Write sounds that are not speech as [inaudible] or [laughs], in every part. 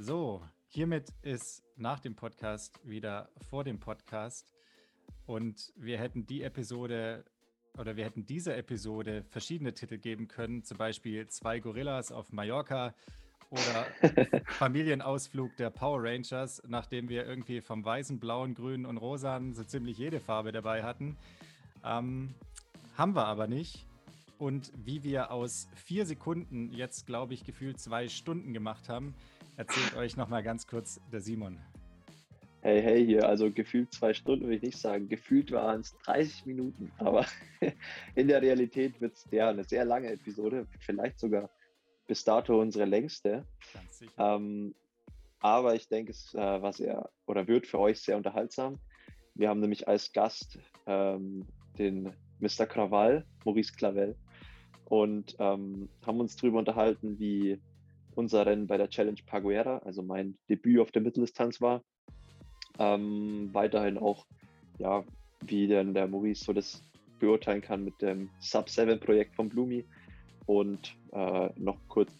So, hiermit ist nach dem Podcast wieder vor dem Podcast und wir hätten die Episode oder wir hätten dieser Episode verschiedene Titel geben können, zum Beispiel zwei Gorillas auf Mallorca oder [laughs] Familienausflug der Power Rangers, nachdem wir irgendwie vom weißen, blauen, grünen und rosan so ziemlich jede Farbe dabei hatten. Ähm, haben wir aber nicht. Und wie wir aus vier Sekunden jetzt, glaube ich, gefühlt zwei Stunden gemacht haben, erzählt euch nochmal ganz kurz der Simon. Hey, hey, hier, also gefühlt zwei Stunden würde ich nicht sagen. Gefühlt waren es 30 Minuten, aber [laughs] in der Realität wird es ja eine sehr lange Episode, vielleicht sogar bis dato unsere längste. Ganz sicher. Ähm, aber ich denke, es äh, war sehr oder wird für euch sehr unterhaltsam. Wir haben nämlich als Gast ähm, den Mr. Krawall, Maurice Clavel, und ähm, haben uns darüber unterhalten, wie unser Rennen bei der Challenge Paguera, also mein Debüt auf der Mitteldistanz war. Ähm, weiterhin auch, ja, wie denn der Maurice so das beurteilen kann mit dem Sub-7-Projekt von Blumi und äh, noch kurz,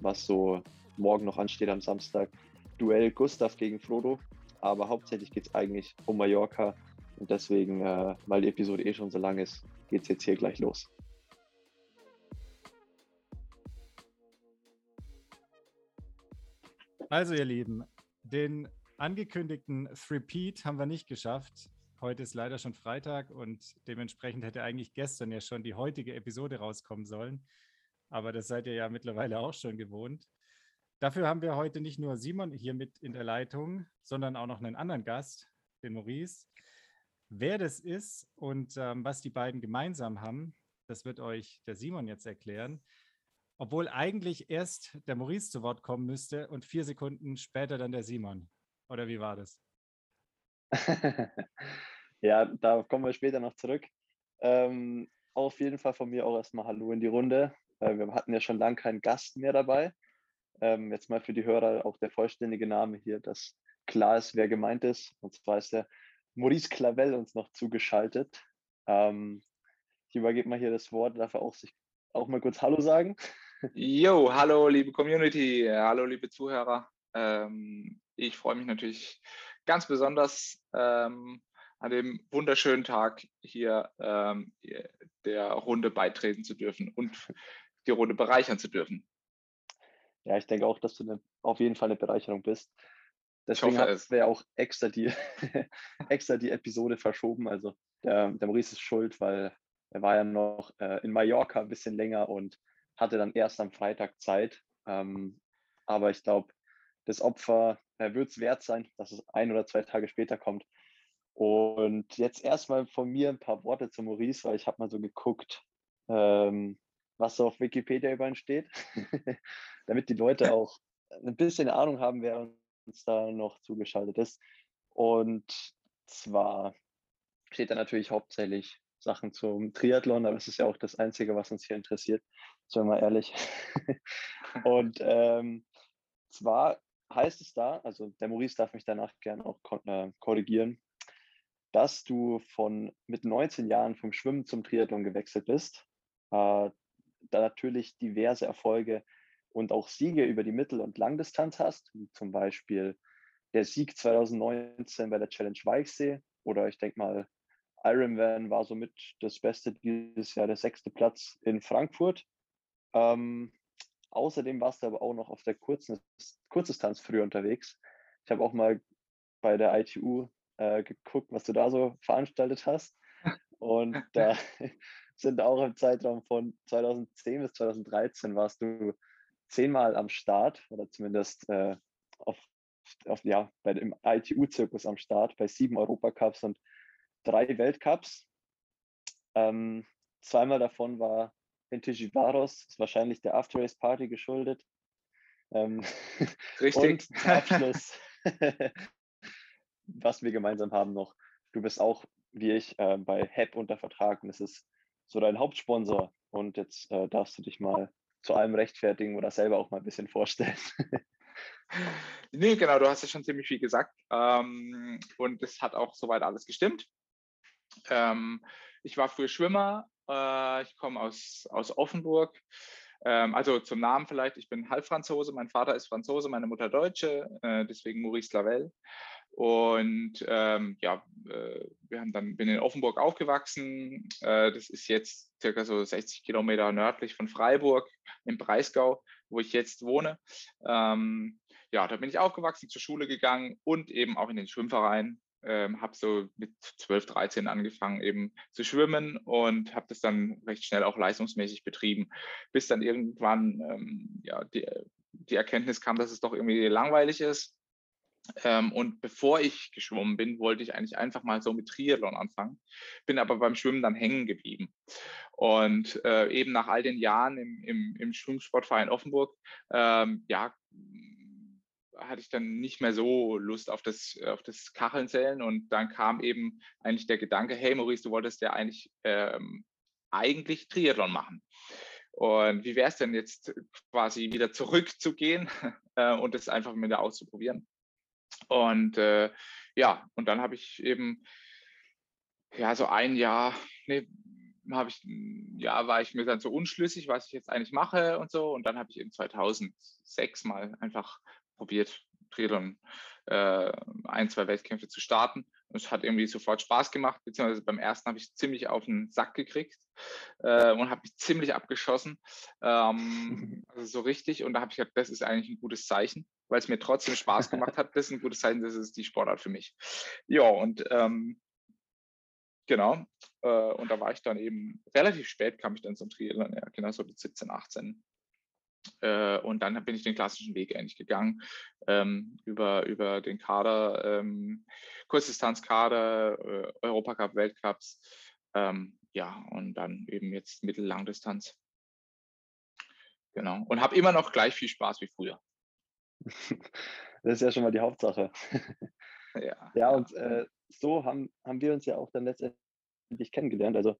was so morgen noch ansteht am Samstag. Duell Gustav gegen Frodo, aber hauptsächlich geht es eigentlich um Mallorca und deswegen, äh, weil die Episode eh schon so lang ist, geht es jetzt hier gleich los. Also, ihr Lieben, den angekündigten Threepeat haben wir nicht geschafft. Heute ist leider schon Freitag und dementsprechend hätte eigentlich gestern ja schon die heutige Episode rauskommen sollen. Aber das seid ihr ja mittlerweile auch schon gewohnt. Dafür haben wir heute nicht nur Simon hier mit in der Leitung, sondern auch noch einen anderen Gast, den Maurice. Wer das ist und ähm, was die beiden gemeinsam haben, das wird euch der Simon jetzt erklären. Obwohl eigentlich erst der Maurice zu Wort kommen müsste und vier Sekunden später dann der Simon. Oder wie war das? [laughs] ja, da kommen wir später noch zurück. Ähm, auf jeden Fall von mir auch erstmal Hallo in die Runde. Äh, wir hatten ja schon lange keinen Gast mehr dabei. Ähm, jetzt mal für die Hörer auch der vollständige Name hier, dass klar ist, wer gemeint ist. Und zwar ist der Maurice Clavel uns noch zugeschaltet. Ähm, ich übergebe mal hier das Wort, darf er auch sich auch mal kurz Hallo sagen. Jo, hallo liebe Community, hallo liebe Zuhörer. Ähm, ich freue mich natürlich ganz besonders ähm, an dem wunderschönen Tag hier ähm, der Runde beitreten zu dürfen und die Runde bereichern zu dürfen. Ja, ich denke auch, dass du eine, auf jeden Fall eine Bereicherung bist. Deswegen haben wir auch extra die, [laughs] extra die Episode verschoben. Also der, der Maurice ist schuld, weil er war ja noch äh, in Mallorca ein bisschen länger und hatte dann erst am Freitag Zeit. Ähm, aber ich glaube, das Opfer äh, wird es wert sein, dass es ein oder zwei Tage später kommt. Und jetzt erstmal von mir ein paar Worte zu Maurice, weil ich habe mal so geguckt, ähm, was so auf Wikipedia über ihn steht, [laughs] damit die Leute [laughs] auch ein bisschen Ahnung haben, wer uns da noch zugeschaltet ist. Und zwar steht da natürlich hauptsächlich Sachen zum Triathlon, aber es ist ja auch das Einzige, was uns hier interessiert, sagen wir mal ehrlich. [laughs] und ähm, zwar heißt es da, also der Maurice darf mich danach gerne auch äh, korrigieren, dass du von mit 19 Jahren vom Schwimmen zum Triathlon gewechselt bist, äh, da natürlich diverse Erfolge und auch Siege über die Mittel- und Langdistanz hast, wie zum Beispiel der Sieg 2019 bei der Challenge Weichsee oder ich denke mal Ironman war somit das Beste dieses Jahr, der sechste Platz in Frankfurt. Ähm, außerdem warst du aber auch noch auf der Kurzen, Kurzdistanz früher unterwegs. Ich habe auch mal bei der ITU äh, geguckt, was du da so veranstaltet hast. Und [laughs] da sind auch im Zeitraum von 2010 bis 2013 warst du zehnmal am Start oder zumindest äh, auf, auf, ja, bei dem ITU-Zirkus am Start, bei sieben Europacups und drei Weltcups. Ähm, zweimal davon war in Tijivaros, ist wahrscheinlich der After Race Party geschuldet. Ähm, [laughs] Richtig. Und Abschluss, [laughs] was wir gemeinsam haben noch. Du bist auch, wie ich, äh, bei HEP unter Vertrag und es ist so dein Hauptsponsor. Und jetzt äh, darfst du dich mal zu allem rechtfertigen oder selber auch mal ein bisschen vorstellen. [laughs] nee, genau, du hast ja schon ziemlich viel gesagt. Ähm, und es hat auch soweit alles gestimmt. Ähm, ich war früher Schwimmer, äh, ich komme aus, aus Offenburg, Ähm, also zum Namen vielleicht, ich bin Halbfranzose, mein Vater ist Franzose, meine Mutter Deutsche, äh, deswegen Maurice Lavelle. Und ähm, ja, äh, wir haben dann, bin in Offenburg aufgewachsen. Äh, das ist jetzt circa so 60 Kilometer nördlich von Freiburg im Breisgau, wo ich jetzt wohne. Ähm, ja, da bin ich aufgewachsen, zur Schule gegangen und eben auch in den Schwimmverein. Ähm, habe so mit 12, 13 angefangen eben zu schwimmen und habe das dann recht schnell auch leistungsmäßig betrieben, bis dann irgendwann ähm, ja, die, die Erkenntnis kam, dass es doch irgendwie langweilig ist ähm, und bevor ich geschwommen bin, wollte ich eigentlich einfach mal so mit Triathlon anfangen, bin aber beim Schwimmen dann hängen geblieben. Und äh, eben nach all den Jahren im, im, im Schwimmsportverein Offenburg, ähm, ja, hatte ich dann nicht mehr so Lust auf das, auf das Kacheln zählen. Und dann kam eben eigentlich der Gedanke, hey Maurice, du wolltest ja eigentlich, ähm, eigentlich Triathlon machen. Und wie wäre es denn jetzt quasi wieder zurückzugehen [laughs] äh, und das einfach wieder auszuprobieren? Und äh, ja, und dann habe ich eben, ja, so ein Jahr, nee, habe ich, ja, war ich mir dann so unschlüssig, was ich jetzt eigentlich mache und so. Und dann habe ich eben 2006 mal einfach probiert, Triathlon äh, ein, zwei Wettkämpfe zu starten. Und es hat irgendwie sofort Spaß gemacht, beziehungsweise beim ersten habe ich ziemlich auf den Sack gekriegt äh, und habe mich ziemlich abgeschossen. Ähm, [laughs] also so richtig. Und da habe ich gedacht, das ist eigentlich ein gutes Zeichen weil es mir trotzdem Spaß gemacht hat. Das ist ein gutes Zeichen, das ist die Sportart für mich. Ja, und ähm, genau. Äh, und da war ich dann eben relativ spät, kam ich dann zum Triathlon, ja, genau so mit 17, 18. Äh, und dann bin ich den klassischen Weg eigentlich gegangen, ähm, über, über den Kader, ähm, Kurzdistanzkader, äh, Europacup, Weltcups, ähm, ja, und dann eben jetzt Mittellangdistanz. Genau. Und habe immer noch gleich viel Spaß wie früher. [laughs] Das ist ja schon mal die Hauptsache. [laughs] Ja, ja und äh, so haben, haben wir uns ja auch dann letztendlich kennengelernt. Also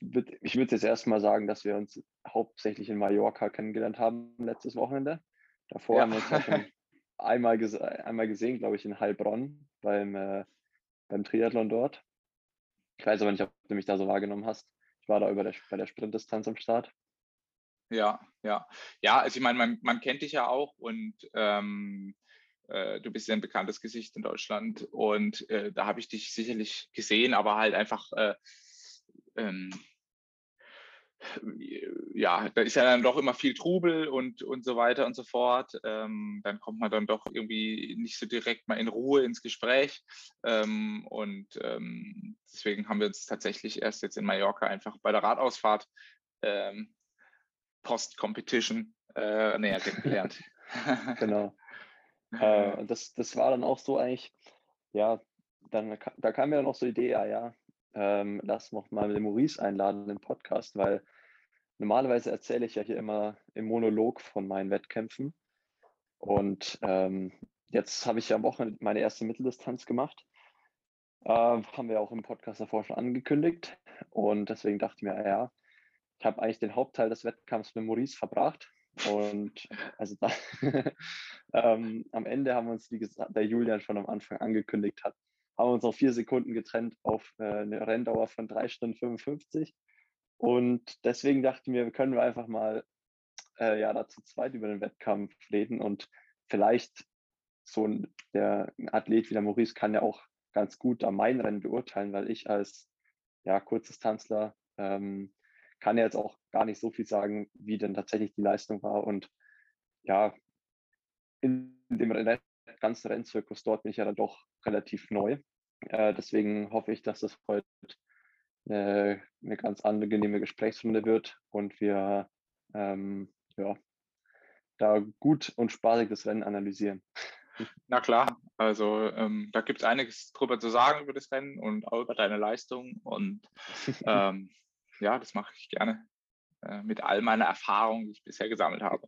würde ich würd jetzt erstmal sagen, dass wir uns hauptsächlich in Mallorca kennengelernt haben letztes Wochenende. Davor ja. haben wir uns ja schon [laughs] einmal, ges einmal gesehen, glaube ich, in Heilbronn beim, äh, beim Triathlon dort. Ich weiß aber nicht, ob du mich da so wahrgenommen hast. Ich war da über der, bei der Sprintdistanz am Start. Ja, ja. Ja, also ich meine, man, man kennt dich ja auch und ähm, äh, du bist ja ein bekanntes Gesicht in Deutschland und äh, da habe ich dich sicherlich gesehen, aber halt einfach, äh, ähm, ja, da ist ja dann doch immer viel Trubel und, und so weiter und so fort. Ähm, dann kommt man dann doch irgendwie nicht so direkt mal in Ruhe ins Gespräch. Ähm, und ähm, deswegen haben wir uns tatsächlich erst jetzt in Mallorca einfach bei der Radausfahrt ähm, Post-Competition äh, näher kennengelernt. [laughs] genau. äh, [laughs] das, das war dann auch so eigentlich, ja, dann da kam mir dann auch so die Idee, ja, ja, ähm, lass noch mal den Maurice einladen im Podcast, weil normalerweise erzähle ich ja hier immer im Monolog von meinen Wettkämpfen. Und ähm, jetzt habe ich ja am Wochenende meine erste Mitteldistanz gemacht. Äh, haben wir auch im Podcast davor schon angekündigt. Und deswegen dachte ich mir, ja, ich habe eigentlich den Hauptteil des Wettkampfs mit Maurice verbracht. Und also da, [laughs] ähm, am Ende haben wir uns, wie gesagt, der Julian schon am Anfang angekündigt hat, haben wir uns auf vier Sekunden getrennt auf äh, eine Renndauer von drei Stunden 55. Und deswegen dachten wir, können wir einfach mal äh, ja, dazu zweit über den Wettkampf reden und vielleicht so ein, der ein Athlet wie der Maurice kann ja auch ganz gut am mein Rennen beurteilen, weil ich als ja, Kurzdistanzler ähm, kann jetzt auch gar nicht so viel sagen, wie denn tatsächlich die Leistung war. Und ja, in dem ganzen Rennzirkus dort bin ich ja dann doch relativ neu. Äh, deswegen hoffe ich, dass das heute eine, eine ganz angenehme Gesprächsrunde wird und wir ähm, ja, da gut und spaßig das Rennen analysieren. [laughs] Na klar, also ähm, da gibt es einiges drüber zu sagen über das Rennen und auch über deine Leistung. Und [laughs] ähm, ja, das mache ich gerne äh, mit all meiner Erfahrung, die ich bisher gesammelt habe.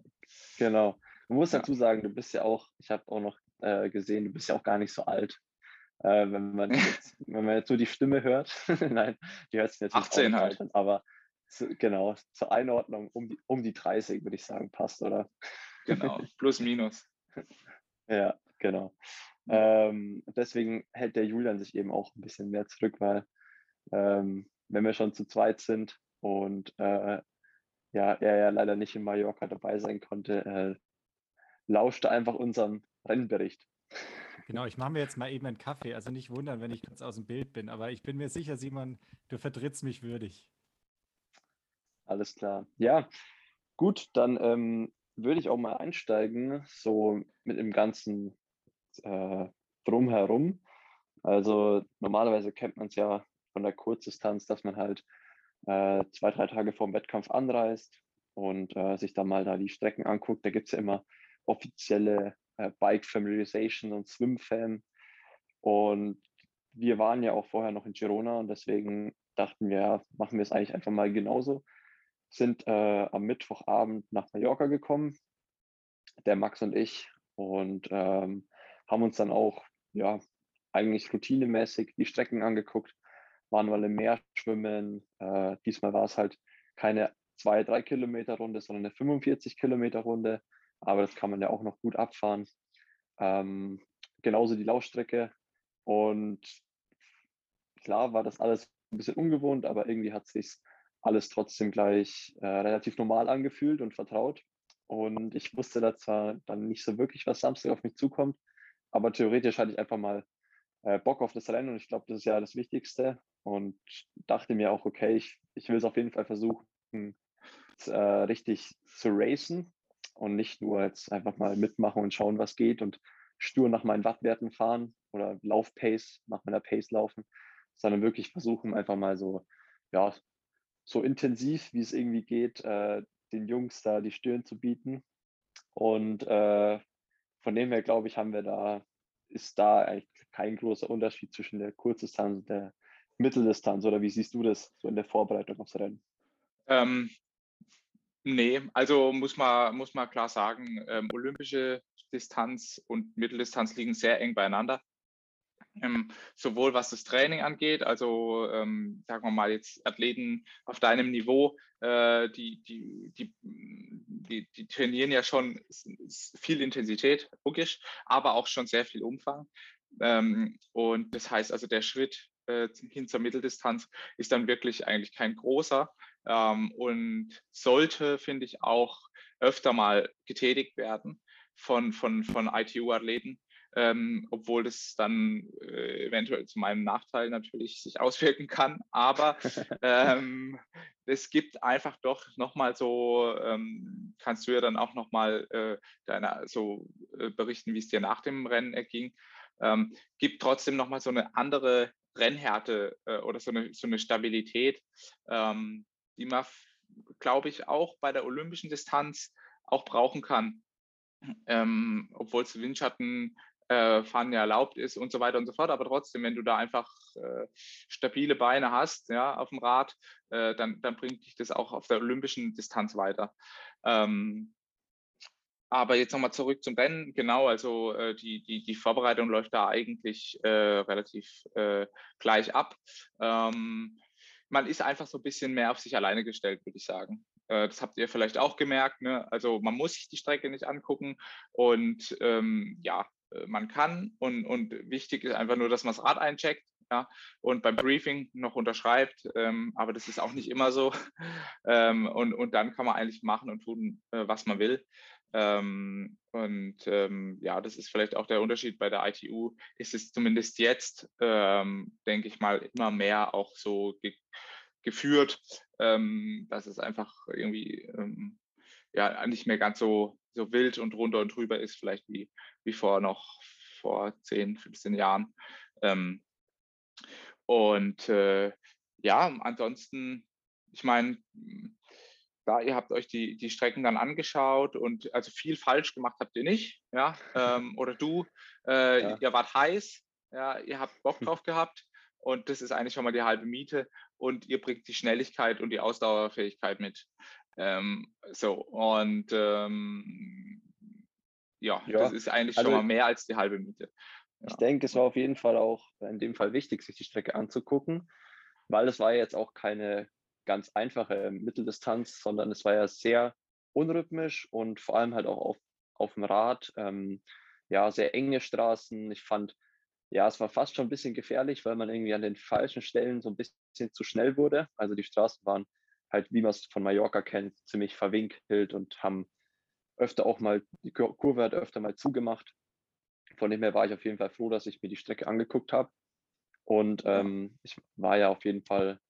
Genau. Du musst ja. dazu sagen, du bist ja auch, ich habe auch noch äh, gesehen, du bist ja auch gar nicht so alt. Äh, wenn, man [laughs] jetzt, wenn man jetzt so die Stimme hört, [laughs] nein, die hört sich natürlich 18 halt. An, aber zu, genau, zur Einordnung um die, um die 30, würde ich sagen, passt, oder? Genau, [laughs] plus minus. ja, genau. Ähm, deswegen hält der Julian sich eben auch ein bisschen mehr zurück, weil ähm, wenn wir schon zu zweit sind und äh, ja, er ja leider nicht in Mallorca dabei sein konnte, äh, lauschte einfach unserem Rennbericht. Genau, ich mache mir jetzt mal eben einen Kaffee. Also nicht wundern, wenn ich kurz aus dem Bild bin, aber ich bin mir sicher, Simon, du vertrittst mich würdig. Alles klar. Ja, gut, dann ähm, würde ich auch mal einsteigen, so mit dem ganzen äh, Drumherum. Also normalerweise kennt man es ja von der Kurzdistanz, dass man halt äh, zwei, drei Tage vor dem Wettkampf anreist und äh, sich dann mal da die Strecken anguckt. Da gibt es ja immer offizielle äh, Bike Familiarization und Swim Fan. Und wir waren ja auch vorher noch in Girona und deswegen dachten wir, ja, machen wir es eigentlich einfach mal genauso. Sind äh, am Mittwochabend nach Mallorca gekommen, der Max und ich, und ähm, haben uns dann auch, ja, eigentlich routinemäßig die Strecken angeguckt, waren mal im Meer schwimmen. Äh, diesmal war es halt keine zwei, drei Kilometer Runde, sondern eine 45 Kilometer Runde aber das kann man ja auch noch gut abfahren. Ähm, genauso die Laufstrecke. Und klar war das alles ein bisschen ungewohnt, aber irgendwie hat sich alles trotzdem gleich äh, relativ normal angefühlt und vertraut. Und ich wusste da zwar dann nicht so wirklich, was Samstag auf mich zukommt, aber theoretisch hatte ich einfach mal äh, Bock auf das Rennen und ich glaube, das ist ja das Wichtigste. Und dachte mir auch, okay, ich, ich will es auf jeden Fall versuchen, äh, richtig zu racen und nicht nur jetzt einfach mal mitmachen und schauen, was geht und stur nach meinen Wattwerten fahren oder Laufpace, nach meiner Pace laufen, sondern wirklich versuchen, einfach mal so, ja, so intensiv, wie es irgendwie geht, äh, den Jungs da die Stirn zu bieten. Und äh, von dem her, glaube ich, haben wir da, ist da eigentlich kein großer Unterschied zwischen der Kurzdistanz und der Mitteldistanz. Oder wie siehst du das so in der Vorbereitung aufs Rennen? Ähm, Nee, also muss man, muss man klar sagen, ähm, olympische Distanz und Mitteldistanz liegen sehr eng beieinander. Ähm, sowohl was das Training angeht, also ähm, sagen wir mal jetzt Athleten auf deinem Niveau, äh, die, die, die, die, die, trainieren ja schon viel Intensität, logisch, aber auch schon sehr viel Umfang. Ähm, und das heißt also, der Schritt äh, hin zur Mitteldistanz ist dann wirklich eigentlich kein großer ähm, und sollte, finde ich, auch öfter mal getätigt werden von, von, von ITU-Athleten, ähm, obwohl das dann äh, eventuell zu meinem Nachteil natürlich sich [laughs] auswirken kann. Aber ähm, es gibt einfach doch nochmal so, ähm, kannst du ja dann auch nochmal äh, so äh, berichten, wie es dir nach dem Rennen erging. Ähm, gibt trotzdem nochmal so eine andere Rennhärte äh, oder so eine, so eine Stabilität, ähm, die man, glaube ich, auch bei der olympischen Distanz auch brauchen kann. Ähm, obwohl es Windschatten äh, fahren ja erlaubt ist und so weiter und so fort. Aber trotzdem, wenn du da einfach äh, stabile Beine hast, ja, auf dem Rad, äh, dann, dann bringt dich das auch auf der olympischen Distanz weiter. Ähm, aber jetzt nochmal zurück zum Rennen. Genau, also äh, die, die, die Vorbereitung läuft da eigentlich äh, relativ äh, gleich ab. Ähm, man ist einfach so ein bisschen mehr auf sich alleine gestellt, würde ich sagen. Äh, das habt ihr vielleicht auch gemerkt. Ne? Also man muss sich die Strecke nicht angucken und ähm, ja, äh, man kann und, und wichtig ist einfach nur, dass man das Rad eincheckt ja, und beim Briefing noch unterschreibt, ähm, aber das ist auch nicht immer so. [laughs] Ähm, und, und dann kann man eigentlich machen und tun, äh, was man will. Ähm, und ähm, ja, das ist vielleicht auch der Unterschied bei der ITU. Ist es zumindest jetzt, ähm, denke ich mal, immer mehr auch so ge geführt, ähm, dass es einfach irgendwie ähm, ja nicht mehr ganz so, so wild und runter und drüber ist, vielleicht wie, wie vor noch vor 10, 15 Jahren. Ähm, und äh, ja, ansonsten, ich meine, da ihr habt euch die, die Strecken dann angeschaut und also viel falsch gemacht habt ihr nicht, ja, ähm, oder du, äh, ja. ihr wart heiß, ja, ihr habt Bock drauf gehabt und das ist eigentlich schon mal die halbe Miete und ihr bringt die Schnelligkeit und die Ausdauerfähigkeit mit. Ähm, so und ähm, ja, ja, das ist eigentlich also, schon mal mehr als die halbe Miete. Ja. Ich denke, es war auf jeden Fall auch in dem Fall wichtig, sich die Strecke anzugucken, weil es war jetzt auch keine ganz einfache Mitteldistanz, sondern es war ja sehr unrhythmisch und vor allem halt auch auf, auf dem Rad. Ähm, ja, sehr enge Straßen. Ich fand, ja, es war fast schon ein bisschen gefährlich, weil man irgendwie an den falschen Stellen so ein bisschen zu schnell wurde. Also die Straßen waren halt, wie man es von Mallorca kennt, ziemlich verwinkelt und haben öfter auch mal, die Kurve hat öfter mal zugemacht. Von dem her war ich auf jeden Fall froh, dass ich mir die Strecke angeguckt habe. Und ähm, ich war ja auf jeden Fall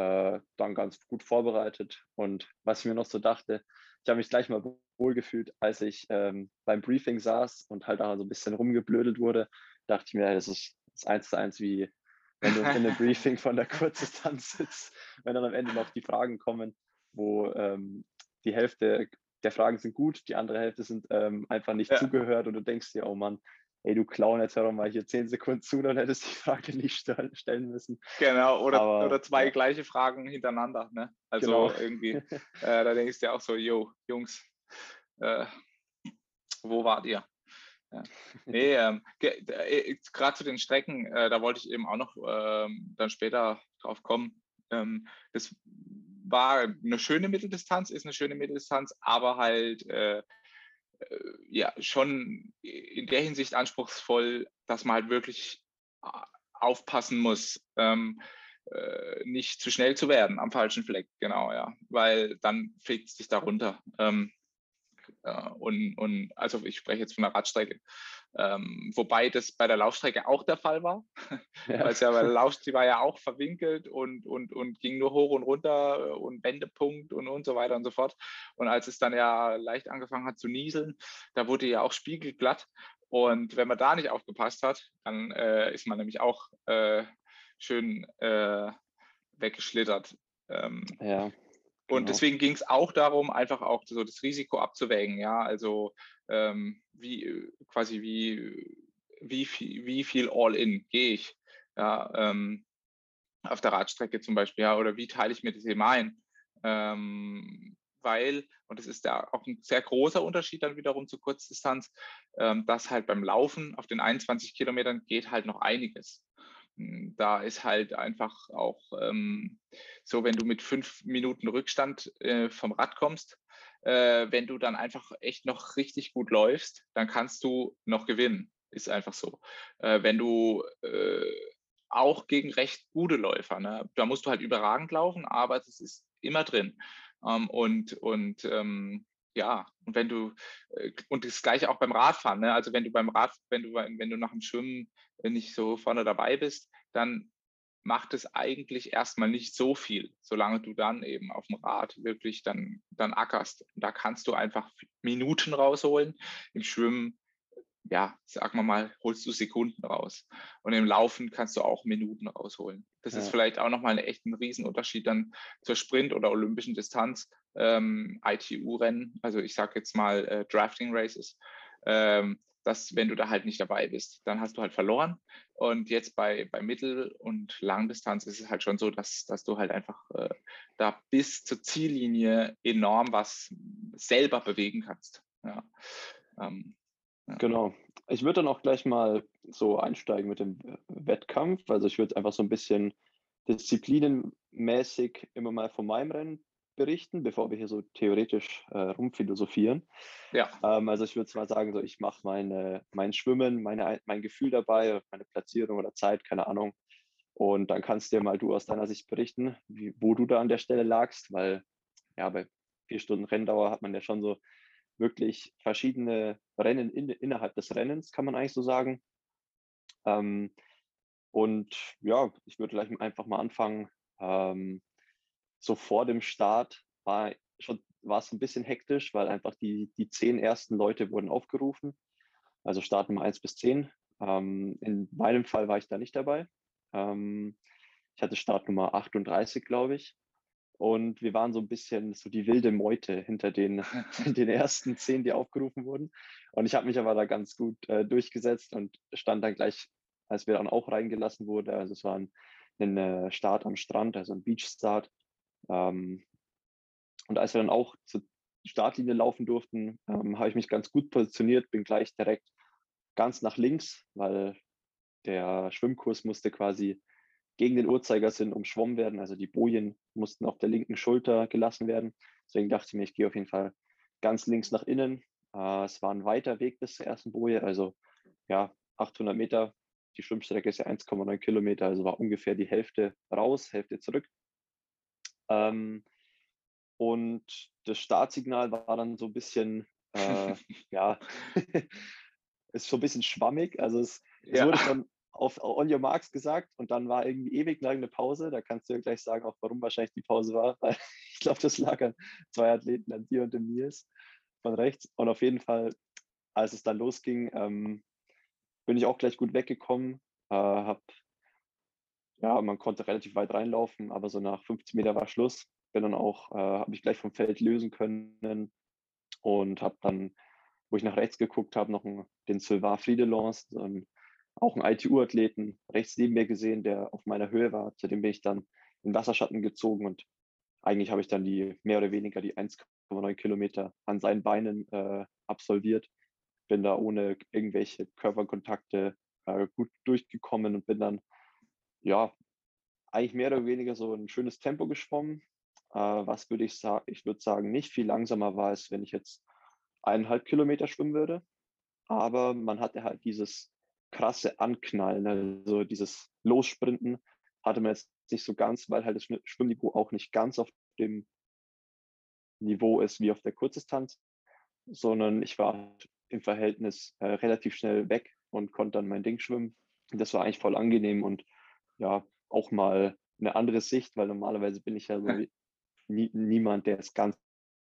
äh, dann ganz gut vorbereitet. Und was ich mir noch so dachte, ich habe mich gleich mal wohlgefühlt, als ich ähm, beim Briefing saß und halt da so ein bisschen rumgeblödelt wurde, dachte ich mir, das ist das eins zu eins wie wenn du in einem [laughs] Briefing von der Kurzdistanz sitzt, wenn dann am Ende noch die Fragen kommen, wo ähm, die Hälfte der Fragen sind gut, die andere Hälfte sind ähm, einfach nicht ja. zugehört und du denkst dir, oh Mann, ey, du Clown, jetzt hör doch mal hier zehn Sekunden zu, dann hättest du die Frage [laughs] nicht stellen müssen. Genau, oder, Aber, oder zwei ja. gleiche Fragen hintereinander, ne? Also genau. irgendwie, [laughs] äh, da denkst du dir auch so, yo, Jungs, äh, wo wart ihr? Ja. Nee, [laughs] ähm, äh, gerade zu den Strecken, äh, da wollte ich eben auch noch ähm, dann später drauf kommen. Ähm, das war eine schöne Mitteldistanz, ist eine schöne Mitteldistanz, aber halt äh, äh, ja schon in der Hinsicht anspruchsvoll, dass man halt wirklich äh, aufpassen muss, ähm, äh, nicht zu schnell zu werden am falschen Fleck, genau, ja, weil dann fliegt es dich darunter. Ähm, äh, und, und also ich spreche jetzt von der Radstrecke. Ähm, wobei das bei der Laufstrecke auch der Fall war. [laughs] Ja. Weil [laughs] ja bei der Laufstrecke war ja auch verwinkelt und, und, und ging nur hoch und runter und Wendepunkt und, und so weiter und so fort. Und als es dann ja leicht angefangen hat zu nieseln, da wurde ja auch spiegelglatt. Und wenn man da nicht aufgepasst hat, dann äh, ist man nämlich auch äh, schön äh, weggeschlittert. Ähm, ja. Und genau. deswegen ging es auch darum, einfach auch so das Risiko abzuwägen. Ja, also ähm, wie quasi wie, wie, viel, wie viel All-in gehe ich ja, ähm, auf der Radstrecke zum Beispiel, ja, oder wie teile ich mir das eben ein? Ähm, weil, und das ist ja auch ein sehr großer Unterschied dann wiederum zur Kurzdistanz, ähm, dass halt beim Laufen auf den 21 Kilometern geht halt noch einiges. Da ist halt einfach auch ähm, so, wenn du mit fünf Minuten Rückstand äh, vom Rad kommst, äh, wenn du dann einfach echt noch richtig gut läufst, dann kannst du noch gewinnen. Ist einfach so. Äh, wenn du äh, auch gegen recht gute Läufer, ne? da musst du halt überragend laufen, aber es ist immer drin. Ähm, und und ähm, ja, und wenn du, äh, und das gleiche auch beim Radfahren, ne? also wenn du beim Rad, wenn du, wenn du nach dem Schwimmen nicht so vorne dabei bist, dann macht es eigentlich erstmal nicht so viel, solange du dann eben auf dem Rad wirklich dann, dann ackerst. Und da kannst du einfach Minuten rausholen. Im Schwimmen, ja, sagen wir mal, holst du Sekunden raus. Und im Laufen kannst du auch Minuten rausholen. Das ja. ist vielleicht auch nochmal ein echten Riesenunterschied dann zur Sprint- oder olympischen Distanz, ähm, ITU-Rennen, also ich sage jetzt mal äh, Drafting Races. Ähm, dass wenn du da halt nicht dabei bist, dann hast du halt verloren. Und jetzt bei, bei Mittel- und Langdistanz ist es halt schon so, dass, dass du halt einfach äh, da bis zur Ziellinie enorm was selber bewegen kannst. Ja. Ähm, ja. Genau. Ich würde dann auch gleich mal so einsteigen mit dem Wettkampf. Also ich würde einfach so ein bisschen disziplinenmäßig immer mal von meinem Rennen berichten, bevor wir hier so theoretisch äh, rumphilosophieren. Ja. Ähm, also ich würde mal sagen, so ich mache meine, mein Schwimmen, meine, mein Gefühl dabei, meine Platzierung oder Zeit, keine Ahnung. Und dann kannst dir mal du aus deiner Sicht berichten, wie, wo du da an der Stelle lagst, weil ja, bei vier Stunden Renndauer hat man ja schon so wirklich verschiedene Rennen in, innerhalb des Rennens, kann man eigentlich so sagen. Ähm, und ja, ich würde gleich einfach mal anfangen. Ähm, so vor dem Start war schon war es ein bisschen hektisch, weil einfach die, die zehn ersten Leute wurden aufgerufen. Also Start Nummer 1 bis 10. Ähm, in meinem Fall war ich da nicht dabei. Ähm, ich hatte Start Nummer 38, glaube ich. Und wir waren so ein bisschen so die wilde Meute hinter den, [laughs] den ersten zehn, die aufgerufen wurden. Und ich habe mich aber da ganz gut äh, durchgesetzt und stand dann gleich, als wir dann auch reingelassen wurden. Also es war ein, ein äh, Start am Strand, also ein Beach-Start. Ähm, und als wir dann auch zur Startlinie laufen durften, ähm, habe ich mich ganz gut positioniert, bin gleich direkt ganz nach links, weil der Schwimmkurs musste quasi gegen den Uhrzeigersinn umschwommen werden. Also die Bojen mussten auf der linken Schulter gelassen werden. Deswegen dachte ich mir, ich gehe auf jeden Fall ganz links nach innen. Äh, es war ein weiter Weg bis zur ersten Boje, also ja, 800 Meter. Die Schwimmstrecke ist ja 1,9 Kilometer, also war ungefähr die Hälfte raus, Hälfte zurück. Ähm, und das Startsignal war dann so ein bisschen, äh, [laughs] ja, [laughs] ist so ein bisschen schwammig. Also es, es ja. wurde schon auf On Your Marks gesagt und dann war irgendwie ewig lang eine Pause. Da kannst du ja gleich sagen, auch warum wahrscheinlich die Pause war. Weil [laughs] ich glaube, das lag an zwei Athleten, an dir und dem Nils von rechts. Und auf jeden Fall, als es dann losging, ähm, bin ich auch gleich gut weggekommen. Äh, hab, ja, man konnte relativ weit reinlaufen, aber so nach 50 Meter war Schluss. Bin dann auch, äh, habe mich gleich vom Feld lösen können und habe dann, wo ich nach rechts geguckt habe, noch einen, den Sylvain Friedelons, so einen auch einen ITU-Athleten rechts neben mir gesehen, der auf meiner Höhe war. Zu dem bin ich dann in Wasserschatten gezogen und eigentlich habe ich dann die mehr oder weniger die 1,9 Kilometer an seinen Beinen äh, absolviert. Bin da ohne irgendwelche Körperkontakte äh, gut durchgekommen und bin dann, ja, eigentlich mehr oder weniger so ein schönes Tempo geschwommen. Äh, was würde ich sagen? Ich würde sagen, nicht viel langsamer war es, wenn ich jetzt eineinhalb Kilometer schwimmen würde. Aber man hatte halt dieses krasse Anknallen, also dieses Lossprinten hatte man jetzt nicht so ganz, weil halt das Schwimmniveau auch nicht ganz auf dem Niveau ist wie auf der Kurzdistanz, sondern ich war im Verhältnis äh, relativ schnell weg und konnte dann mein Ding schwimmen. Das war eigentlich voll angenehm und ja, auch mal eine andere Sicht, weil normalerweise bin ich ja so nie, niemand, der es ganz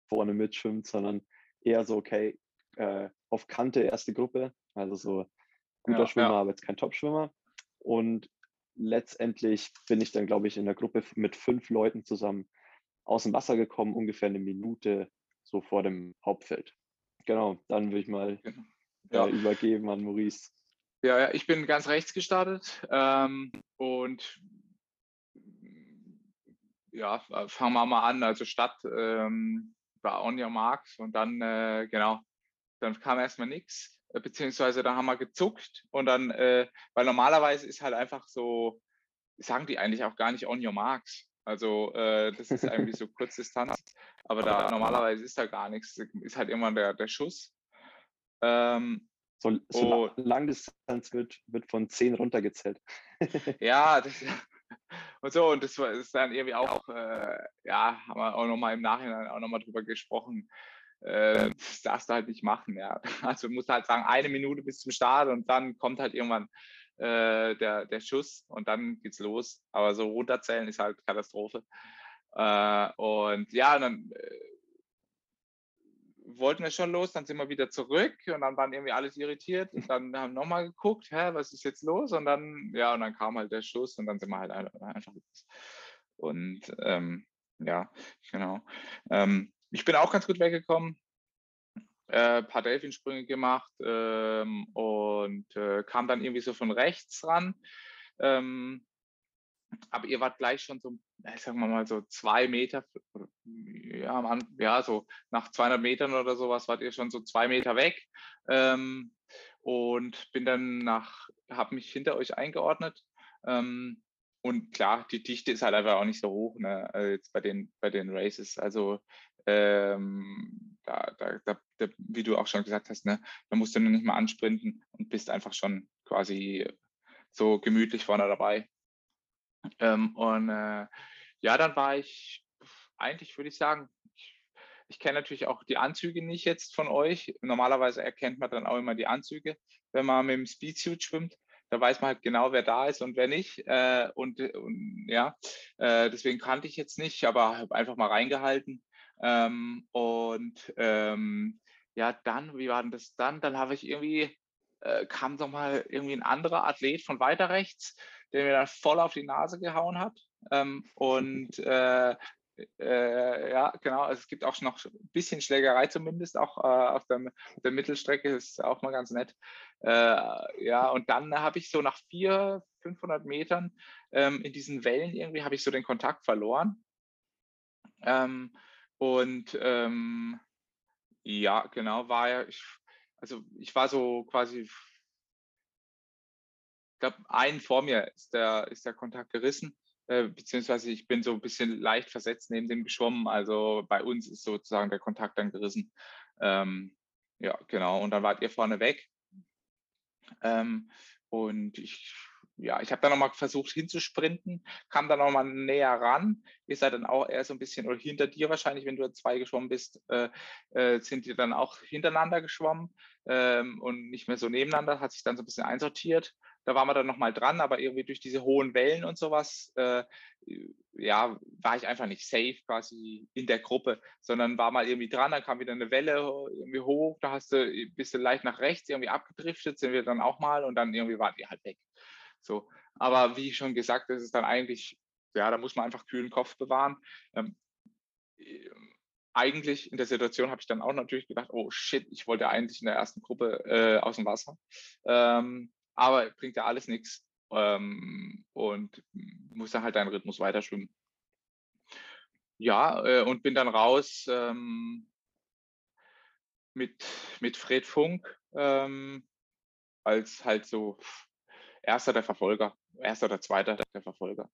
vorne mitschwimmt, sondern eher so, okay, äh, auf Kante erste Gruppe, also so guter ja, Schwimmer, ja. aber jetzt kein Top-Schwimmer. Und letztendlich bin ich dann, glaube ich, in der Gruppe mit fünf Leuten zusammen aus dem Wasser gekommen, ungefähr eine Minute so vor dem Hauptfeld. Genau, dann würde ich mal genau. ja. äh, übergeben an Maurice. Ja, ja, ich bin ganz rechts gestartet ähm, und ja, fangen wir mal an. Also Stadt ähm, war on your marks und dann, äh, genau, dann kam erstmal nichts. Äh, beziehungsweise da haben wir gezuckt und dann, äh, weil normalerweise ist halt einfach so, sagen die eigentlich auch gar nicht on your marks. Also äh, das ist irgendwie so [laughs] Kurzdistanz, aber da normalerweise ist da gar nichts, ist halt immer der, der Schuss. Ähm, so, so oh, Langdistanz wird, wird von 10 runtergezählt. [laughs] ja, das, [laughs] und so, und das war ist dann irgendwie auch, äh, ja, haben wir auch nochmal im Nachhinein auch nochmal drüber gesprochen, äh, das darfst du halt nicht machen. Ja. [laughs] Also du musst halt sagen, eine Minute bis zum Start und dann kommt halt irgendwann äh, der, der Schuss und dann geht's los. Aber so runterzählen ist halt Katastrophe. Äh, und ja, dann äh, wollten wir schon los, dann sind wir wieder zurück und dann waren irgendwie alles irritiert und dann haben wir nochmal geguckt, hä, was ist jetzt los? Und dann, ja, und dann kam halt der Schuss und dann sind wir halt einfach los. Und ähm, ja, genau. Ähm, ich bin auch ganz gut weggekommen. Äh, paar Delfinsprünge gemacht ähm, und äh, kam dann irgendwie so von rechts ran. Ähm, aber ihr wart gleich schon so, sagen wir mal so zwei Meter, ja, man, ja, so nach 200 Metern oder sowas wart ihr schon so zwei Meter weg. Ähm, und bin dann nach, habe mich hinter euch eingeordnet. Ähm, und klar, die Dichte ist halt einfach auch nicht so hoch, ne, also jetzt bei den, bei den Races. Also ähm, da, da, da, wie du auch schon gesagt hast, ne, da musst du nicht mal ansprinten und bist einfach schon quasi so gemütlich vorne dabei. Ähm, und äh, ja, dann war ich eigentlich, würde ich sagen, ich, ich kenne natürlich auch die Anzüge nicht jetzt von euch. Normalerweise erkennt man dann auch immer die Anzüge, wenn man mit dem Speedsuit schwimmt da weiß man halt genau, wer da ist und wer nicht. Äh, und, und, ja, äh, deswegen kannte ich jetzt nicht, aber habe einfach mal reingehalten. Ähm, und ähm, ja, dann, wie war denn das dann? Dann habe ich irgendwie, äh, kam noch mal irgendwie ein anderer Athlet von weiter rechts, der mir dann voll auf die Nase gehauen hat. Ähm, [laughs] und äh, äh, ja, genau. Also es gibt auch noch ein bisschen Schlägerei zumindest, auch äh, auf der, der, Mittelstrecke, ist auch mal ganz nett. Äh, ja, und dann habe ich so nach vier, 500 Metern ähm, in diesen Wellen irgendwie habe ich so den Kontakt verloren. Ähm, und ähm, ja, genau, war ja, ich, also ich war so quasi, ich glaube, einen vor mir ist der, ist der Kontakt gerissen, äh, beziehungsweise ich bin so ein bisschen leicht versetzt neben dem geschwommen. Also bei uns ist sozusagen der Kontakt dann gerissen. Ähm, ja, genau. Und dann wart ihr vorne weg. Ähm, und ich ja, ich habe dann nochmal versucht hinzusprinten, kam dann nochmal näher ran. Ihr seid dann auch eher so ein bisschen, oder hinter dir wahrscheinlich, wenn du zwei geschwommen bist, äh, äh, sind die dann auch hintereinander geschwommen ähm, und nicht mehr so nebeneinander, hat sich dann so ein bisschen einsortiert. Da waren wir dann nochmal dran, aber irgendwie durch diese hohen Wellen und sowas, äh, ja, war ich einfach nicht safe quasi in der Gruppe, sondern war mal irgendwie dran, dann kam wieder eine Welle irgendwie hoch, da hast du ein bisschen leicht nach rechts irgendwie abgedriftet, sind wir dann auch mal und dann irgendwie waren die halt weg. So, aber wie schon gesagt, das ist dann eigentlich, ja, da muss man einfach kühlen Kopf bewahren. Ähm, ähm, eigentlich in der Situation habe ich dann auch natürlich gedacht, oh shit, ich wollte eigentlich in der ersten Gruppe äh, aus dem Wasser. Ähm, aber bringt ja alles nichts ähm, und muss dann halt deinen Rhythmus weiter schwimmen. Ja, äh, und bin dann raus ähm, mit, mit Fred Funk ähm, als halt so erster der Verfolger, erster oder zweiter der Verfolger.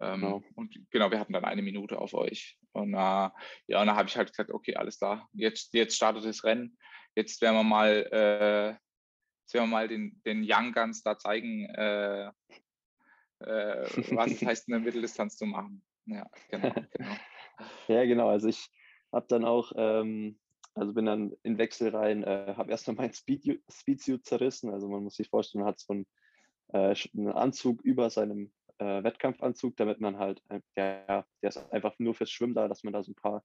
Ähm, genau. Und genau, wir hatten dann eine Minute auf euch. Und äh, ja, und dann habe ich halt gesagt, okay, alles klar, jetzt, jetzt startet das Rennen. Jetzt werden wir mal, äh, jetzt werden wir mal den, den Young Guns da zeigen, äh, äh, was es [laughs] heißt, eine Mitteldistanz zu machen. Ja, genau. genau. [laughs] ja, genau. Also ich habe dann auch, ähm, also bin dann in Wechsel rein, äh, habe erstmal mein Speed, Speedsuit zerrissen. Also man muss sich vorstellen, man hat so ein äh, einen Anzug über seinem äh, Wettkampfanzug, damit man halt, der, der ist einfach nur fürs Schwimmen da, dass man da so ein paar,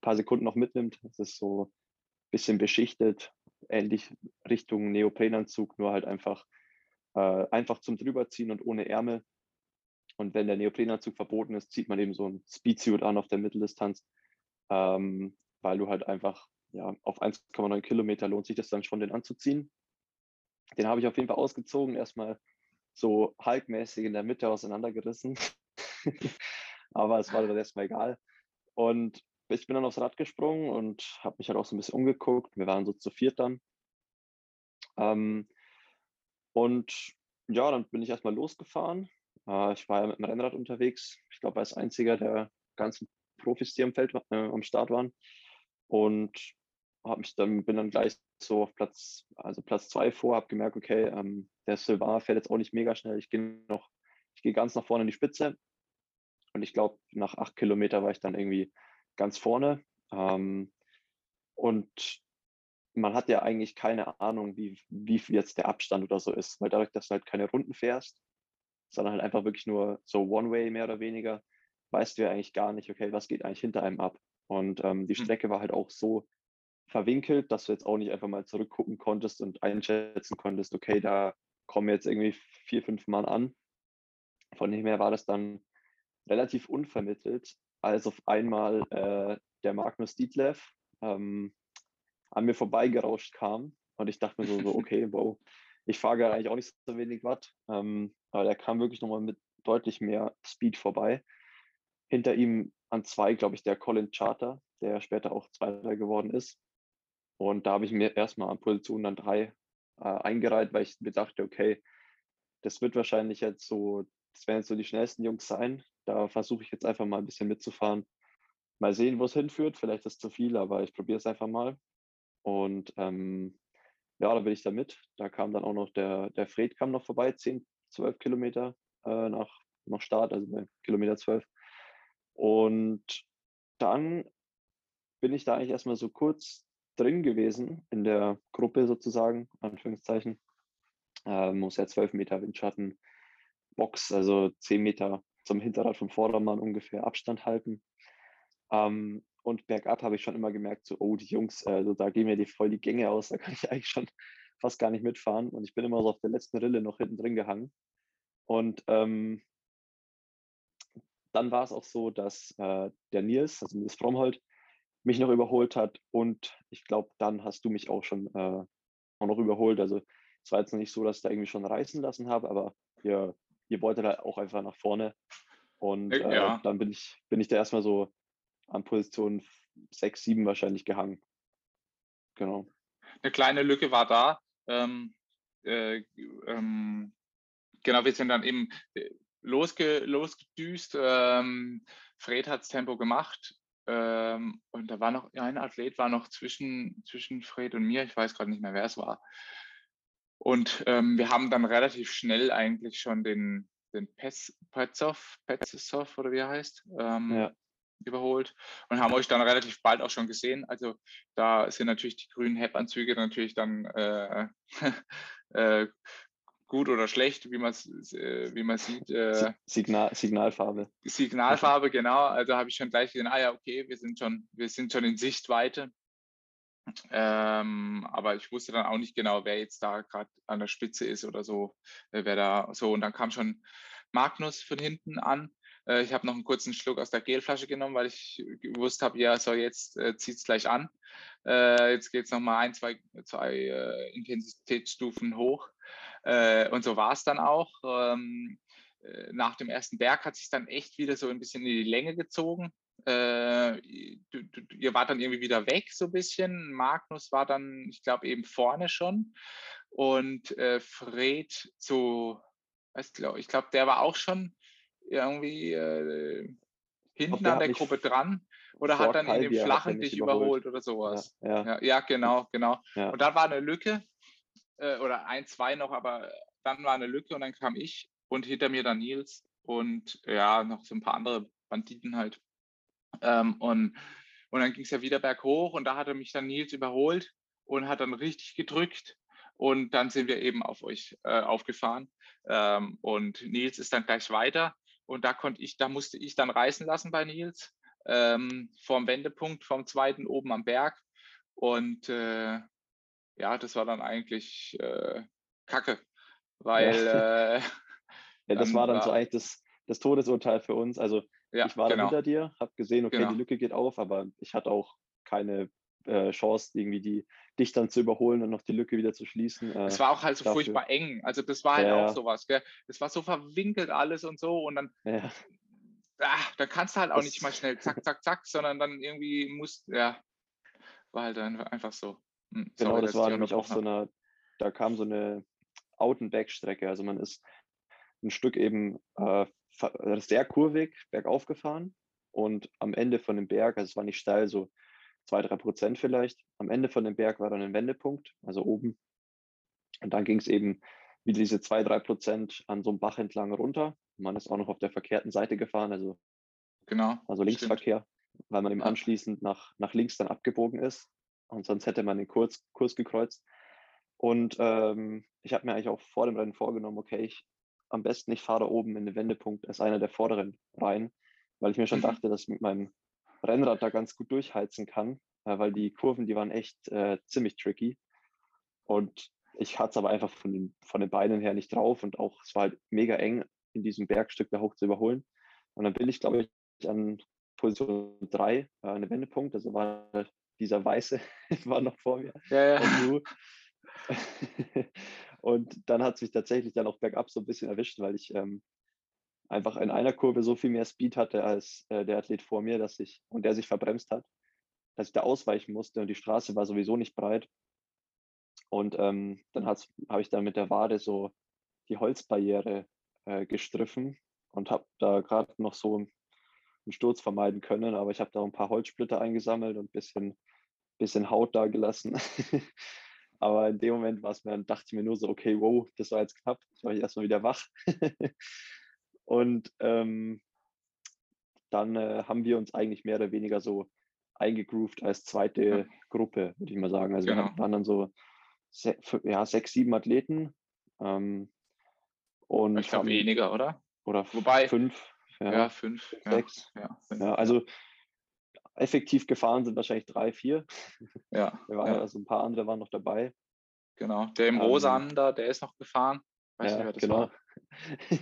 paar Sekunden noch mitnimmt. Das ist so ein bisschen beschichtet, ähnlich Richtung Neoprenanzug, nur halt einfach, äh, einfach zum drüberziehen und ohne Ärmel. Und wenn der Neoprenanzug verboten ist, zieht man eben so ein Speedsuit an auf der Mitteldistanz, ähm, weil du halt einfach ja, auf 1,9 Kilometer lohnt sich das dann schon, den anzuziehen. Den habe ich auf jeden Fall ausgezogen, erstmal so halbmäßig in der Mitte auseinandergerissen. [laughs] Aber es war dann erstmal egal. Und ich bin dann aufs Rad gesprungen und habe mich halt auch so ein bisschen umgeguckt. Wir waren so zu viert dann. Ähm, und ja, dann bin ich erstmal losgefahren. Äh, ich war ja mit dem Rennrad unterwegs. Ich glaube, als einziger der ganzen Profis, die am Feld äh, am Start waren. Und mich dann, bin dann gleich so auf Platz, also Platz zwei vor, habe gemerkt, okay, ähm, der Silvar fährt jetzt auch nicht mega schnell. Ich gehe noch, ich gehe ganz nach vorne in die Spitze. Und ich glaube, nach acht Kilometer war ich dann irgendwie ganz vorne. Ähm, und man hat ja eigentlich keine Ahnung, wie, wie jetzt der Abstand oder so ist, weil dadurch, dass du halt keine Runden fährst, sondern halt einfach wirklich nur so One-Way mehr oder weniger, weißt du ja eigentlich gar nicht, okay, was geht eigentlich hinter einem ab. Und ähm, die hm. Strecke war halt auch so verwinkelt, dass du jetzt auch nicht einfach mal zurückgucken konntest und einschätzen konntest, okay, da kommen jetzt irgendwie vier, fünf Mann an. Von dem her war das dann relativ unvermittelt, als auf einmal äh, der Magnus Dietlev ähm, an mir vorbeigerauscht kam. Und ich dachte mir so, so [laughs] okay, wow, ich fahre gerade eigentlich auch nicht so wenig Watt. Ähm, aber der kam wirklich nochmal mit deutlich mehr Speed vorbei. Hinter ihm an zwei, glaube ich, der Colin Charter, der später auch Zweiter geworden ist. Und da habe ich mir erstmal an Position dann drei äh, eingereiht, weil ich mir dachte, okay, das wird wahrscheinlich jetzt so, das werden jetzt so die schnellsten Jungs sein. Da versuche ich jetzt einfach mal ein bisschen mitzufahren. Mal sehen, wo es hinführt. Vielleicht ist es zu viel, aber ich probiere es einfach mal. Und ähm, ja, da bin ich da mit. Da kam dann auch noch der, der Fred kam noch vorbei, 10, 12 Kilometer äh, nach, nach Start, also bei Kilometer 12. Und dann bin ich da eigentlich erstmal so kurz drin gewesen in der Gruppe sozusagen, Anführungszeichen. Äh, muss ja 12 Meter Windschatten, Box, also 10 Meter zum Hinterrad vom Vordermann ungefähr Abstand halten. Ähm, und bergab habe ich schon immer gemerkt, so, oh, die Jungs, also da gehen mir die voll die Gänge aus, da kann ich [laughs] eigentlich schon fast gar nicht mitfahren. Und ich bin immer so auf der letzten Rille noch hinten drin gehangen. Und ähm, dann war es auch so, dass äh, der Nils, also Nils Fromhold, mich noch überholt hat. Und ich glaube, dann hast du mich auch schon äh, auch noch überholt. Also es war jetzt noch nicht so, dass ich da irgendwie schon reißen lassen habe, aber ihr, ihr wolltet da auch einfach nach vorne. Und äh, ja. dann bin ich, bin ich da erstmal so an Position 6, 7 wahrscheinlich gehangen. Genau. Eine kleine Lücke war da. Ähm, äh, ähm, genau, wir sind dann eben äh, losge, losgedüst. Ähm, Fred hat das Tempo gemacht. Ähm, und da war noch ein Athlet war noch zwischen, zwischen Fred und mir, ich weiß gerade nicht mehr, wer es war. Und ähm, wir haben dann relativ schnell eigentlich schon den, den Petzov, Petzov oder wie er heißt, ähm, ja. überholt und haben euch dann relativ bald auch schon gesehen. Also da sind natürlich die grünen HEP-Anzüge natürlich dann äh, [laughs] äh, gut oder schlecht, wie man äh, wie man sieht. Äh, Signal, Signalfarbe. Signalfarbe, genau. Also habe ich schon gleich gesehen, ah ja, okay, wir sind schon, wir sind schon in Sichtweite. Ähm, aber ich wusste dann auch nicht genau, wer jetzt da gerade an der Spitze ist oder so, äh, wer da so. Und dann kam schon Magnus von hinten an. Äh, ich habe noch einen kurzen Schluck aus der Gelflasche genommen, weil ich gewusst habe, ja, so jetzt äh, zieht es gleich an. Äh, jetzt geht es nochmal ein, zwei, zwei äh, Intensitätsstufen hoch. Äh, und so war es dann auch. Ähm, äh, nach dem ersten Berg hat sich dann echt wieder so ein bisschen in die Länge gezogen. Äh, du, du, ihr wart dann irgendwie wieder weg so ein bisschen. Magnus war dann, ich glaube, eben vorne schon. Und äh, Fred so, ich glaube, ich glaub, der war auch schon irgendwie äh, hinten an der Gruppe dran oder hat dann in dem flachen dich überholt. überholt. oder sowas. Ja, ja. ja, ja genau, genau. Und da war eine Lücke äh, oder ein, zwei noch, aber dann war eine Lücke und dann kam ich und hinter mir dann Nils und ja, noch so ein paar andere Banditen halt. Ähm, und, und dann ging es ja wieder berghoch und da hatte mich dann Nils überholt und hat dann richtig gedrückt. Und dann sind wir eben auf euch äh, aufgefahren. Ähm, und Nils ist dann gleich weiter. Und da konnte ich, da musste ich dann reißen lassen bei Nils. Ähm, vorm Wendepunkt, vom zweiten oben am Berg. Und äh, ja, das war dann eigentlich äh, Kacke. [laughs] Weil ja. Äh, [laughs] ja, das war dann war, so eigentlich das, das Todesurteil für uns. Also ja, ich war genau. hinter dir, habe gesehen, okay, genau. die Lücke geht auf, aber ich hatte auch keine äh, Chance, irgendwie die dich dann zu überholen und noch die Lücke wieder zu schließen. Äh, es war auch halt so dafür. furchtbar eng. Also das war halt ja, auch sowas. Gell? Es war so verwinkelt alles und so und dann, ja. ah, dann kannst du halt auch das, nicht mal schnell zack, zack, zack, sondern dann irgendwie musst, ja, war halt einfach so. Hm, genau, sorry, das war nämlich auch so eine, da kam so eine Out-and-Back-Strecke. Also man ist ein Stück eben äh, sehr kurvig bergauf gefahren und am Ende von dem Berg, also es war nicht steil, so zwei, drei Prozent vielleicht, am Ende von dem Berg war dann ein Wendepunkt, also oben. Und dann ging es eben wieder diese zwei, drei Prozent an so einem Bach entlang runter. Man ist auch noch auf der verkehrten Seite gefahren, also, genau, also Linksverkehr, stimmt. weil man eben anschließend nach, nach links dann abgebogen ist. Und sonst hätte man den Kurs, Kurs gekreuzt. Und ähm, ich habe mir eigentlich auch vor dem Rennen vorgenommen, okay, ich am besten, ich fahre da oben in den Wendepunkt als einer der vorderen rein, weil ich mir schon mhm. dachte, dass mit meinem Rennrad da ganz gut durchheizen kann, äh, weil die Kurven, die waren echt äh, ziemlich tricky. Und ich hatte es aber einfach von den, von den Beinen her nicht drauf und auch es war halt mega eng in diesem Bergstück da hoch zu überholen. Und dann bin ich, glaube ich, an Position 3 äh, an den Wendepunkt, also war dieser Weiße [laughs] war noch vor mir. Ja, ja. Und [laughs] dann hat es mich tatsächlich dann auch bergab so ein bisschen erwischt, weil ich ähm, einfach in einer Kurve so viel mehr Speed hatte als äh, der Athlet vor mir, dass ich und der sich verbremst hat, dass ich da ausweichen musste und die Straße war sowieso nicht breit. Und ähm, dann habe ich dann mit der Wade so die Holzbarriere äh, gestriffen und habe da gerade noch so einen Sturz vermeiden können, aber ich habe da ein paar Holzsplitter eingesammelt und ein bisschen, bisschen Haut da gelassen. [laughs] Aber in dem Moment war es mir, dachte ich mir nur so, okay, wow, das war jetzt knapp. Ich war erstmal wieder wach. [laughs] und ähm, dann äh, haben wir uns eigentlich mehr oder weniger so eingegroovt als zweite ja. Gruppe, würde ich mal sagen. Also genau. wir waren dann so se ja, sechs, sieben Athleten. Ähm, und ich glaube weniger, oder? Oder Wobei, fünf. Ja, ja fünf. Sechs. Ja, ja, also effektiv gefahren sind wahrscheinlich drei, vier. [laughs] Ja. Also ein paar andere waren noch dabei. Genau. Der im Rosa ähm, da, der ist noch gefahren. Weiß ja, nicht, genau.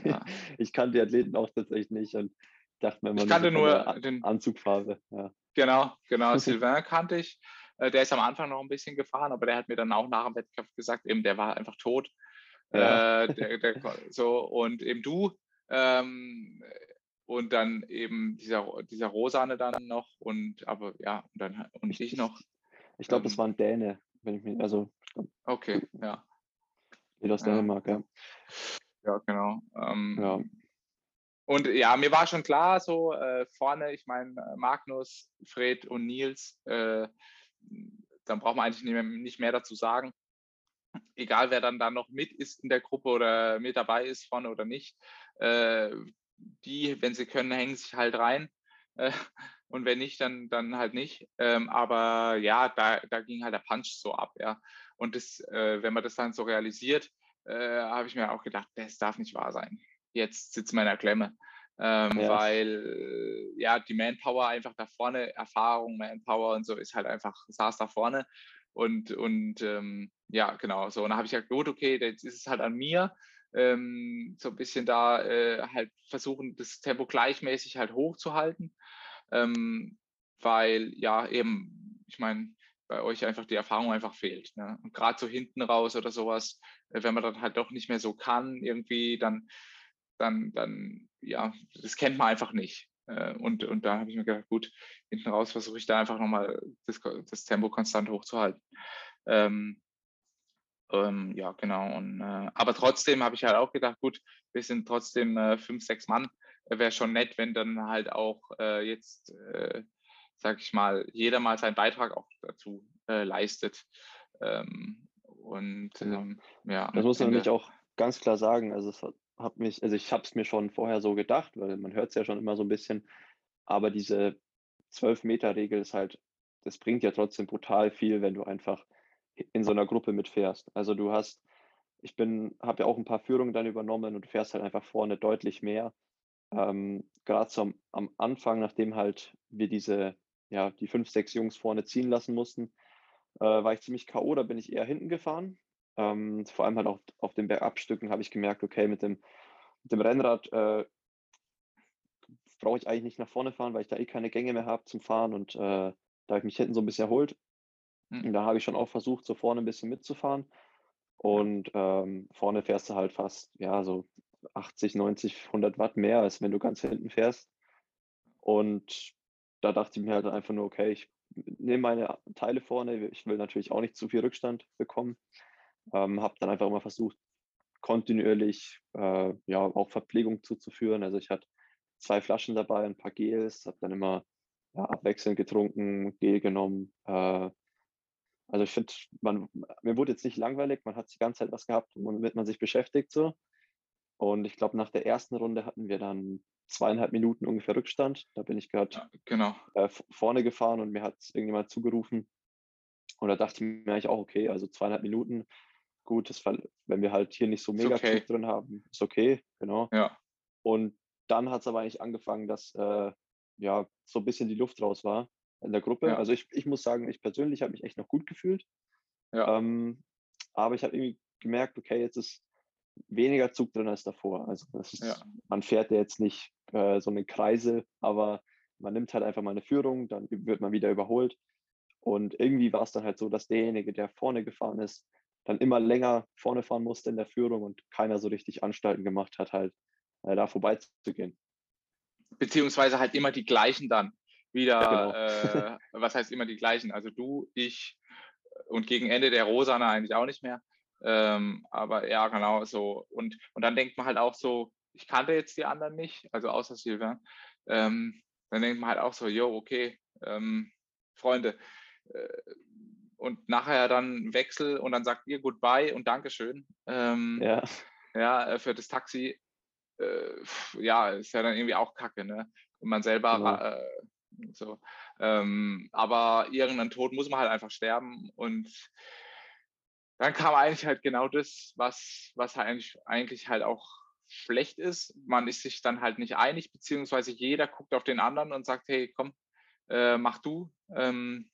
Ja. [laughs] ich kannte die Athleten auch tatsächlich nicht und dachte mir immer ich kannte nur den Anzugfarbe. Ja. Genau, genau. [laughs] Sylvain kannte ich. Äh, der ist am Anfang noch ein bisschen gefahren, aber der hat mir dann auch nach dem Wettkampf gesagt, eben der war einfach tot. Ja. Äh, [laughs] der, der, so, und eben du, ähm, und dann eben dieser, dieser Rosane dann noch und aber ja, und dann und ich noch. Ich glaube, ähm, das war ein Däne, wenn ich mich, also. Okay, ja. Aus Dänemark, ja. Ja, genau. Ähm, ja. Und ja, mir war schon klar, so äh, vorne, ich meine, äh, Magnus, Fred und Nils, äh, dann braucht man eigentlich nicht mehr, nicht mehr dazu sagen. egal wer dann da noch mit ist in der Gruppe oder mit dabei ist vorne oder nicht, äh, die, wenn sie können, hängen sich halt rein. Äh, [laughs] und wenn nicht, dann, dann halt nicht. Ähm, aber ja, da, da ging halt der Punch so ab, ja. Und das, äh, wenn man das dann so realisiert, äh, habe ich mir auch gedacht, das darf nicht wahr sein. Jetzt sitzt man in der Klemme. Ähm, ja. Weil ja, die Manpower einfach da vorne, Erfahrung, Manpower und so ist halt einfach, saß da vorne. Und, und ähm, ja, genau, so. Und dann habe ich ja gut, okay, jetzt ist es halt an mir, ähm, so ein bisschen da äh, halt versuchen, das Tempo gleichmäßig halt hochzuhalten. Ähm, weil ja eben, ich meine, bei euch einfach die Erfahrung einfach fehlt. Ne? Und gerade so hinten raus oder sowas, äh, wenn man dann halt doch nicht mehr so kann, irgendwie, dann, dann, dann, ja, das kennt man einfach nicht. Äh, und, und da habe ich mir gedacht, gut, hinten raus versuche ich da einfach nochmal das, das Tempo konstant hochzuhalten. Ähm, ähm, ja, genau. Und, äh, aber trotzdem habe ich halt auch gedacht, gut, wir sind trotzdem äh, fünf, sechs Mann. Wäre schon nett, wenn dann halt auch äh, jetzt, äh, sag ich mal, jeder mal seinen Beitrag auch dazu äh, leistet. Ähm, und ähm, ja. Das muss man nämlich auch ganz klar sagen. Also es hat mich, also ich habe es mir schon vorher so gedacht, weil man hört es ja schon immer so ein bisschen. Aber diese 12-Meter-Regel ist halt, das bringt ja trotzdem brutal viel, wenn du einfach in so einer Gruppe mitfährst. Also du hast, ich bin, habe ja auch ein paar Führungen dann übernommen und du fährst halt einfach vorne deutlich mehr. Ähm, Gerade so am, am, Anfang, nachdem halt wir diese, ja, die fünf, sechs Jungs vorne ziehen lassen mussten, äh, war ich ziemlich K.O., da bin ich eher hinten gefahren. Ähm, vor allem halt auch auf den Bergabstücken habe ich gemerkt, okay, mit dem, mit dem Rennrad äh, brauche ich eigentlich nicht nach vorne fahren, weil ich da eh keine Gänge mehr habe zum Fahren und äh, da habe ich mich hinten so ein bisschen erholt. Mhm. Und da habe ich schon auch versucht, so vorne ein bisschen mitzufahren. Und ähm, vorne fährst du halt fast, ja, so 80, 90, 100 Watt mehr, als wenn du ganz hinten fährst. Und da dachte ich mir halt einfach nur, okay, ich nehme meine Teile vorne. Ich will natürlich auch nicht zu viel Rückstand bekommen. Ähm, habe dann einfach immer versucht, kontinuierlich äh, ja auch Verpflegung zuzuführen. Also ich hatte zwei Flaschen dabei, ein paar Gels, habe dann immer ja, abwechselnd getrunken, Gel genommen, äh, also ich finde, mir wurde jetzt nicht langweilig, man hat die ganze Zeit was gehabt, womit man sich beschäftigt so. Und ich glaube, nach der ersten Runde hatten wir dann zweieinhalb Minuten ungefähr Rückstand. Da bin ich gerade ja, genau. äh, vorne gefahren und mir hat irgendjemand zugerufen. Und da dachte ich mir eigentlich auch, okay, also zweieinhalb Minuten, gut, das, wenn wir halt hier nicht so mega okay. drin haben, ist okay, genau. Ja. Und dann hat es aber eigentlich angefangen, dass äh, ja so ein bisschen die Luft raus war in der Gruppe. Ja. Also ich, ich muss sagen, ich persönlich habe mich echt noch gut gefühlt. Ja. Ähm, aber ich habe irgendwie gemerkt, okay, jetzt ist weniger Zug drin als davor. Also ist, ja. man fährt ja jetzt nicht äh, so eine Kreise, aber man nimmt halt einfach mal eine Führung, dann wird man wieder überholt. Und irgendwie war es dann halt so, dass derjenige, der vorne gefahren ist, dann immer länger vorne fahren musste in der Führung und keiner so richtig Anstalten gemacht hat, halt äh, da vorbeizugehen. Beziehungsweise halt immer die gleichen dann wieder, ja, genau. äh, [laughs] was heißt immer die gleichen? Also du, ich und gegen Ende der Rosana eigentlich auch nicht mehr. Ähm, aber ja, genau so. Und, und dann denkt man halt auch so, ich kannte jetzt die anderen nicht, also außer Silver. Ähm, dann denkt man halt auch so, jo, okay, ähm, Freunde. Äh, und nachher dann Wechsel und dann sagt ihr Goodbye und Dankeschön. Ähm, ja. ja, äh, für das Taxi. Äh, ja, ist ja dann irgendwie auch kacke, ne? Und man selber genau. äh, so. Ähm, aber irgendein Tod muss man halt einfach sterben und dann kam eigentlich halt genau das, was, was halt eigentlich, eigentlich halt auch schlecht ist. Man ist sich dann halt nicht einig, beziehungsweise jeder guckt auf den anderen und sagt, hey, komm, äh, mach du. Ähm,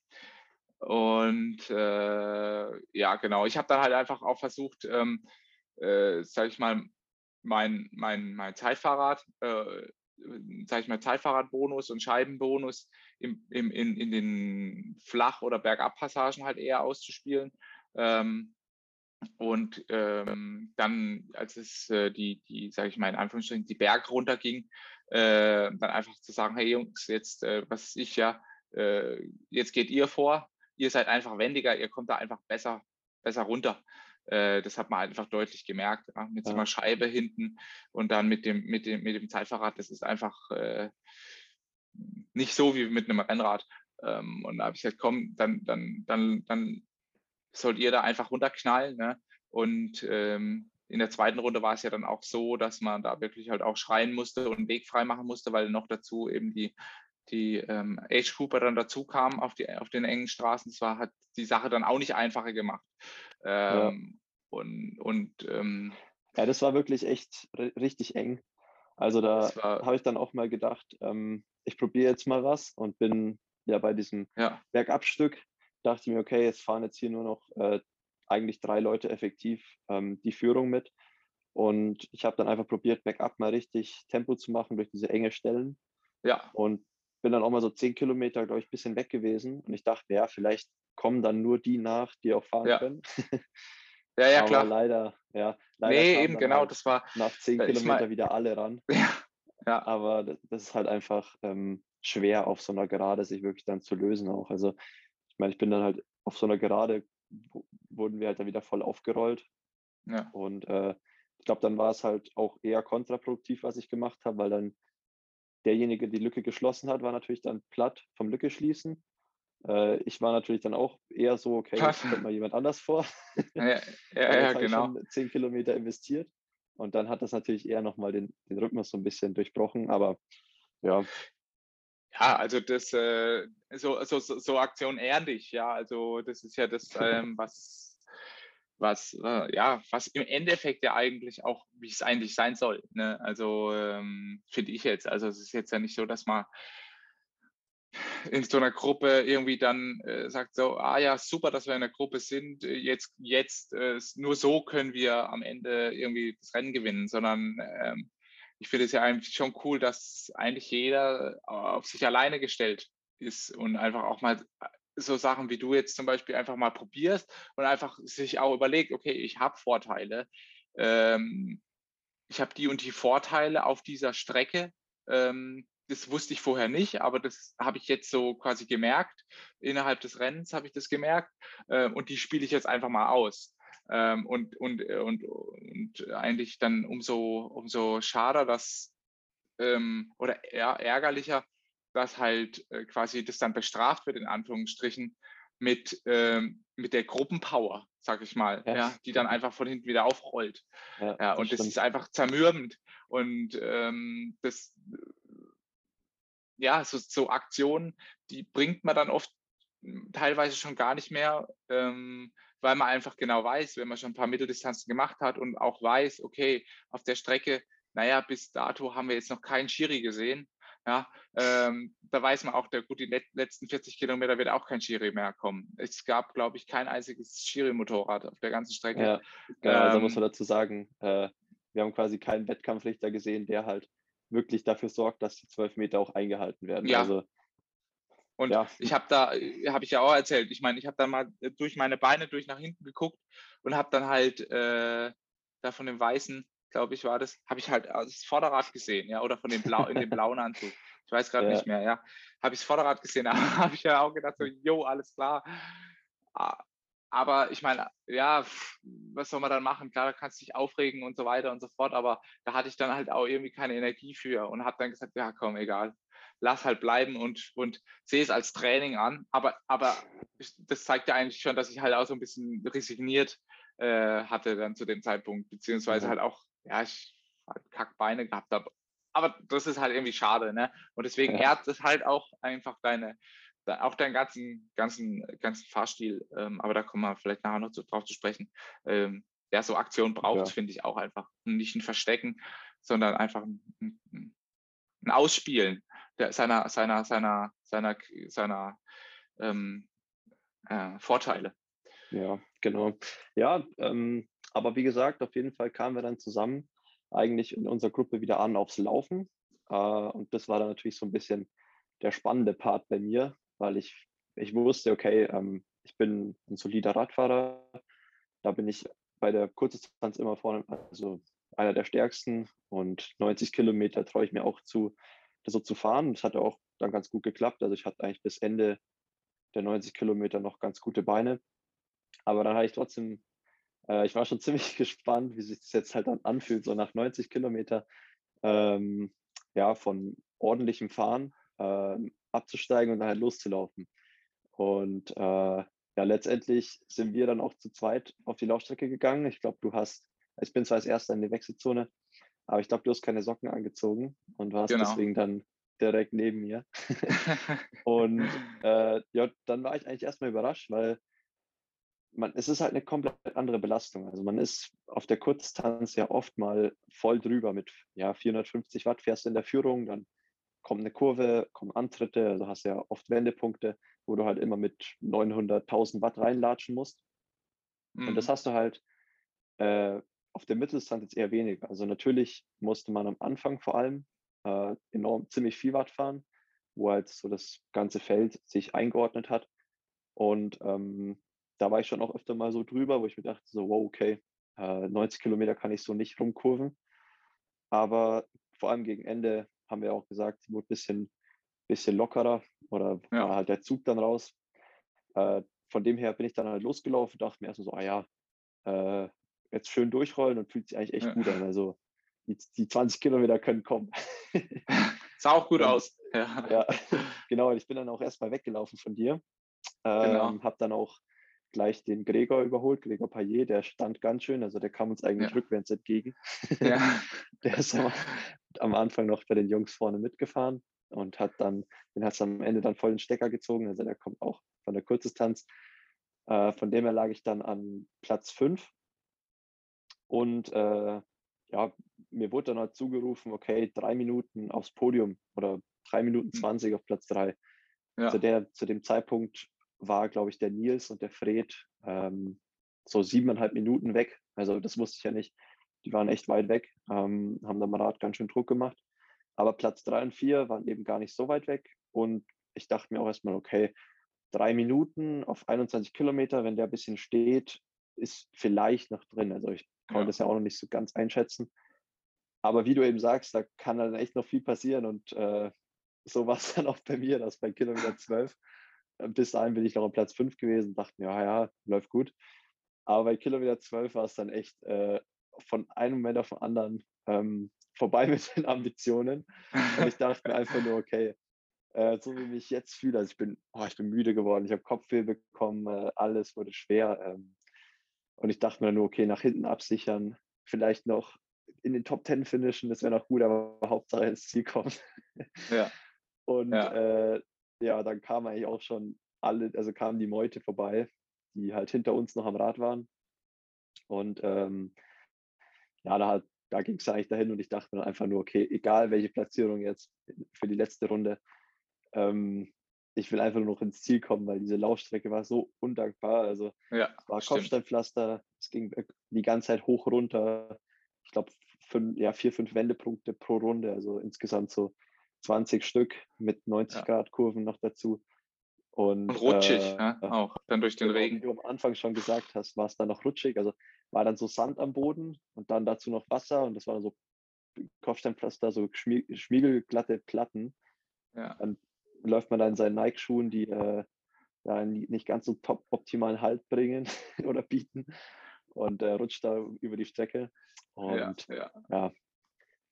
und äh, ja, genau. Ich habe dann halt einfach auch versucht, ähm, äh, sage ich mal, mein, mein, mein Zeitfahrrad äh, sage ich mal, Zeitfahrradbonus und Scheibenbonus im, im, in, in den Flach- oder Bergabpassagen halt eher auszuspielen. Ähm, und ähm, dann, als es äh, die, die sage ich mal in Anführungsstrichen, die Berg runterging, äh, dann einfach zu sagen, hey Jungs, jetzt, äh, was ich ja, äh, jetzt geht ihr vor, ihr seid einfach wendiger, ihr kommt da einfach besser, besser runter. Äh, das hat man einfach deutlich gemerkt, ja, mit so einer Scheibe hinten und dann mit dem, mit dem, mit dem Zeitfahrrad. Das ist einfach äh, nicht so wie mit einem Rennrad. Ähm, und da habe ich gesagt, komm, dann, dann, dann, dann sollt ihr da einfach runterknallen. Ne? Und ähm, in der zweiten Runde war es ja dann auch so, dass man da wirklich halt auch schreien musste und einen Weg frei machen musste, weil noch dazu eben die, die ähm, Age Grouper dann dazu kamen auf, die, auf den engen Straßen. Das war, hat die Sache dann auch nicht einfacher gemacht. Ähm, ja. Und, und ähm, ja, das war wirklich echt richtig eng. Also da habe ich dann auch mal gedacht, ähm, ich probiere jetzt mal was und bin ja bei diesem ja. Bergabstück, dachte ich mir, okay, jetzt fahren jetzt hier nur noch äh, eigentlich drei Leute effektiv ähm, die Führung mit. Und ich habe dann einfach probiert, bergab mal richtig Tempo zu machen durch diese enge Stellen. Ja. Und bin dann auch mal so zehn Kilometer, glaube ich, ein bisschen weg gewesen. Und ich dachte, ja, vielleicht kommen dann nur die nach, die auch fahren ja. können. Ja, ja, [laughs] klar. Aber leider, ja. Leider nee, eben genau, halt das war. Nach zehn Kilometer wieder alle ran. [laughs] Ja. ja. Aber das ist halt einfach ähm, schwer auf so einer Gerade sich wirklich dann zu lösen auch. Also, meine, ich bin dann halt auf so einer Gerade, wurden wir halt dann wieder voll aufgerollt. Ja. Und äh, ich glaube, dann war es halt auch eher kontraproduktiv, was ich gemacht habe, weil dann derjenige, die Lücke geschlossen hat, war natürlich dann platt vom Lücke schließen. Äh, ich war natürlich dann auch eher so, okay, jetzt kommt mal jemand anders vor. [laughs] Ja, ja, ja genau. Ich zehn Kilometer investiert. Und dann hat das natürlich eher nochmal den, den Rhythmus so ein bisschen durchbrochen. Aber ja, ja, also das äh, so, so, so Aktion ehrlich, ja. Also das ist ja das, ähm, was was äh, ja, was im Endeffekt ja eigentlich auch, wie es eigentlich sein soll. Ne? Also ähm, finde ich jetzt. Also es ist jetzt ja nicht so, dass man in so einer Gruppe irgendwie dann äh, sagt so, ah ja, super, dass wir in der Gruppe sind, jetzt, jetzt äh, nur so können wir am Ende irgendwie das Rennen gewinnen, sondern ähm, ich finde es ja eigentlich schon cool, dass eigentlich jeder auf sich alleine gestellt ist und einfach auch mal so Sachen wie du jetzt zum Beispiel einfach mal probierst und einfach sich auch überlegt, okay, ich habe Vorteile, ähm, ich habe die und die Vorteile auf dieser Strecke. Ähm, das wusste ich vorher nicht, aber das habe ich jetzt so quasi gemerkt. Innerhalb des Rennens habe ich das gemerkt äh, und die spiele ich jetzt einfach mal aus. Ähm, und, und, äh, und, und eigentlich dann umso, umso schader, dass ähm, oder eher ärgerlicher, dass halt äh, quasi das dann bestraft wird, in Anführungsstrichen, mit, ähm, mit der Gruppenpower, sag ich mal, ja. ja. die dann einfach von hinten wieder aufrollt. Ja, ja und das, das ist einfach zermürbend. Und ähm, das, ja, so, so Aktionen, die bringt man dann oft hm, teilweise schon gar nicht mehr, ähm, weil man einfach genau weiß, wenn man schon ein paar Mitteldistanzen gemacht hat und auch weiß, okay, auf der Strecke, naja, bis dato haben wir jetzt noch keinen Schiri gesehen. Ja, ähm, da weiß man auch, der, gut, die letzten 40 Kilometer wird auch kein Schiri mehr kommen. Es gab, glaube ich, kein einziges Schiri-Motorrad auf der ganzen Strecke. Ja, genau, also ähm, muss man dazu sagen, äh, wir haben quasi keinen Wettkampfrichter gesehen, der halt wirklich dafür sorgt, dass die 12 Meter auch eingehalten werden. Ja. Also, und ja. ich habe da, habe ich ja auch erzählt, ich meine, ich habe da mal durch meine Beine durch nach hinten geguckt und habe dann halt äh, da von dem Weißen glaube ich, war das, habe ich halt das Vorderrad gesehen, ja, oder von dem Blau, in dem blauen Anzug. Ich weiß [laughs] gerade ja. nicht mehr, ja. Habe ich das Vorderrad gesehen, [laughs] habe ich ja auch gedacht, so, jo, alles klar. Aber ich meine, ja, was soll man dann machen? Klar, da kannst du dich aufregen und so weiter und so fort, aber da hatte ich dann halt auch irgendwie keine Energie für und habe dann gesagt, ja, komm, egal, lass halt bleiben und, und sehe es als Training an. Aber, aber das zeigt ja eigentlich schon, dass ich halt auch so ein bisschen resigniert äh, hatte dann zu dem Zeitpunkt, beziehungsweise halt auch ja, ich halt Kackbeine gehabt habe. Aber das ist halt irgendwie schade, ne? Und deswegen ja. ehrt es halt auch einfach deine, auch deinen ganzen, ganzen, ganzen Fahrstil. Ähm, aber da kommen wir vielleicht nachher noch zu, drauf zu sprechen. Ähm, ja, so Aktion braucht es, ja. finde ich auch einfach. Nicht ein Verstecken, sondern einfach ein, ein, ein Ausspielen der, seiner, seiner, seiner, seiner, seiner ähm, äh, Vorteile. Ja, genau. Ja, ähm, aber wie gesagt, auf jeden Fall kamen wir dann zusammen eigentlich in unserer Gruppe wieder an aufs Laufen. Äh, und das war dann natürlich so ein bisschen der spannende Part bei mir, weil ich, ich wusste, okay, ähm, ich bin ein solider Radfahrer. Da bin ich bei der Kurzdistanz immer vorne, also einer der stärksten. Und 90 Kilometer traue ich mir auch zu, das so zu fahren. Das hat auch dann ganz gut geklappt. Also ich hatte eigentlich bis Ende der 90 Kilometer noch ganz gute Beine. Aber dann hatte ich trotzdem äh, ich war schon [laughs] ziemlich gespannt, wie sich das jetzt halt dann anfühlt, so nach 90 Kilometer ähm, ja, von ordentlichem Fahren äh, abzusteigen und dann halt loszulaufen. Und äh, ja, letztendlich sind wir dann auch zu zweit auf die Laufstrecke gegangen. Ich glaube, du hast, ich bin zwar als erster in die Wechselzone, aber ich glaube, du hast keine Socken angezogen und warst genau. deswegen dann direkt neben mir. [laughs] und äh, ja, dann war ich eigentlich erstmal überrascht, weil man, es ist halt eine komplett andere Belastung. Also man ist auf der Kurzdistanz ja oft mal voll drüber mit ja, 450 Watt fährst du in der Führung, dann kommt eine Kurve, kommen Antritte, also hast ja oft Wendepunkte, wo du halt immer mit 900.000 Watt reinlatschen musst. Mhm. Und das mhm. hast du halt äh, auf der Mitteldistanz jetzt eher weniger. Also natürlich musste man am Anfang vor allem äh, enorm ziemlich viel Watt fahren, wo halt so das ganze Feld sich eingeordnet hat. Und ähm, da war ich schon auch öfter mal so drüber, wo ich mir dachte, so, wow, okay, äh, 90 Kilometer kann ich so nicht rumkurven. Aber vor allem gegen Ende haben wir auch gesagt, wurde ein bisschen, bisschen lockerer oder ja. war halt der Zug dann raus. Äh, von dem her bin ich dann halt losgelaufen, dachte mir erstmal so, ah ja, äh, jetzt schön durchrollen und fühlt sich eigentlich echt ja. gut an. Also die, die 20 Kilometer können kommen. [laughs] Sah auch gut aus. Ja. ja. [laughs] genau. Ich bin dann auch erstmal weggelaufen von dir. Genau. Ähm, genau. Habe dann auch gleich den Gregor überholt, Gregor Payet, der stand ganz schön, also der kam uns eigentlich ja. rückwärts entgegen. Ja. [laughs] der ist am, am, Anfang noch bei den Jungs vorne mitgefahren und hat dann, den hat es am Ende dann voll den Stecker gezogen, also der kommt auch von der Kurzdistanz. Äh, von dem her lag ich dann an Platz 5 und äh, ja, mir wurde dann halt zugerufen, okay, drei Minuten aufs Podium oder drei Minuten 20 hm. auf Platz 3. Ja. Zu, der, zu dem Zeitpunkt war, glaube ich, der Nils und der Fred ähm, so siebeneinhalb Minuten weg. Also das wusste ich ja nicht. Die waren echt weit weg, ähm, haben am Rad ganz schön Druck gemacht. Aber Platz drei und vier waren eben gar nicht so weit weg. Und ich dachte mir auch erstmal, okay, drei Minuten auf 21 Kilometer, wenn der ein bisschen steht, ist vielleicht noch drin. Also ich konnte ja. das ja auch noch nicht so ganz einschätzen. Aber wie du eben sagst, da kann dann echt noch viel passieren. Und äh, so war es [laughs] dann auch bei mir, dass bei Kilometer 12 bis dahin bin ich noch auf Platz 5 gewesen, dachte mir, ja, ja, läuft gut. Aber bei Kilometer 12 war es dann echt äh, von einem Moment auf den anderen ähm, [laughs] vorbei mit den Ambitionen. Und ich dachte mir einfach nur, okay, äh, so wie ich mich jetzt fühle, also ich bin, oh, ich bin müde geworden, ich habe Kopfweh bekommen, äh, alles wurde schwer. Ähm, und ich dachte mir nur, okay, nach hinten absichern, vielleicht noch in den Top 10 finishen, das wäre noch gut, aber Hauptsache ins Ziel kommen. Ja. [laughs] Und ja. Äh, ja, dann kam eigentlich auch schon alle, also kamen die Meute vorbei, die halt hinter uns noch am Rad waren. Und ähm, ja, da, da ging es eigentlich dahin und ich dachte mir einfach nur, okay, egal welche Platzierung jetzt für die letzte Runde, ähm, ich will einfach nur noch ins Ziel kommen, weil diese Laufstrecke war so undankbar. Also ja, es war Kopfsteinpflaster, es ging die ganze Zeit hoch runter. Ich glaube, ja, vier, fünf Wendepunkte pro Runde, also insgesamt so 20 Stück mit 90 ja. Grad Kurven noch dazu. Und, und rutschig, äh, ja, auch dann durch den genau, Regen. Wie du am Anfang schon gesagt hast, war es dann noch rutschig. Also war dann so Sand am Boden und dann dazu noch Wasser und das war dann so Kopfsteinpflaster, so schmiegelglatte Platten. Ja. Dann läuft man da in seinen Nike-Schuhen, die äh, ja, nicht ganz so top optimalen Halt bringen [laughs] oder bieten und äh, rutscht da über die Strecke. Und ja, ja. ja,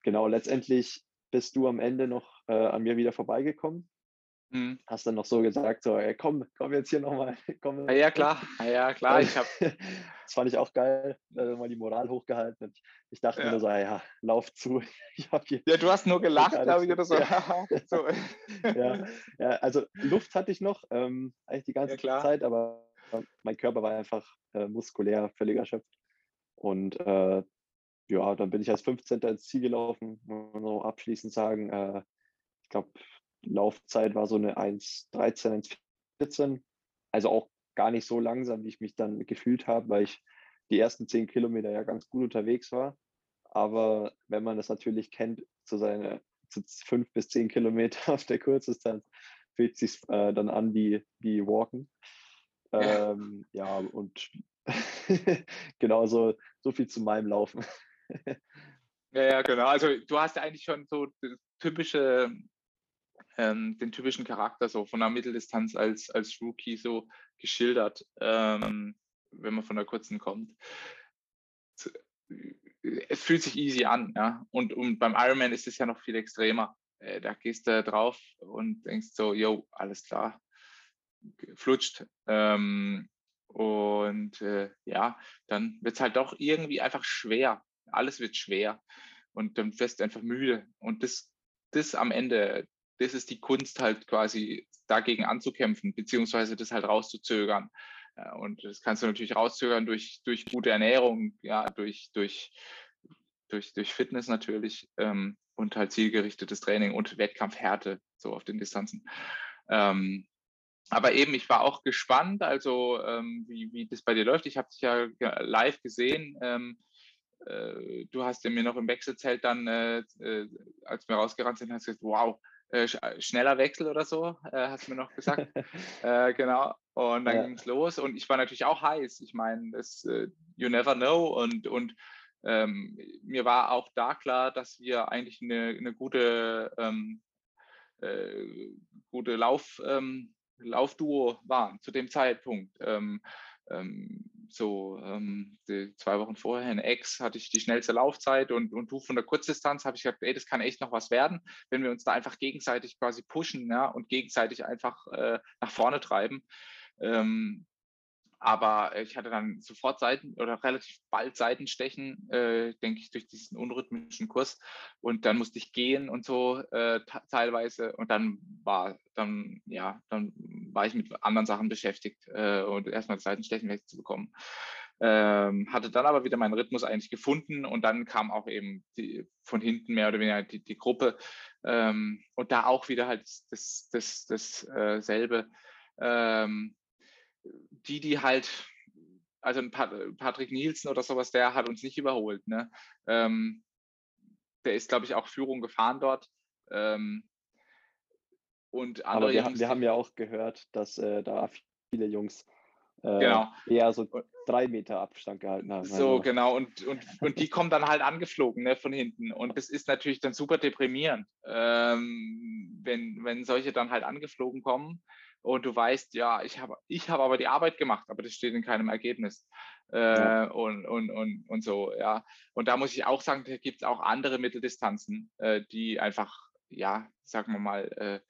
genau, letztendlich bist du am Ende noch äh, an mir wieder vorbeigekommen. Mhm. Hast dann noch so gesagt, so, ey, komm, komm jetzt hier nochmal. Ja, [laughs] ja, klar, ja, [laughs] klar. Ich hab... das fand ich auch geil, also mal die Moral hochgehalten. Ich, ich dachte ja. mir so, ja, lauf zu. [laughs] ja, du hast nur gelacht, glaube ich, oder so. Ja. so. ja. ja, also Luft hatte ich noch, ähm, eigentlich die ganze ja, Zeit, aber mein Körper war einfach äh, muskulär völlig erschöpft. Und äh, ja, dann bin ich als 15. ins Ziel gelaufen. Nur abschließend sagen, äh, ich glaube, Laufzeit war so eine 1,13, 1,14. Also auch gar nicht so langsam, wie ich mich dann gefühlt habe, weil ich die ersten 10 Kilometer ja ganz gut unterwegs war. Aber wenn man das natürlich kennt, zu seine zu fünf bis zehn Kilometer [laughs] auf der Kurzdistanz, fühlt es sich äh, dann an wie, wie Walken. Ähm, ja. ja, und [laughs] genau so, so viel zu meinem Laufen. Ja, ja, genau. Also du hast eigentlich schon so typische, ähm, den typischen Charakter so von der Mitteldistanz als, als Rookie so geschildert, ähm, wenn man von der kurzen kommt. Es fühlt sich easy an, ja. Und, und beim Ironman ist es ja noch viel extremer. Äh, da gehst du drauf und denkst so, yo, alles klar, flutscht. Ähm, Und äh, ja, dann wird es halt doch irgendwie einfach schwer. Alles wird schwer. Und dann wirst du einfach müde. Und das, das am Ende, das ist die Kunst halt quasi dagegen anzukämpfen, beziehungsweise das halt rauszuzögern. Und das kannst du natürlich rauszögern durch, durch gute Ernährung, ja, durch, durch, durch, durch Fitness natürlich ähm, und halt zielgerichtetes Training und Wettkampfhärte so auf den Distanzen. Ähm, aber eben, ich war auch gespannt, also ähm, wie, wie das bei dir läuft. Ich habe dich ja live gesehen. Ähm, äh, du hast ja mir noch im Wechselzelt dann, äh, äh, als wir rausgerannt sind, hast gesagt, wow, äh, schneller Wechsel oder so, äh, hast du mir noch gesagt. [laughs] äh, genau. Und dann ja. ging es los und ich war natürlich auch heiß. Ich meine, das äh, you never know und und ähm, mir war auch da klar, dass wir eigentlich eine, eine gute ähm, äh, gute Lauf ähm, Laufduo waren zu dem Zeitpunkt. Ähm, so ähm, zwei Wochen vorher in Ex hatte ich die schnellste Laufzeit und, und du von der Kurzdistanz habe ich gesagt, ey, das kann echt noch was werden, wenn wir uns da einfach gegenseitig quasi pushen ja, und gegenseitig einfach äh, nach vorne treiben. Ähm, aber ich hatte dann sofort Seiten oder relativ bald Seitenstechen, äh, denke ich, durch diesen unrhythmischen Kurs. Und dann musste ich gehen und so äh, teilweise. Und dann war dann, ja, dann war ich mit anderen Sachen beschäftigt äh, und erstmal Seitenstechen wegzubekommen. Ähm, hatte dann aber wieder meinen Rhythmus eigentlich gefunden und dann kam auch eben die, von hinten mehr oder weniger die, die Gruppe ähm, und da auch wieder halt das, das, das, dasselbe. Äh, ähm, die, die halt, also ein Patrick Nielsen oder sowas, der hat uns nicht überholt. Ne? Ähm, der ist, glaube ich, auch Führung gefahren dort. Ähm, und andere Aber wir, Jungs, wir haben ja auch gehört, dass äh, da viele Jungs äh, genau. eher so drei Meter Abstand gehalten haben. So, also. genau. Und, und, und die kommen dann halt angeflogen ne, von hinten. Und das ist natürlich dann super deprimierend, ähm, wenn, wenn solche dann halt angeflogen kommen und du weißt, ja, ich habe ich hab aber die Arbeit gemacht, aber das steht in keinem Ergebnis. Äh, ja. und, und, und, und so, ja. Und da muss ich auch sagen, da gibt es auch andere Mitteldistanzen, äh, die einfach, ja, sagen wir mal, äh,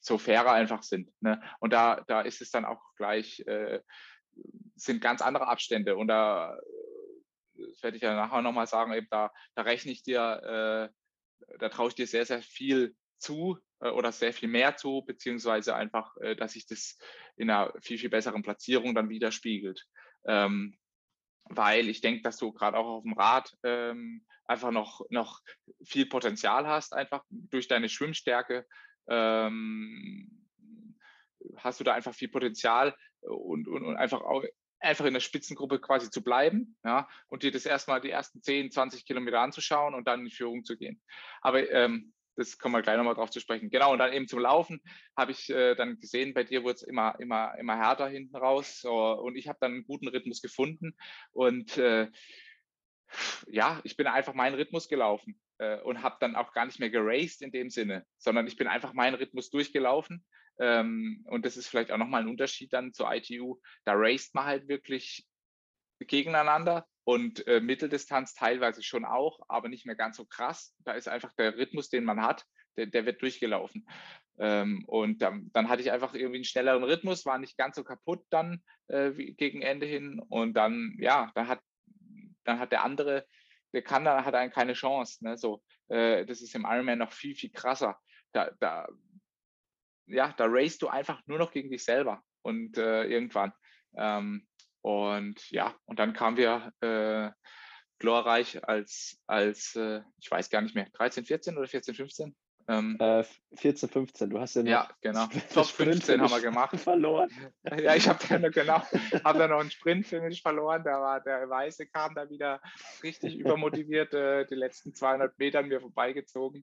so fairer einfach sind. Ne? Und da, da ist es dann auch gleich, äh, sind ganz andere Abstände. Und da, das werde ich ja nachher nochmal sagen, eben da, da rechne ich dir, äh, da traue ich dir sehr, sehr viel zu, oder sehr viel mehr zu, beziehungsweise einfach, äh, dass sich das in einer viel, viel besseren Platzierung dann widerspiegelt. Ähm, weil ich denke, dass du gerade auch auf dem Rad ähm, einfach noch, noch viel Potenzial hast, einfach durch deine Schwimmstärke. Ähm, hast du da einfach viel Potenzial und, und, und einfach auch einfach in der Spitzengruppe quasi zu bleiben ja, und dir das erstmal die ersten 10, 20 Kilometer anzuschauen und dann in die Führung zu gehen. Aber ähm, das kommen wir gleich nochmal drauf zu sprechen. Genau, und dann eben zum Laufen habe ich äh, dann gesehen, bei dir wurde es immer, immer, immer härter hinten raus. So, und ich habe dann einen guten Rhythmus gefunden. Und äh, ja, ich bin einfach meinen Rhythmus gelaufen äh, und habe dann auch gar nicht mehr geraced in dem Sinne, sondern ich bin einfach meinen Rhythmus durchgelaufen. Ähm, und das ist vielleicht auch nochmal ein Unterschied dann zur ITU. Da raced man halt wirklich gegeneinander und äh, Mitteldistanz teilweise schon auch, aber nicht mehr ganz so krass. Da ist einfach der Rhythmus, den man hat, der, der wird durchgelaufen. Ähm, und dann, dann, hatte ich einfach irgendwie einen schnelleren Rhythmus, war nicht ganz so kaputt dann äh, gegen Ende hin. Und dann, ja, dann hat, dann hat der andere, der kann da, hat einen keine Chance. Ne? So, äh, das ist im Ironman noch viel, viel krasser. Da, da, ja, da racest du einfach nur noch gegen dich selber und äh, irgendwann. Ähm, und ja, und dann kamen wir äh, glorreich als, als äh, ich weiß gar nicht mehr, 13, 14 oder 14, 15? Ähm, äh, 14, 15, du hast ja noch Ja, genau. Top 15 haben wir [laughs] gemacht. Verloren. Ja, ich habe dann genau, [laughs] habe dann noch einen Sprint für mich verloren. Da war der Weiße kam da wieder richtig übermotiviert, äh, die letzten 200 Meter an mir vorbeigezogen.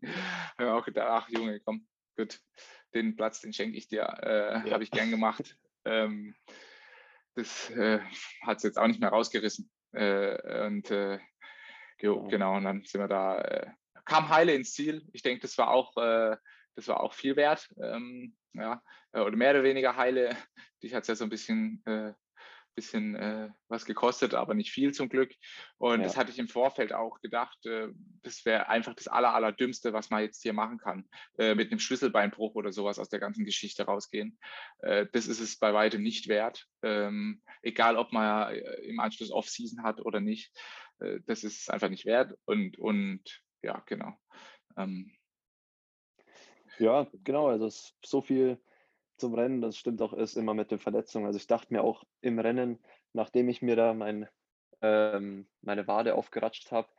Habe auch gedacht, ach Junge, komm, gut, den Platz, den schenke ich dir, äh, ja. habe ich gern gemacht. Ähm, das äh, hat es jetzt auch nicht mehr rausgerissen. Äh, und äh, jo, genau, und dann sind wir da, äh, kam heile ins Ziel. Ich denke, das war auch, äh, das war auch viel wert. Ähm, ja, äh, oder mehr oder weniger heile. Dich hat es ja so ein bisschen bisschen äh, was gekostet, aber nicht viel zum Glück. Und ja. das hatte ich im Vorfeld auch gedacht, äh, das wäre einfach das aller, allerdümmste, was man jetzt hier machen kann, äh, mit einem Schlüsselbeinbruch oder sowas aus der ganzen Geschichte rausgehen. Äh, das ist es bei weitem nicht wert, ähm, egal ob man äh, im Anschluss Off-Season hat oder nicht. Äh, das ist es einfach nicht wert. Und, und ja, genau. Ähm, ja, genau. Also es ist so viel zum Rennen, das stimmt auch, ist immer mit den Verletzungen. Also ich dachte mir auch im Rennen, nachdem ich mir da mein, ähm, meine Wade aufgeratscht habe,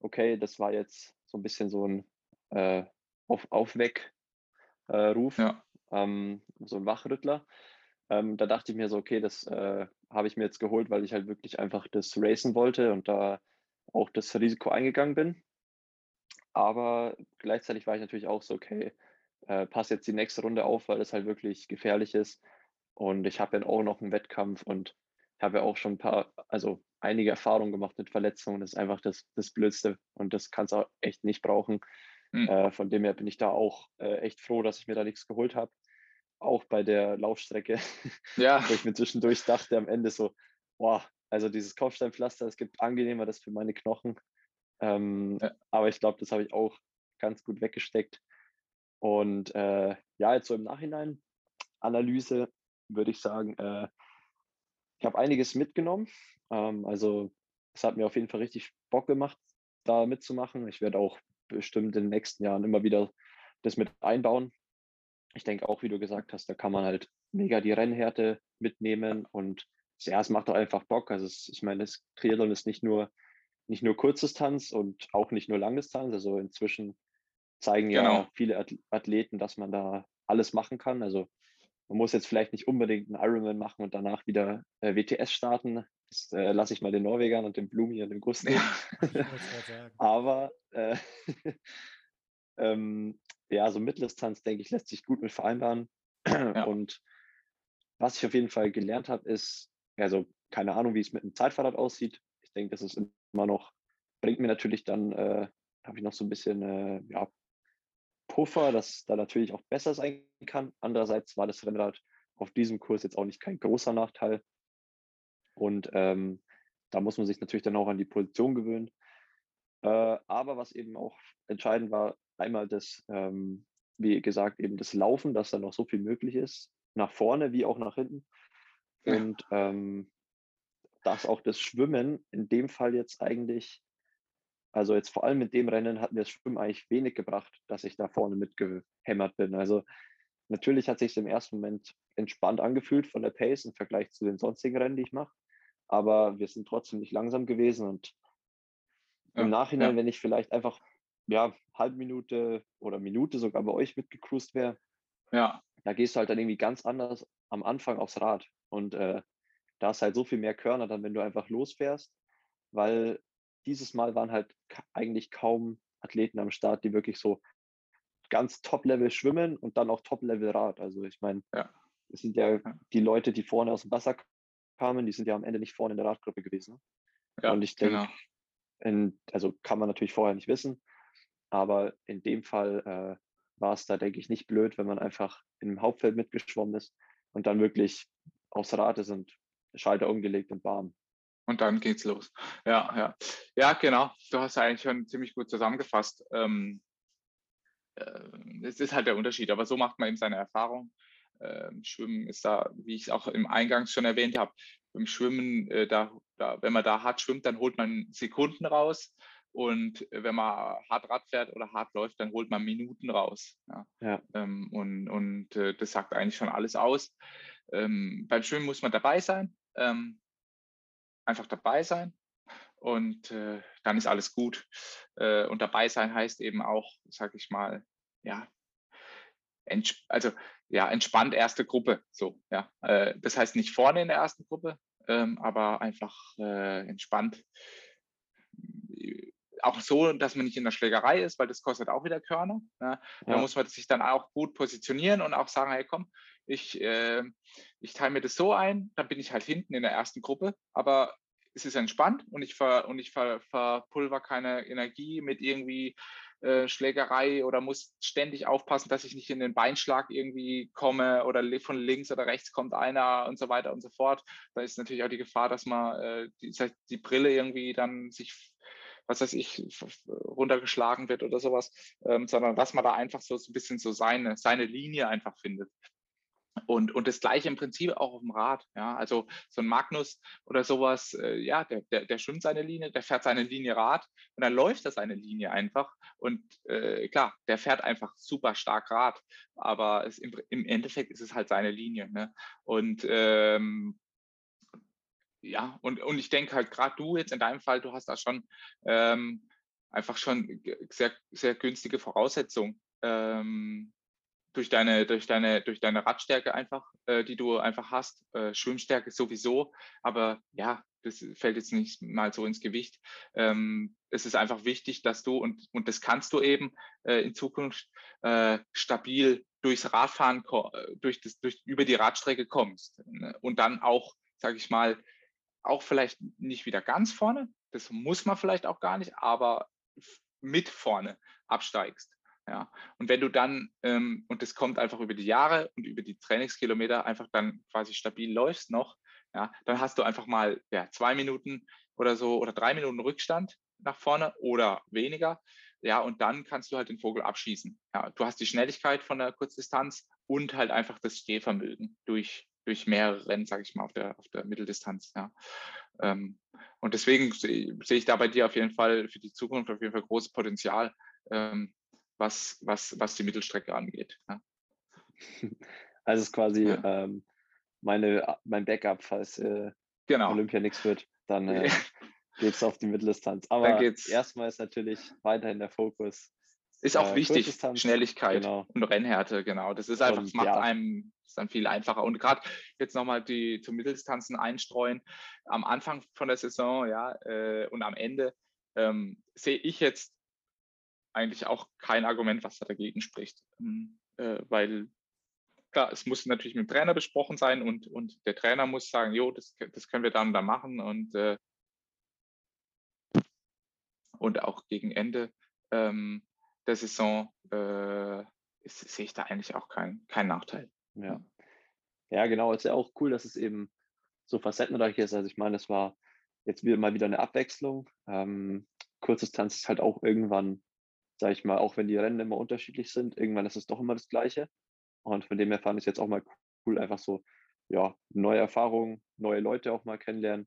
okay, das war jetzt so ein bisschen so ein äh, Auf Aufweckruf, äh, ja. ähm, so ein Wachrüttler. Ähm, da dachte ich mir so, okay, das äh, habe ich mir jetzt geholt, weil ich halt wirklich einfach das racen wollte und da auch das Risiko eingegangen bin. Aber gleichzeitig war ich natürlich auch so, okay, äh, passe jetzt die nächste Runde auf, weil das halt wirklich gefährlich ist. Und ich habe dann auch noch einen Wettkampf und habe ja auch schon ein paar, also einige Erfahrungen gemacht mit Verletzungen. Das ist einfach das, das Blödste und das kannst du auch echt nicht brauchen. Mhm. Äh, von dem her bin ich da auch äh, echt froh, dass ich mir da nichts geholt habe. Auch bei der Laufstrecke, ja. [laughs] wo ich mir zwischendurch dachte am Ende so, boah, also dieses Kopfsteinpflaster, es gibt angenehmer das für meine Knochen. Ähm, ja. Aber ich glaube, das habe ich auch ganz gut weggesteckt. Und äh, ja, jetzt so im Nachhinein, Analyse, würde ich sagen, äh, ich habe einiges mitgenommen. Ähm, also es hat mir auf jeden Fall richtig Bock gemacht, da mitzumachen. Ich werde auch bestimmt in den nächsten Jahren immer wieder das mit einbauen. Ich denke auch, wie du gesagt hast, da kann man halt mega die Rennhärte mitnehmen und ja, es macht doch einfach Bock. Also es, ich meine, das Triathlon ist nicht nur nicht nur Kurzdistanz und auch nicht nur Langdistanz. Also inzwischen zeigen genau. ja viele Athleten, dass man da alles machen kann. Also man muss jetzt vielleicht nicht unbedingt einen Ironman machen und danach wieder äh, WTS starten. Das äh, lasse ich mal den Norwegern und dem Blumi und dem [laughs] Gusten. Ja, [laughs] Aber äh, [laughs] ähm, ja, so Mitteldistanz, denke ich, lässt sich gut mit vereinbaren. [clears throat] Ja. Und was ich auf jeden Fall gelernt habe, ist, also keine Ahnung, wie es mit einem Zeitfahrrad aussieht. Ich denke, das ist immer noch, bringt mir natürlich dann, äh, habe ich noch so ein bisschen äh, ja, Puffer, dass da natürlich auch besser sein kann. Andererseits war das Rennrad auf diesem Kurs jetzt auch nicht kein großer Nachteil. Und ähm, da muss man sich natürlich dann auch an die Position gewöhnen. Äh, aber was eben auch entscheidend war, einmal das, ähm, wie gesagt, eben das Laufen, dass da noch so viel möglich ist, nach vorne wie auch nach hinten. Und ähm, dass auch das Schwimmen in dem Fall jetzt eigentlich also jetzt vor allem mit dem Rennen hat mir das Schwimmen eigentlich wenig gebracht, dass ich da vorne mitgehämmert bin. Also natürlich hat sich im ersten Moment entspannt angefühlt von der Pace im Vergleich zu den sonstigen Rennen, die ich mache. Aber wir sind trotzdem nicht langsam gewesen und ja, im Nachhinein, ja. wenn ich vielleicht einfach ja halbe Minute oder Minute sogar bei euch mitgecruised wäre, ja. da gehst du halt dann irgendwie ganz anders am Anfang aufs Rad und äh, da ist halt so viel mehr Körner dann, wenn du einfach losfährst, weil dieses Mal waren halt eigentlich kaum Athleten am Start, die wirklich so ganz Top-Level schwimmen und dann auch Top-Level Rad. Also ich meine, ja. es sind ja die Leute, die vorne aus dem Wasser kamen, die sind ja am Ende nicht vorne in der Radgruppe gewesen. Ja, und ich denke, genau. also kann man natürlich vorher nicht wissen, aber in dem Fall äh, war es da, denke ich, nicht blöd, wenn man einfach im Hauptfeld mitgeschwommen ist und dann wirklich aufs Rad ist und Schalter umgelegt und warm. Und dann geht's los. Ja, ja. Ja, genau. Du hast eigentlich schon ziemlich gut zusammengefasst. Ähm, äh, es ist halt der Unterschied, aber so macht man eben seine Erfahrung. Ähm, Schwimmen ist da, wie ich es auch im Eingangs schon erwähnt habe, beim Schwimmen, äh, da, da, wenn man da hart schwimmt, dann holt man Sekunden raus. Und wenn man hart Rad fährt oder hart läuft, dann holt man Minuten raus. Ja. ja. Ähm, und und äh, das sagt eigentlich schon alles aus. Ähm, beim Schwimmen muss man dabei sein. Ähm, einfach dabei sein und äh, dann ist alles gut. Äh, und dabei sein heißt eben auch, sag ich mal, ja, also ja, entspannt erste Gruppe. So, ja. Äh, das heißt nicht vorne in der ersten Gruppe, ähm, aber einfach äh, entspannt. Auch so, dass man nicht in der Schlägerei ist, weil das kostet auch wieder Körner. Ja. Da ja. muss man sich dann auch gut positionieren und auch sagen, hey komm, ich, äh, ich teile mir das so ein, dann bin ich halt hinten in der ersten Gruppe, aber es ist entspannt und ich, ver, und ich ver, verpulver keine Energie mit irgendwie äh, Schlägerei oder muss ständig aufpassen, dass ich nicht in den Beinschlag irgendwie komme oder von links oder rechts kommt einer und so weiter und so fort. Da ist natürlich auch die Gefahr, dass man äh, die, die Brille irgendwie dann sich was weiß ich, runtergeschlagen wird oder sowas, ähm, sondern dass man da einfach so, ein bisschen so seine, seine Linie einfach findet. Und, und das gleiche im Prinzip auch auf dem Rad. Ja, also so ein Magnus oder sowas, äh, ja, der, der, der schwimmt seine Linie, der fährt seine Linie Rad und dann läuft er seine Linie einfach. Und äh, klar, der fährt einfach super stark Rad, aber es, im, im Endeffekt ist es halt seine Linie. Ne? Und ähm, ja, und, und ich denke halt gerade du jetzt in deinem Fall, du hast da schon ähm, einfach schon sehr, sehr günstige Voraussetzungen. Ähm, durch deine, durch deine, durch deine Radstärke einfach, äh, die du einfach hast, äh, Schwimmstärke sowieso, aber ja, das fällt jetzt nicht mal so ins Gewicht. Ähm, es ist einfach wichtig, dass du, und, und das kannst du eben äh, in Zukunft äh, stabil durchs Radfahren, äh, durch das, durch, über die Radstrecke kommst ne? und dann auch, sage ich mal, auch vielleicht nicht wieder ganz vorne, das muss man vielleicht auch gar nicht, aber mit vorne absteigst. Ja, und wenn du dann, ähm, und das kommt einfach über die Jahre und über die Trainingskilometer einfach dann quasi stabil läufst noch, ja, dann hast du einfach mal ja, zwei Minuten oder so oder drei Minuten Rückstand nach vorne oder weniger. Ja, und dann kannst du halt den Vogel abschießen. Ja, du hast die Schnelligkeit von der Kurzdistanz und halt einfach das Stehvermögen durch, durch mehrere Rennen, sage ich mal, auf der, auf der Mitteldistanz. Ja. Ähm, und deswegen sehe seh ich da bei dir auf jeden Fall für die Zukunft auf jeden Fall großes Potenzial, ähm, was, was, was die Mittelstrecke angeht. Ja. [laughs] Also es ist quasi ja. ähm, meine, mein Backup, falls äh, genau. Olympia nichts wird, dann äh, [laughs] geht es auf die Mitteldistanz. Aber erstmal ist natürlich weiterhin der Fokus. Ist auch äh, wichtig, Schnelligkeit genau. und Rennhärte, genau. Das ist einfach, und, macht ja. einem ist dann viel einfacher. Und gerade jetzt nochmal die zu Mitteldistanzen einstreuen. Am Anfang von der Saison, ja, äh, und am Ende ähm, sehe ich jetzt eigentlich auch kein Argument, was da dagegen spricht. Ähm, äh, weil klar, es muss natürlich mit dem Trainer besprochen sein und, und der Trainer muss sagen, jo, das, das können wir dann da machen und, äh, und auch gegen Ende ähm, der Saison äh, ist, sehe ich da eigentlich auch keinen kein Nachteil. Ja. ja, genau. Es ist ja auch cool, dass es eben so facettenreich ist. Also ich meine, es war jetzt wieder mal wieder eine Abwechslung. Ähm, Kurzdistanz ist halt auch irgendwann sage ich mal, auch wenn die Rennen immer unterschiedlich sind, irgendwann ist es doch immer das Gleiche. Und von dem her fand ich es jetzt auch mal cool, einfach so, ja, neue Erfahrungen, neue Leute auch mal kennenlernen.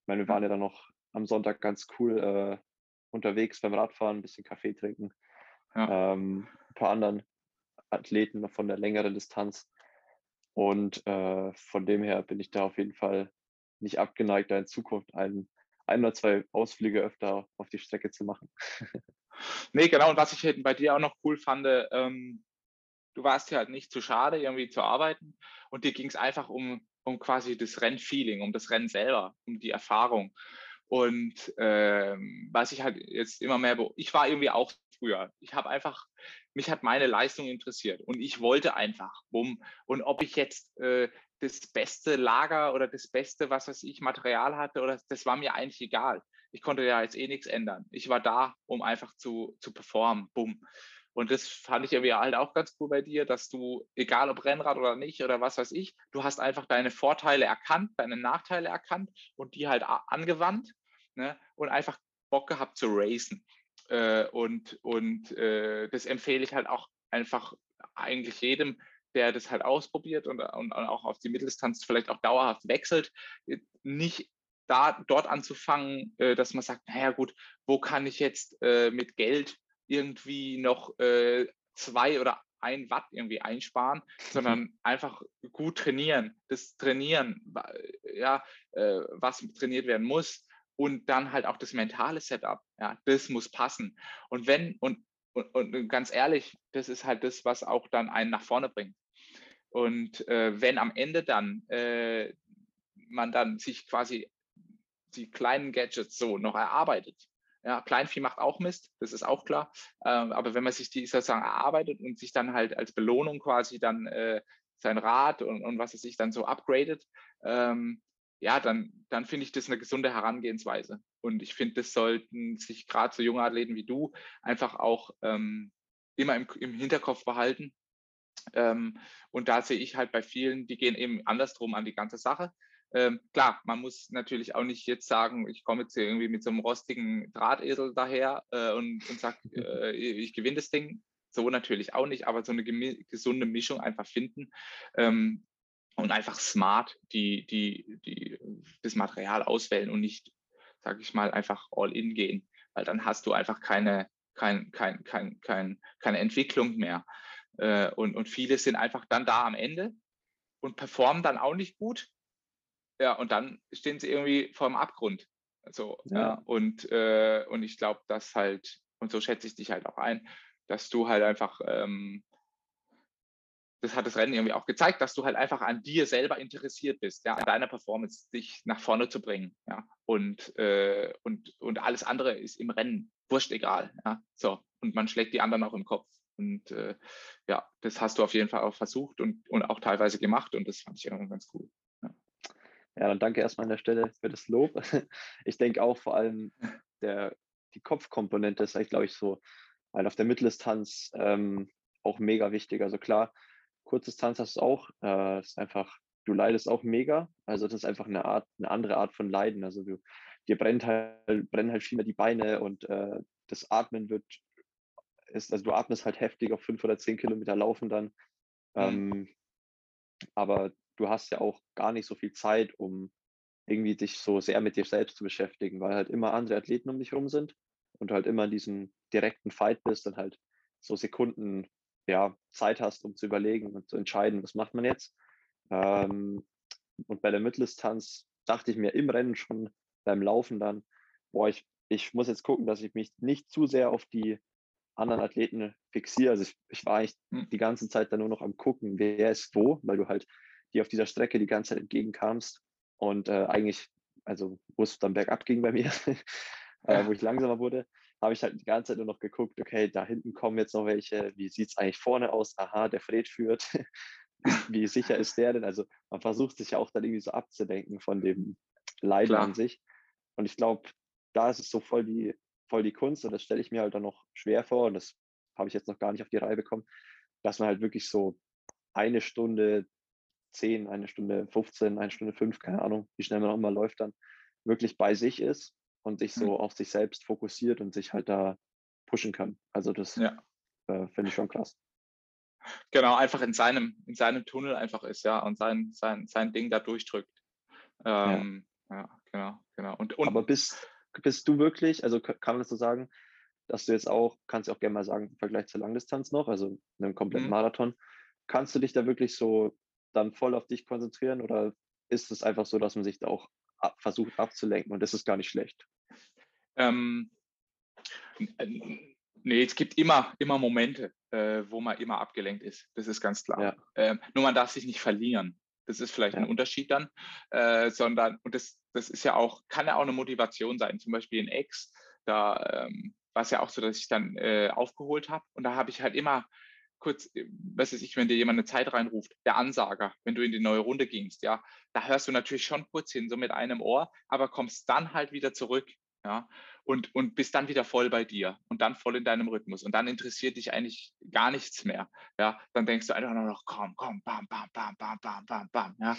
Ich meine, wir waren ja dann noch am Sonntag ganz cool äh, unterwegs beim Radfahren, ein bisschen Kaffee trinken. Ja. Ähm, ein paar anderen Athleten von der längeren Distanz. Und äh, von dem her bin ich da auf jeden Fall nicht abgeneigt, da in Zukunft einen, ein oder zwei Ausflüge öfter auf die Strecke zu machen. Nee, genau. Und was ich halt bei dir auch noch cool fand, ähm, du warst ja halt nicht zu schade, irgendwie zu arbeiten. Und dir ging es einfach um, um quasi das Rennfeeling, um das Rennen selber, um die Erfahrung. Und ähm, was ich halt jetzt immer mehr, ich war irgendwie auch früher. Ich habe einfach, mich hat meine Leistung interessiert und ich wollte einfach, bumm. Und ob ich jetzt äh, das beste Lager oder das beste, was weiß ich, Material hatte, oder das war mir eigentlich egal ich konnte ja jetzt eh nichts ändern. Ich war da, um einfach zu, zu performen. Bumm. Und das fand ich irgendwie halt auch ganz cool bei dir, dass du, egal ob Rennrad oder nicht oder was weiß ich, du hast einfach deine Vorteile erkannt, deine Nachteile erkannt und die halt angewandt ne? und einfach Bock gehabt zu racen. Äh, und und äh, das empfehle ich halt auch einfach eigentlich jedem, der das halt ausprobiert und, und auch auf die Mitteldistanz vielleicht auch dauerhaft wechselt, nicht da dort anzufangen, äh, dass man sagt, naja gut, wo kann ich jetzt äh, mit Geld irgendwie noch äh, zwei oder ein Watt irgendwie einsparen, sondern [laughs] einfach gut trainieren, das Trainieren, ja, äh, was trainiert werden muss und dann halt auch das mentale Setup, ja, das muss passen. Und wenn, und, und, und ganz ehrlich, das ist halt das, was auch dann einen nach vorne bringt. Und äh, wenn am Ende dann äh, man dann sich quasi die kleinen Gadgets so noch erarbeitet. Ja, Kleinvieh macht auch Mist, das ist auch klar. Ähm, aber wenn man sich die sozusagen erarbeitet und sich dann halt als Belohnung quasi dann äh, sein Rad und, und was es sich dann so upgradet, ähm, ja, dann, dann finde ich das eine gesunde Herangehensweise. Und ich finde, das sollten sich gerade so junge Athleten wie du einfach auch ähm, immer im, im Hinterkopf behalten. Ähm, und da sehe ich halt bei vielen, die gehen eben andersrum an die ganze Sache. Ähm, klar, man muss natürlich auch nicht jetzt sagen, ich komme jetzt hier irgendwie mit so einem rostigen Drahtesel daher äh, und, und sage, [laughs] äh, ich gewinne das Ding. So natürlich auch nicht, aber so eine gesunde Mischung einfach finden ähm, und einfach smart die, die, die, das Material auswählen und nicht, sage ich mal, einfach all in gehen, weil dann hast du einfach keine, kein, kein, kein, kein, keine Entwicklung mehr. Äh, und, und viele sind einfach dann da am Ende und performen dann auch nicht gut. Ja, und dann stehen sie irgendwie vor dem Abgrund. So, ja. ja und, äh, und ich glaube, dass halt, und so schätze ich dich halt auch ein, dass du halt einfach, ähm, das hat das Rennen irgendwie auch gezeigt, dass du halt einfach an dir selber interessiert bist, ja, an deiner Performance, dich nach vorne zu bringen, ja, und, äh, und, und alles andere ist im Rennen wurscht egal, ja, so, und man schlägt die anderen auch im Kopf. Und äh, ja, das hast du auf jeden Fall auch versucht und, und auch teilweise gemacht und das fand ich irgendwie ganz cool. Ja. dann danke erstmal an der Stelle für das Lob. [laughs] Ich denke auch vor allem der, die Kopfkomponente ist, glaube ich, so, weil auf der Mitteldistanz ähm, auch mega wichtig. Also klar, Kurzdistanz hast du auch, äh, ist einfach, du leidest auch mega. Also das ist einfach eine Art, eine andere Art von Leiden. Also du, dir brennt halt, brennen halt viel mehr die Beine und äh, das Atmen wird ist, also du atmest halt heftig auf fünf oder zehn Kilometer laufen dann. Mhm. Ähm, aber du hast ja auch gar nicht so viel Zeit, um irgendwie dich so sehr mit dir selbst zu beschäftigen, weil halt immer andere Athleten um dich rum sind und du halt immer in diesem direkten Fight bist und halt so Sekunden ja, Zeit hast, um zu überlegen und zu entscheiden, was macht man jetzt. Ähm, und bei der Mitteldistanz dachte ich mir im Rennen schon beim Laufen dann, boah, ich, ich muss jetzt gucken, dass ich mich nicht zu sehr auf die anderen Athleten fixiere. Also ich, ich war eigentlich hm. die ganze Zeit dann nur noch am gucken, wer ist wo, weil du halt die auf dieser Strecke die ganze Zeit entgegenkamst und äh, eigentlich, also wo es dann bergab ging bei mir, [laughs] äh, wo ich [laughs] langsamer wurde, habe ich halt die ganze Zeit nur noch geguckt, okay, da hinten kommen jetzt noch welche, wie sieht es eigentlich vorne aus? Aha, der Fred führt. [laughs] wie sicher ist der denn? Also man versucht sich ja auch dann irgendwie so abzudenken von dem Leiden an sich. Und ich glaube, da ist es so voll die voll die Kunst und das stelle ich mir halt dann noch schwer vor und das habe ich jetzt noch gar nicht auf die Reihe bekommen, dass man halt wirklich so eine Stunde 10, eine Stunde 15, eine Stunde 5, keine Ahnung, wie schnell man auch immer läuft, dann wirklich bei sich ist und sich so mhm. auf sich selbst fokussiert und sich halt da pushen kann. Also das ja. äh, finde ich schon krass. Genau, einfach in seinem, in seinem Tunnel einfach ist, ja, und sein, sein, sein Ding da durchdrückt. Ähm, ja. ja. genau, genau. Und, und, Aber bis, bist du wirklich, also kann man das so sagen, dass du jetzt auch, kannst du auch gerne mal sagen, im Vergleich zur Langdistanz noch, also einem kompletten mhm. Marathon, kannst du dich da wirklich so dann voll auf dich konzentrieren oder ist es einfach so, dass man sich da auch versucht abzulenken und das ist gar nicht schlecht? Ähm, nee, es gibt immer, immer Momente, äh, wo man immer abgelenkt ist. Das ist ganz klar. Ja. Ähm, nur man darf sich nicht verlieren. Das ist vielleicht ja. ein Unterschied dann, äh, sondern, und das, das ist ja auch, kann ja auch eine Motivation sein, zum Beispiel in X, da ähm, war es ja auch so, dass ich dann äh, aufgeholt habe und da habe ich halt immer kurz, äh, was weiß ich, wenn dir jemand eine Zeit reinruft, der Ansager, wenn du in die neue Runde gingst, ja, da hörst du natürlich schon kurz hin, so mit einem Ohr, aber kommst dann halt wieder zurück, ja, und, und bist dann wieder voll bei dir und dann voll in deinem Rhythmus und dann interessiert dich eigentlich gar nichts mehr. Ja, dann denkst du einfach nur noch, komm, komm, bam, bam, bam, bam, bam, bam, bam. Ja,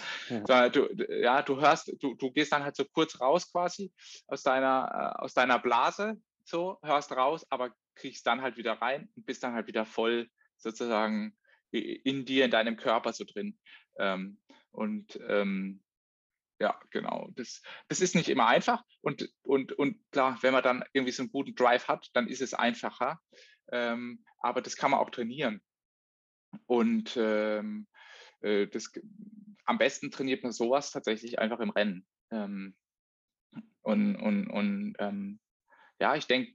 ja. du, ja, du hörst, du, du gehst dann halt so kurz raus quasi aus deiner, äh, aus deiner Blase, so, hörst raus, aber kriegst dann halt wieder rein und bist dann halt wieder voll sozusagen in dir, in deinem Körper so drin. Ähm, und ähm, ja, genau. Das, das ist nicht immer einfach. Und, und, und klar, wenn man dann irgendwie so einen guten Drive hat, dann ist es einfacher. Ähm, aber das kann man auch trainieren. Und ähm, äh, das, am besten trainiert man sowas tatsächlich einfach im Rennen. Ähm, und und, und ähm, ja, ich denke,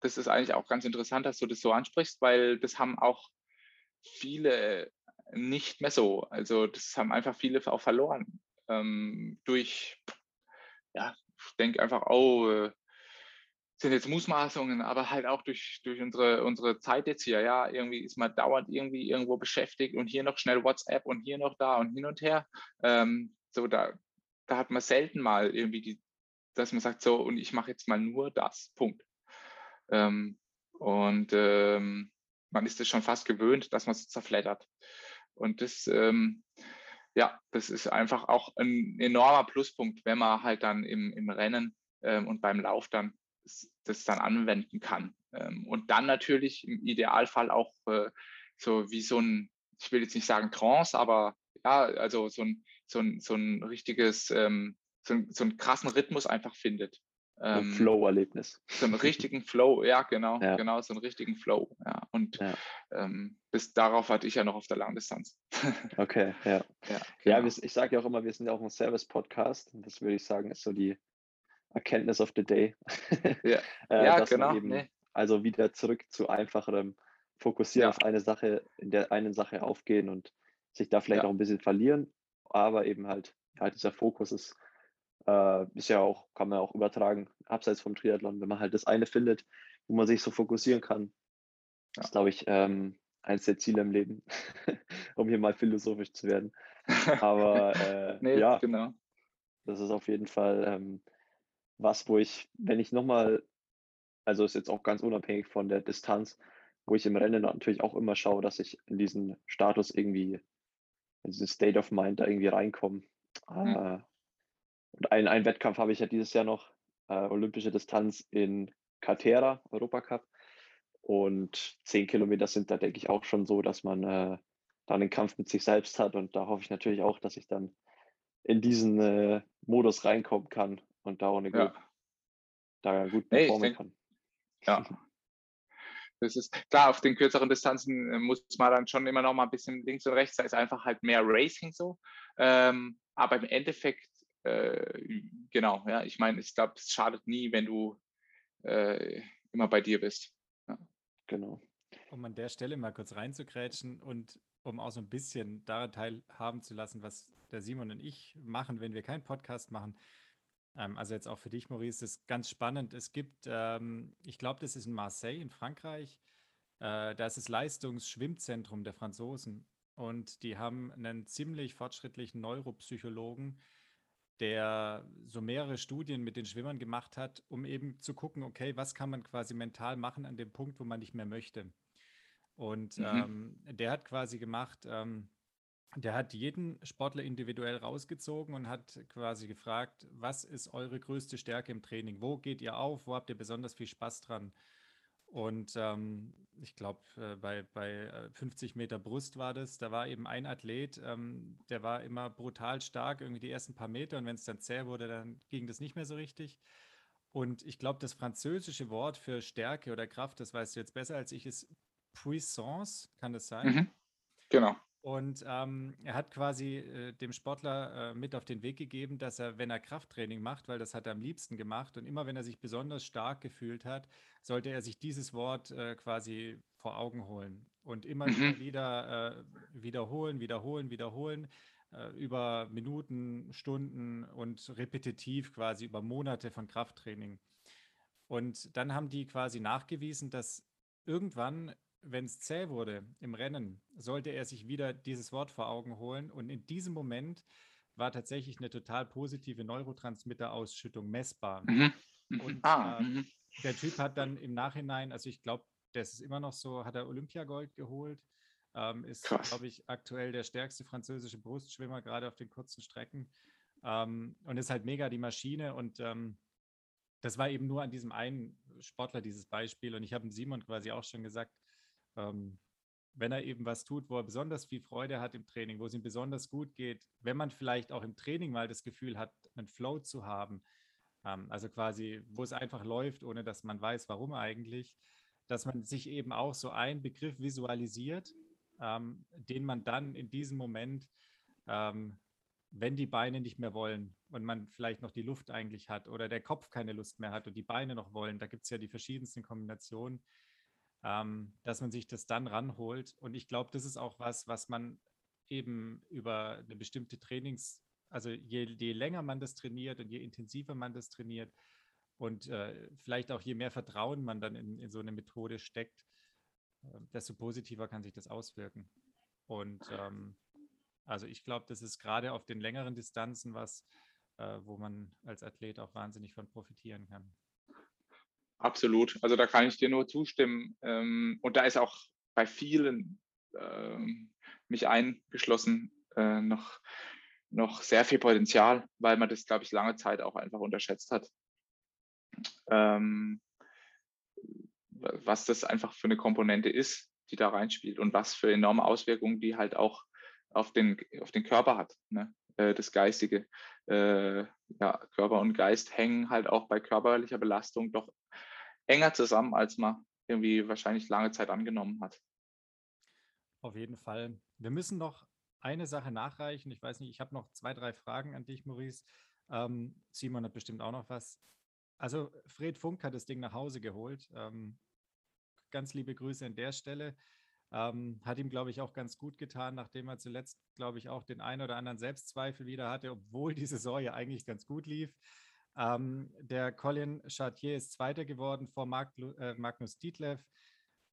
das ist eigentlich auch ganz interessant, dass du das so ansprichst, weil das haben auch viele nicht mehr so. Also das haben einfach viele auch verloren ähm, durch, ja, ich denke einfach, oh, äh, sind jetzt Mutmaßungen, aber halt auch durch, durch unsere, unsere Zeit jetzt hier, ja, irgendwie ist man dauernd irgendwie irgendwo beschäftigt und hier noch schnell WhatsApp und hier noch da und hin und her. Ähm, so, da, da hat man selten mal irgendwie die, dass man sagt, so, und ich mache jetzt mal nur das. Punkt. Ähm, und ähm, man ist es schon fast gewöhnt, dass man es zerfleddert. Und das, ähm, ja, das ist einfach auch ein enormer Pluspunkt, wenn man halt dann im, im Rennen ähm, und beim Lauf dann das, dann anwenden kann. Ähm, und dann natürlich im Idealfall auch äh, so wie so ein, ich will jetzt nicht sagen Trance, aber ja, also so ein, so ein, so ein richtiges, ähm, so, ein, so einen krassen Rhythmus einfach findet. Ähm, Flow-Erlebnis. So einen [laughs] richtigen Flow, ja, genau, ja. genau, so einen richtigen Flow. Ja. Und ja. Ähm, bis darauf hatte ich ja noch auf der Langdistanz. [laughs] okay, ja. Ja, genau. ja ich sage ja auch immer, wir sind ja auch ein Service-Podcast. Das würde ich sagen, ist so die Erkenntnis of the Day. Ja, [laughs] äh, ja genau. Eben, nee. Also wieder zurück zu einfacherem Fokussieren auf eine Sache, in der einen Sache aufgehen und sich da vielleicht auch ein bisschen verlieren. Aber eben halt, halt dieser Fokus ist äh, ist ja auch, kann man auch übertragen, abseits vom Triathlon, wenn man halt das eine findet, wo man sich so fokussieren kann. Das ist, glaube ich, ähm, eines der Ziele im Leben, [laughs] um hier mal philosophisch zu werden. Aber äh, [laughs] nee, ja, genau. das ist auf jeden Fall ähm, was, wo ich, wenn ich nochmal, also ist jetzt auch ganz unabhängig von der Distanz, wo ich im Rennen natürlich auch immer schaue, dass ich in diesen Status irgendwie, in diesen State of Mind da irgendwie reinkomme. Mhm. Äh, und einen, einen Wettkampf habe ich ja dieses Jahr noch, äh, olympische Distanz in Catera, Europacup. Und zehn Kilometer sind da, denke ich, auch schon so, dass man äh, dann einen Kampf mit sich selbst hat. Und da hoffe ich natürlich auch, dass ich dann in diesen äh, Modus reinkommen kann und da, ohne ja. gut, da gut performen hey, kann. Ja. [laughs] Das ist klar, auf den kürzeren Distanzen äh, muss man dann schon immer noch mal ein bisschen links und rechts, da ist einfach halt mehr Racing so. Ähm, aber im Endeffekt äh, genau, ja, ich meine, ich glaube, es schadet nie, wenn du äh, immer bei dir bist. Ja. Genau. Um an der Stelle mal kurz reinzugrätschen und um auch so ein bisschen daran teilhaben zu lassen, was der Simon und ich machen, wenn wir keinen Podcast machen. Ähm, also jetzt auch für dich, Maurice, ist ganz spannend. Es gibt, ähm, ich glaube, das ist in Marseille in Frankreich, äh, da ist das Leistungsschwimmzentrum der Franzosen und die haben einen ziemlich fortschrittlichen Neuropsychologen, der so mehrere Studien mit den Schwimmern gemacht hat, um eben zu gucken, okay, was kann man quasi mental machen an dem Punkt, wo man nicht mehr möchte. Und mhm. ähm, der hat quasi gemacht, ähm, der hat jeden Sportler individuell rausgezogen und hat quasi gefragt, was ist eure größte Stärke im Training? Wo geht ihr auf? Wo habt ihr besonders viel Spaß dran? Und ähm, ich glaube, äh, bei, bei 50 äh, Meter Brust war das, da war eben ein Athlet, ähm, der war immer brutal stark, irgendwie die ersten paar Meter und wenn es dann zäh wurde, dann ging das nicht mehr so richtig. Und ich glaube, das französische Wort für Stärke oder Kraft, das weißt du jetzt besser als ich, ist Puissance, kann das sein? Mhm. Genau. Und ähm, er hat quasi äh, dem Sportler äh, mit auf den Weg gegeben, dass er, wenn er Krafttraining macht, weil das hat er am liebsten gemacht und immer wenn er sich besonders stark gefühlt hat, sollte er sich dieses Wort äh, quasi vor Augen holen und immer mhm. wieder äh, wiederholen, wiederholen, wiederholen äh, über Minuten, Stunden und repetitiv quasi über Monate von Krafttraining. Und dann haben die quasi nachgewiesen, dass irgendwann wenn es zäh wurde im Rennen, sollte er sich wieder dieses Wort vor Augen holen. Und in diesem Moment war tatsächlich eine total positive Neurotransmitterausschüttung messbar. Mhm. mhm. Und ah, äh, der Typ hat dann im Nachhinein, also ich glaube, das ist immer noch so, hat er Olympiagold geholt. Ähm, ist, glaube ich, aktuell der stärkste französische Brustschwimmer, gerade auf den kurzen Strecken. Ähm, und ist halt mega die Maschine. Und ähm, das war eben nur an diesem einen Sportler dieses Beispiel. Und ich habe Simon quasi auch schon gesagt, ähm, wenn er eben was tut, wo er besonders viel Freude hat im Training, wo es ihm besonders gut geht, wenn man vielleicht auch im Training mal das Gefühl hat, einen Flow zu haben, ähm, also quasi, wo es einfach läuft, ohne dass man weiß, warum eigentlich, dass man sich eben auch so einen Begriff visualisiert, ähm, den man dann in diesem Moment, ähm, wenn die Beine nicht mehr wollen und man vielleicht noch die Luft eigentlich hat oder der Kopf keine Lust mehr hat und die Beine noch wollen, da gibt es ja die verschiedensten Kombinationen, ähm, dass man sich das dann ranholt. Und ich glaube, das ist auch was, was man eben über eine bestimmte Trainings, also je, je länger man das trainiert und je intensiver man das trainiert und äh, vielleicht auch je mehr Vertrauen man dann in, in so eine Methode steckt, äh, desto positiver kann sich das auswirken. Und ähm, also ich glaube, das ist gerade auf den längeren Distanzen was, äh, wo man als Athlet auch wahnsinnig von profitieren kann. Absolut. Also da kann ich dir nur zustimmen. Ähm, und da ist auch bei vielen, ähm, mich eingeschlossen, äh, noch, noch sehr viel Potenzial, weil man das, glaube ich, lange Zeit auch einfach unterschätzt hat. Ähm, was das einfach für eine Komponente ist, die da reinspielt und was für enorme Auswirkungen die halt auch auf den, auf den Körper hat. Ne? Äh, das Geistige. Äh, ja, Körper und Geist hängen halt auch bei körperlicher Belastung doch enger zusammen, als man irgendwie wahrscheinlich lange Zeit angenommen hat. Auf jeden Fall. Wir müssen noch eine Sache nachreichen. Ich weiß nicht, ich habe noch zwei, drei Fragen an dich, Maurice. Ähm, Simon hat bestimmt auch noch was. Also Fred Funk hat das Ding nach Hause geholt. Ähm, ganz liebe Grüße an der Stelle. Ähm, hat ihm, glaube ich, auch ganz gut getan, nachdem er zuletzt, glaube ich, auch den einen oder anderen Selbstzweifel wieder hatte, obwohl die Saison ja eigentlich ganz gut lief. Ähm, der Colin Chartier ist Zweiter geworden vor Mark, äh, Magnus Dietlev.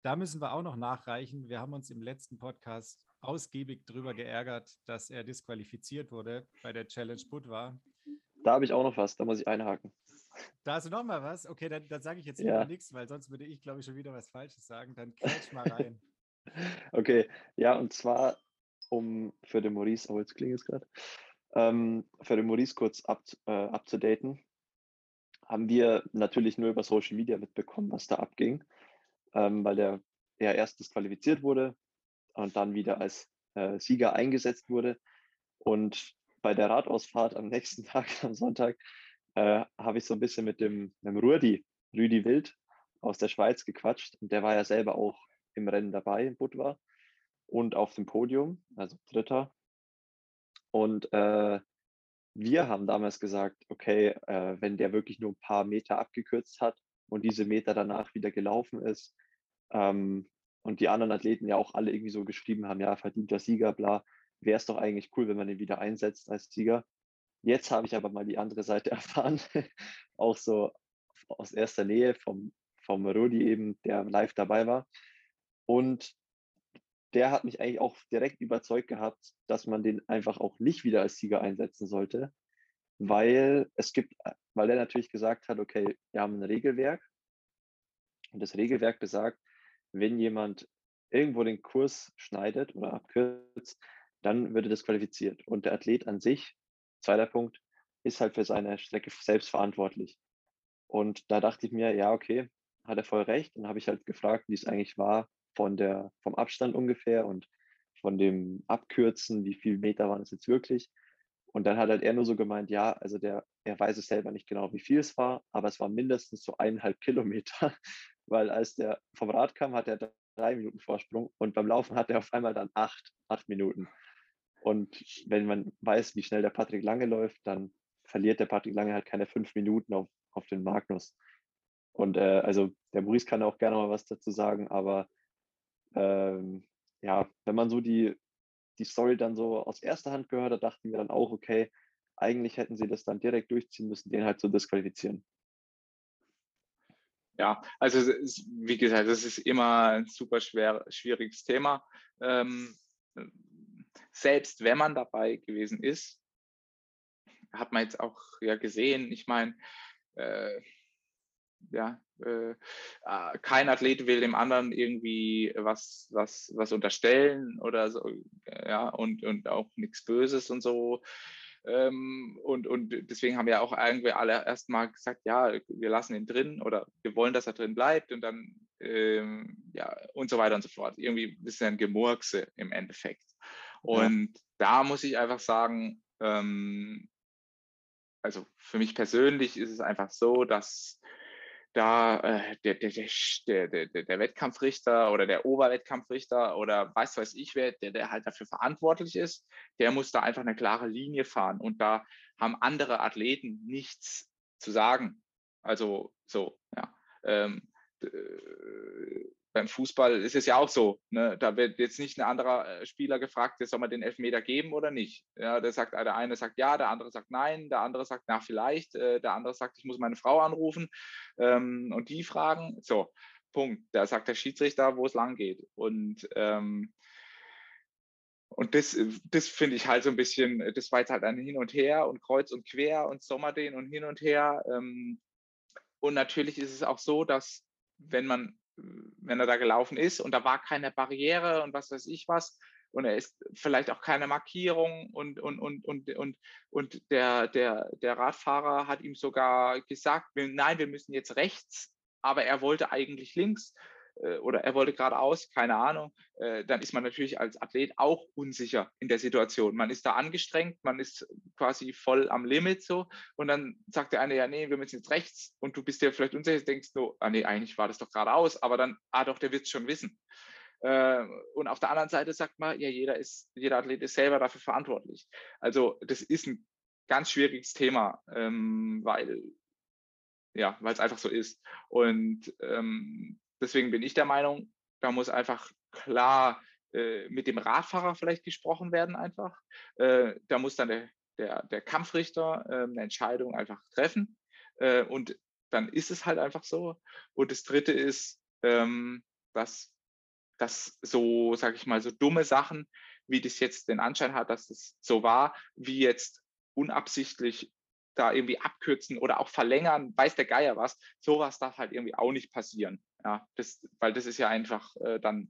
Da müssen wir auch noch nachreichen. Wir haben uns im letzten Podcast ausgiebig darüber geärgert, dass er disqualifiziert wurde bei der Challenge Budva. Da habe ich auch noch was, da muss ich einhaken. Da hast du noch mal was? Okay, dann, dann sage ich jetzt ja. nichts, weil sonst würde ich, glaube ich, schon wieder was Falsches sagen. Dann quetsch mal rein. [laughs] okay, ja, und zwar, um für den Maurice, oh, jetzt klingt es gerade, ähm, für den Maurice kurz up, äh, abzudaten, haben wir natürlich nur über Social Media mitbekommen, was da abging, ähm, weil der ja erst disqualifiziert wurde und dann wieder als äh, Sieger eingesetzt wurde. Und bei der Radausfahrt am [laughs] nächsten Tag, am Sonntag, äh, habe ich so ein bisschen mit dem, dem Rudi, Rüdi Wild aus der Schweiz gequatscht. Und der war ja selber auch im Rennen dabei in Budva und auf dem Podium, also Dritter. Und äh, wir haben damals gesagt, okay, äh, wenn der wirklich nur ein paar Meter abgekürzt hat und diese Meter danach wieder gelaufen ist ähm, und die anderen Athleten ja auch alle irgendwie so geschrieben haben, ja, verdienter Sieger, bla, wäre es doch eigentlich cool, wenn man ihn wieder einsetzt als Sieger. Jetzt habe ich aber mal die andere Seite [laughs] erfahren, auch so aus erster Nähe vom, vom Rudi eben, der live dabei war. Und der hat mich eigentlich auch direkt überzeugt gehabt, dass man den einfach auch nicht wieder als Sieger einsetzen sollte, weil es gibt, weil er natürlich gesagt hat, okay, wir haben ein Regelwerk und das Regelwerk besagt, wenn jemand irgendwo den Kurs schneidet oder abkürzt, dann wird er disqualifiziert. Und der Athlet an sich, zweiter Punkt, ist halt für seine Strecke selbst verantwortlich. Und da dachte ich mir, ja, okay, hat er voll recht. Und habe ich halt gefragt, wie es eigentlich war, von der, vom Abstand ungefähr und von dem Abkürzen, wie viele Meter waren es jetzt wirklich. Und dann hat halt er nur so gemeint, ja, also der, er weiß es selber nicht genau, wie viel es war, aber es war mindestens so eineinhalb [laughs] Kilometer, weil als der vom Rad kam, hat er drei Minuten Vorsprung und beim Laufen hat er auf einmal dann acht, acht Minuten. Und wenn man weiß, wie schnell der Patrick Lange läuft, dann verliert der Patrick Lange halt keine fünf Minuten auf, auf den Magnus. Und äh, also der Maurice kann auch gerne mal was dazu sagen, aber ähm, ja, wenn man so die, die Story dann so aus erster Hand gehört hat, dachten wir dann auch, okay, eigentlich hätten sie das dann direkt durchziehen müssen, den halt zu disqualifizieren. Ja, also wie gesagt, das ist immer ein super schwer, schwieriges Thema. Ähm, selbst wenn man dabei gewesen ist, hat man jetzt auch ja gesehen, ich meine, äh, ja, äh, äh, kein Athlet will dem anderen irgendwie was, was, was unterstellen oder so, ja, und, und auch nichts Böses und so. Ähm, und, und deswegen haben ja auch irgendwie alle erstmal gesagt, ja, wir lassen ihn drin oder wir wollen, dass er drin bleibt und dann, ähm, ja, und so weiter und so fort. Irgendwie ist ein Gemurkse im Endeffekt. Und ja. da muss ich einfach sagen, ähm, also für mich persönlich ist es einfach so, dass da äh, der, der, der, der, der Wettkampfrichter oder der Oberwettkampfrichter oder weiß weiß ich wer, der, der halt dafür verantwortlich ist, der muss da einfach eine klare Linie fahren und da haben andere Athleten nichts zu sagen. Also so, ja. Ähm, beim Fußball ist es ja auch so. Ne? Da wird jetzt nicht ein anderer äh, Spieler gefragt, soll man den Elfmeter geben oder nicht. Ja, der, sagt, der eine sagt ja, der andere sagt nein, der andere sagt na vielleicht, äh, der andere sagt, ich muss meine Frau anrufen ähm, und die fragen. So, Punkt. Da sagt der Schiedsrichter, wo es lang geht. Und, ähm, und das, das finde ich halt so ein bisschen, das war jetzt halt ein Hin und Her und Kreuz und Quer und Sommerdehn und hin und her. Ähm, und natürlich ist es auch so, dass wenn man, wenn er da gelaufen ist und da war keine Barriere und was weiß ich was, und er ist vielleicht auch keine Markierung und, und, und, und, und, und der, der, der Radfahrer hat ihm sogar gesagt, nein, wir müssen jetzt rechts, aber er wollte eigentlich links oder er wollte geradeaus, keine Ahnung, äh, dann ist man natürlich als Athlet auch unsicher in der Situation. Man ist da angestrengt, man ist quasi voll am Limit so und dann sagt der eine, ja, nee, wir müssen jetzt rechts und du bist dir vielleicht unsicher, denkst du, ah nee, eigentlich war das doch geradeaus, aber dann, ah doch, der wird es schon wissen. Äh, und auf der anderen Seite sagt man, ja, jeder ist, jeder Athlet ist selber dafür verantwortlich. Also das ist ein ganz schwieriges Thema, ähm, weil ja, weil es einfach so ist. Und ähm, deswegen bin ich der Meinung, da muss einfach klar äh, mit dem Radfahrer vielleicht gesprochen werden einfach. Äh, da muss dann der, der, der Kampfrichter äh, eine Entscheidung einfach treffen. Äh, und dann ist es halt einfach so. Und das Dritte ist, ähm, dass, dass so, sage ich mal, so dumme Sachen, wie das jetzt den Anschein hat, dass es so war, wie jetzt unabsichtlich da irgendwie abkürzen oder auch verlängern, weiß der Geier was, sowas darf halt irgendwie auch nicht passieren. Ja, das, weil das ist ja einfach äh, dann,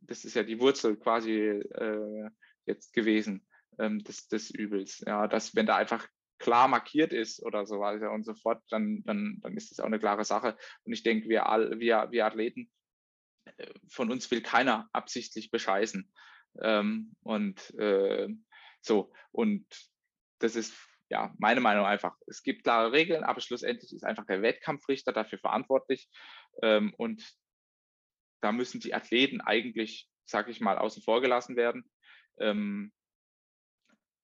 das ist ja die Wurzel quasi äh, jetzt gewesen ähm, des, des Übels. Ja, dass wenn da einfach klar markiert ist oder so weiter und so fort, dann, dann, dann ist das auch eine klare Sache. Und ich denke, wir, all, wir, wir Athleten, äh, von uns will keiner absichtlich bescheißen. Ähm, und äh, so, und das ist ja, meine Meinung einfach, es gibt klare Regeln, aber schlussendlich ist einfach der Wettkampfrichter dafür verantwortlich. Ähm, und da müssen die Athleten eigentlich, sage ich mal, außen vor gelassen werden, ähm,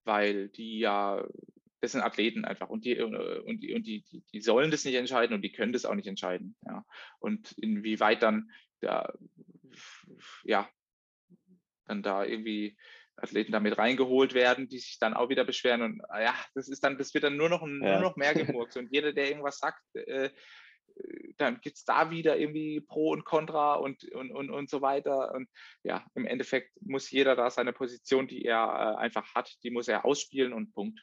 weil die ja, das sind Athleten einfach und die, äh, und die, und die, die sollen das nicht entscheiden und die können das auch nicht entscheiden. Ja. Und inwieweit dann da, ja, dann da irgendwie Athleten damit reingeholt werden, die sich dann auch wieder beschweren und ah ja, das ist dann, das wird dann nur noch, ja. nur noch mehr [laughs] gemurkt und jeder, der irgendwas sagt, äh, dann gibt es da wieder irgendwie Pro und Contra und, und, und, und so weiter. Und ja, im Endeffekt muss jeder da seine Position, die er äh, einfach hat, die muss er ausspielen und Punkt.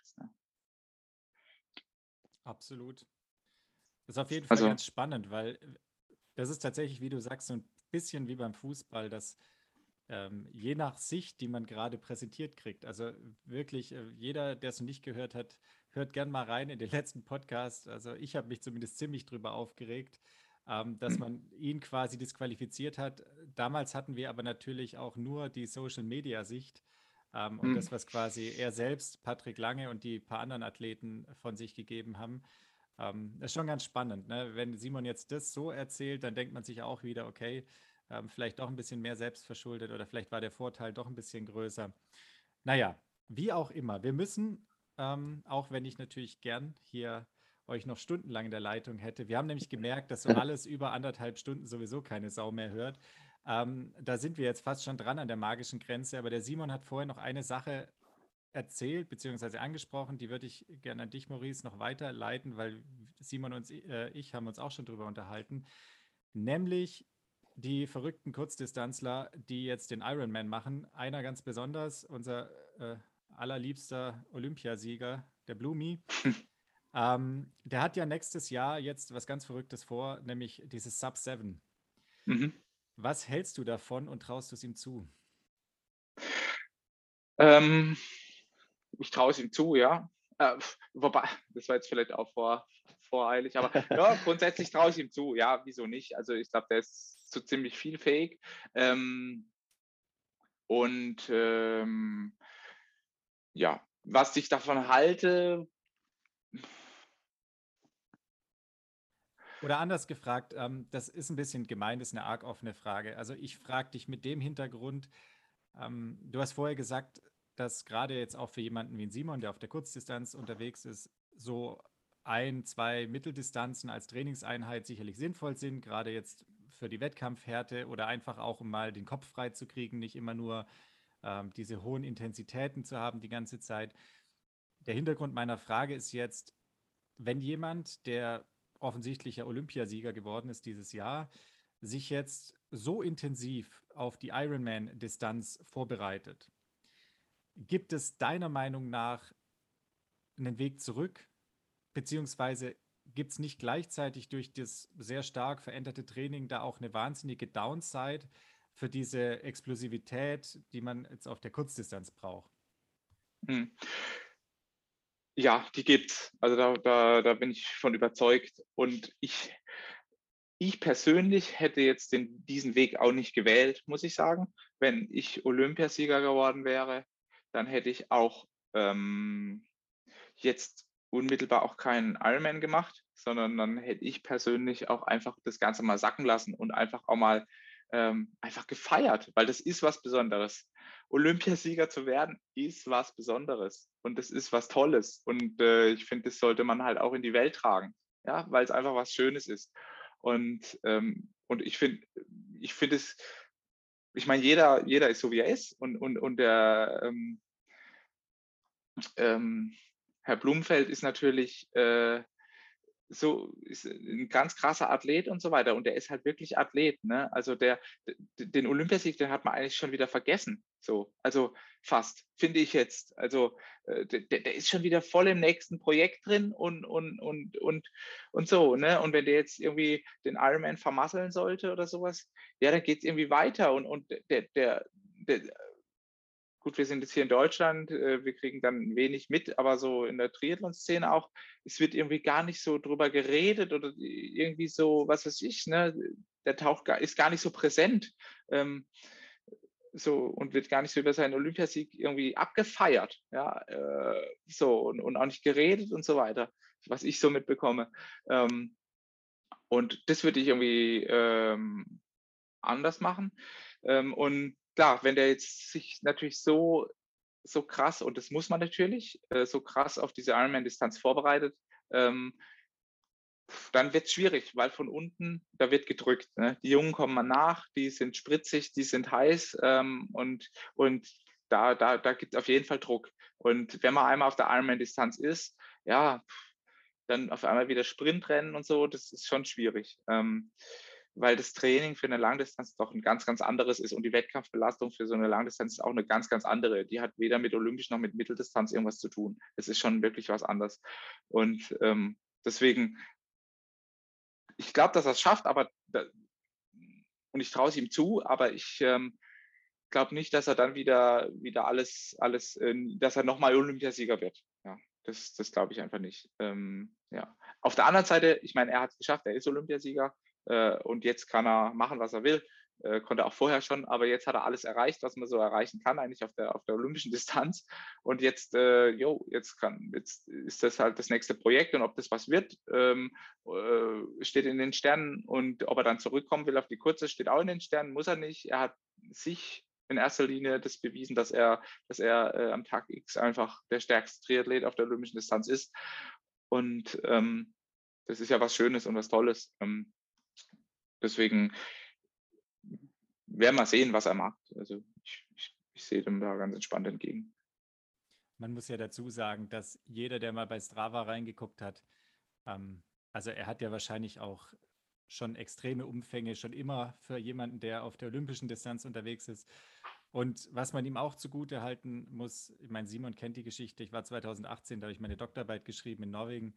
Absolut. Das ist auf jeden Fall also, ganz spannend, weil das ist tatsächlich, wie du sagst, so ein bisschen wie beim Fußball, dass ähm, je nach Sicht, die man gerade präsentiert kriegt. Also wirklich, äh, jeder, der es noch nicht gehört hat, hört gern mal rein in den [laughs] letzten Podcast. Also ich habe mich zumindest ziemlich drüber aufgeregt, ähm, dass man ihn quasi disqualifiziert hat. Damals hatten wir aber natürlich auch nur die Social-Media-Sicht. Ähm, und mhm. das, was quasi er selbst, Patrick Lange und die paar anderen Athleten von sich gegeben haben, ähm, ist schon ganz spannend. Ne? Wenn Simon jetzt das so erzählt, dann denkt man sich auch wieder, okay, ähm, vielleicht doch ein bisschen mehr selbstverschuldet oder vielleicht war der Vorteil doch ein bisschen größer. Naja, wie auch immer, wir müssen, ähm, auch wenn ich natürlich gern hier euch noch stundenlang in der Leitung hätte. Wir haben nämlich gemerkt, dass so [laughs] alles über anderthalb Stunden sowieso keine Sau mehr hört. Ähm, da sind wir jetzt fast schon dran an der magischen Grenze. Aber der Simon hat vorher noch eine Sache erzählt bzw. angesprochen. Die würde ich gerne an dich, Maurice, noch weiterleiten, weil Simon und äh, ich haben uns auch schon darüber unterhalten. Nämlich die verrückten Kurzdistanzler, die jetzt den Ironman machen. Einer ganz besonders, unser äh, allerliebster Olympiasieger, der Blumi. [laughs] ähm, der hat ja nächstes Jahr jetzt was ganz Verrücktes vor, nämlich dieses Sub 7. Mhm. Was hältst du davon und traust du es ihm zu? Ähm, ich traue es ihm zu, ja. Äh, wobei, das war jetzt vielleicht auch vor, voreilig, aber ja, [laughs] grundsätzlich traue ich ihm zu. Ja, wieso nicht? Also ich glaube, der ist so ziemlich viel fähig. Ähm, und ähm, ja, was ich davon halte. Oder anders gefragt, ähm, das ist ein bisschen gemein, das ist eine arg offene Frage. Also ich frage dich mit dem Hintergrund, ähm, du hast vorher gesagt, dass gerade jetzt auch für jemanden wie Simon, der auf der Kurzdistanz unterwegs ist, so ein, zwei Mitteldistanzen als Trainingseinheit sicherlich sinnvoll sind, gerade jetzt für die Wettkampfhärte oder einfach auch, um mal den Kopf frei zu kriegen, nicht immer nur ähm, diese hohen Intensitäten zu haben die ganze Zeit. Der Hintergrund meiner Frage ist jetzt, wenn jemand, der offensichtlicher Olympiasieger geworden ist dieses Jahr, sich jetzt so intensiv auf die Ironman-Distanz vorbereitet, Gibt es deiner Meinung nach einen Weg zurück? Beziehungsweise gibt es nicht gleichzeitig durch das sehr stark veränderte Training da auch eine wahnsinnige Downside für diese Explosivität, die man jetzt auf der Kurzdistanz braucht? Hm. Ja, die gibt's. Also da, da, da bin ich von überzeugt. Und ich, ich persönlich hätte jetzt den, diesen Weg auch nicht gewählt, muss ich sagen. Wenn ich Olympiasieger geworden wäre, dann hätte ich auch ähm, jetzt unmittelbar auch keinen Ironman gemacht, sondern dann hätte ich persönlich auch einfach das Ganze mal sacken lassen und einfach auch mal ähm, einfach gefeiert, weil das ist was Besonderes. Olympiasieger zu werden, ist was Besonderes und das ist was Tolles. Und äh, ich finde, das sollte man halt auch in die Welt tragen, ja, weil es einfach was Schönes ist. Und, ähm, und ich finde, ich finde es, ich meine, jeder, jeder ist so, wie er ist und, und, und der ähm, ähm, Herr Blumfeld ist natürlich äh, so ist ein ganz krasser Athlet und so weiter. Und der ist halt wirklich Athlet. Ne? Also der, den Olympiasieg, den hat man eigentlich schon wieder vergessen. So, also fast, finde ich jetzt. Also äh, der, der ist schon wieder voll im nächsten Projekt drin und, und, und, und, und so. Ne? Und wenn der jetzt irgendwie den Ironman vermasseln sollte oder sowas, ja, dann geht es irgendwie weiter. Und, und der, der, der gut, wir sind jetzt hier in Deutschland, äh, wir kriegen dann wenig mit, aber so in der Triathlon-Szene auch, es wird irgendwie gar nicht so drüber geredet oder irgendwie so, was weiß ich, ne, der taucht ist gar nicht so präsent. Ähm, so und wird gar nicht so über seinen Olympiasieg irgendwie abgefeiert, ja, äh, so und, und auch nicht geredet und so weiter, was ich so mitbekomme. Ähm, und das würde ich irgendwie ähm, anders machen. Ähm, und klar, wenn der jetzt sich natürlich so, so krass, und das muss man natürlich, äh, so krass auf diese Ironman-Distanz vorbereitet, ähm, dann wird es schwierig, weil von unten, da wird gedrückt. Ne? Die Jungen kommen mal nach, die sind spritzig, die sind heiß ähm, und, und da, da, da gibt es auf jeden Fall Druck. Und wenn man einmal auf der Ironman-Distanz ist, ja, dann auf einmal wieder Sprintrennen und so, das ist schon schwierig. Ähm, weil das Training für eine Langdistanz doch ein ganz, ganz anderes ist und die Wettkampfbelastung für so eine Langdistanz ist auch eine ganz, ganz andere. Die hat weder mit Olympisch noch mit Mitteldistanz irgendwas zu tun. Es ist schon wirklich was anderes. Und ähm, deswegen, ich glaube, dass er es schafft, aber und ich traue es ihm zu, aber ich ähm, glaube nicht, dass er dann wieder, wieder alles, alles, äh, dass er nochmal Olympiasieger wird. Ja, das, das glaube ich einfach nicht. Ähm, ja. Auf der anderen Seite, ich meine, er hat es geschafft, er ist Olympiasieger äh, und jetzt kann er machen, was er will. Äh, konnte auch vorher schon, aber jetzt hat er alles erreicht, was man so erreichen kann, eigentlich auf der, auf der olympischen [laughs] Distanz. Und jetzt, äh, jo, jetzt kann, jetzt ist das halt das nächste Projekt und ob das was wird, ähm, äh, steht in den Sternen. Und ob er dann zurückkommen will auf die kurze, steht auch in den Sternen, muss er nicht. Er hat sich in erster Linie das bewiesen, dass er, dass er äh, am Tag X einfach der stärkste Triathlet auf der olympischen Distanz ist. Und ähm, das ist ja was Schönes und was Tolles. Ähm, deswegen werden wir sehen, was er macht. Also ich, ich, ich sehe dem da ganz entspannt entgegen. Man muss ja dazu sagen, dass jeder, der mal bei Strava reingeguckt hat, ähm, also er hat ja wahrscheinlich auch schon extreme Umfänge, schon immer für jemanden, der auf der olympischen Distanz unterwegs ist. Und was man ihm auch zugute halten muss, ich meine, Simon kennt die Geschichte, ich war 2018, da habe ich meine Doktorarbeit geschrieben in Norwegen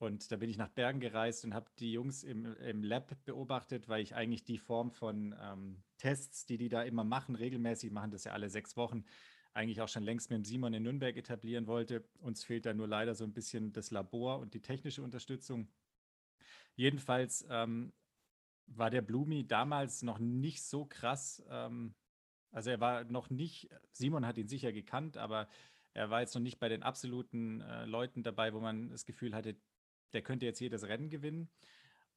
und da bin ich nach Bergen gereist und habe die Jungs im, im Lab beobachtet, weil ich eigentlich die Form von ähm, Tests, die die da immer machen, regelmäßig machen das ja alle sechs Wochen, eigentlich auch schon längst mit dem Simon in Nürnberg etablieren wollte. Uns fehlt da nur leider so ein bisschen das Labor und die technische Unterstützung. Jedenfalls ähm, war der Blumi damals noch nicht so krass. Ähm, also er war noch nicht, Simon hat ihn sicher gekannt, aber er war jetzt noch nicht bei den absoluten äh, Leuten dabei, wo man das Gefühl hatte, der könnte jetzt jedes Rennen gewinnen.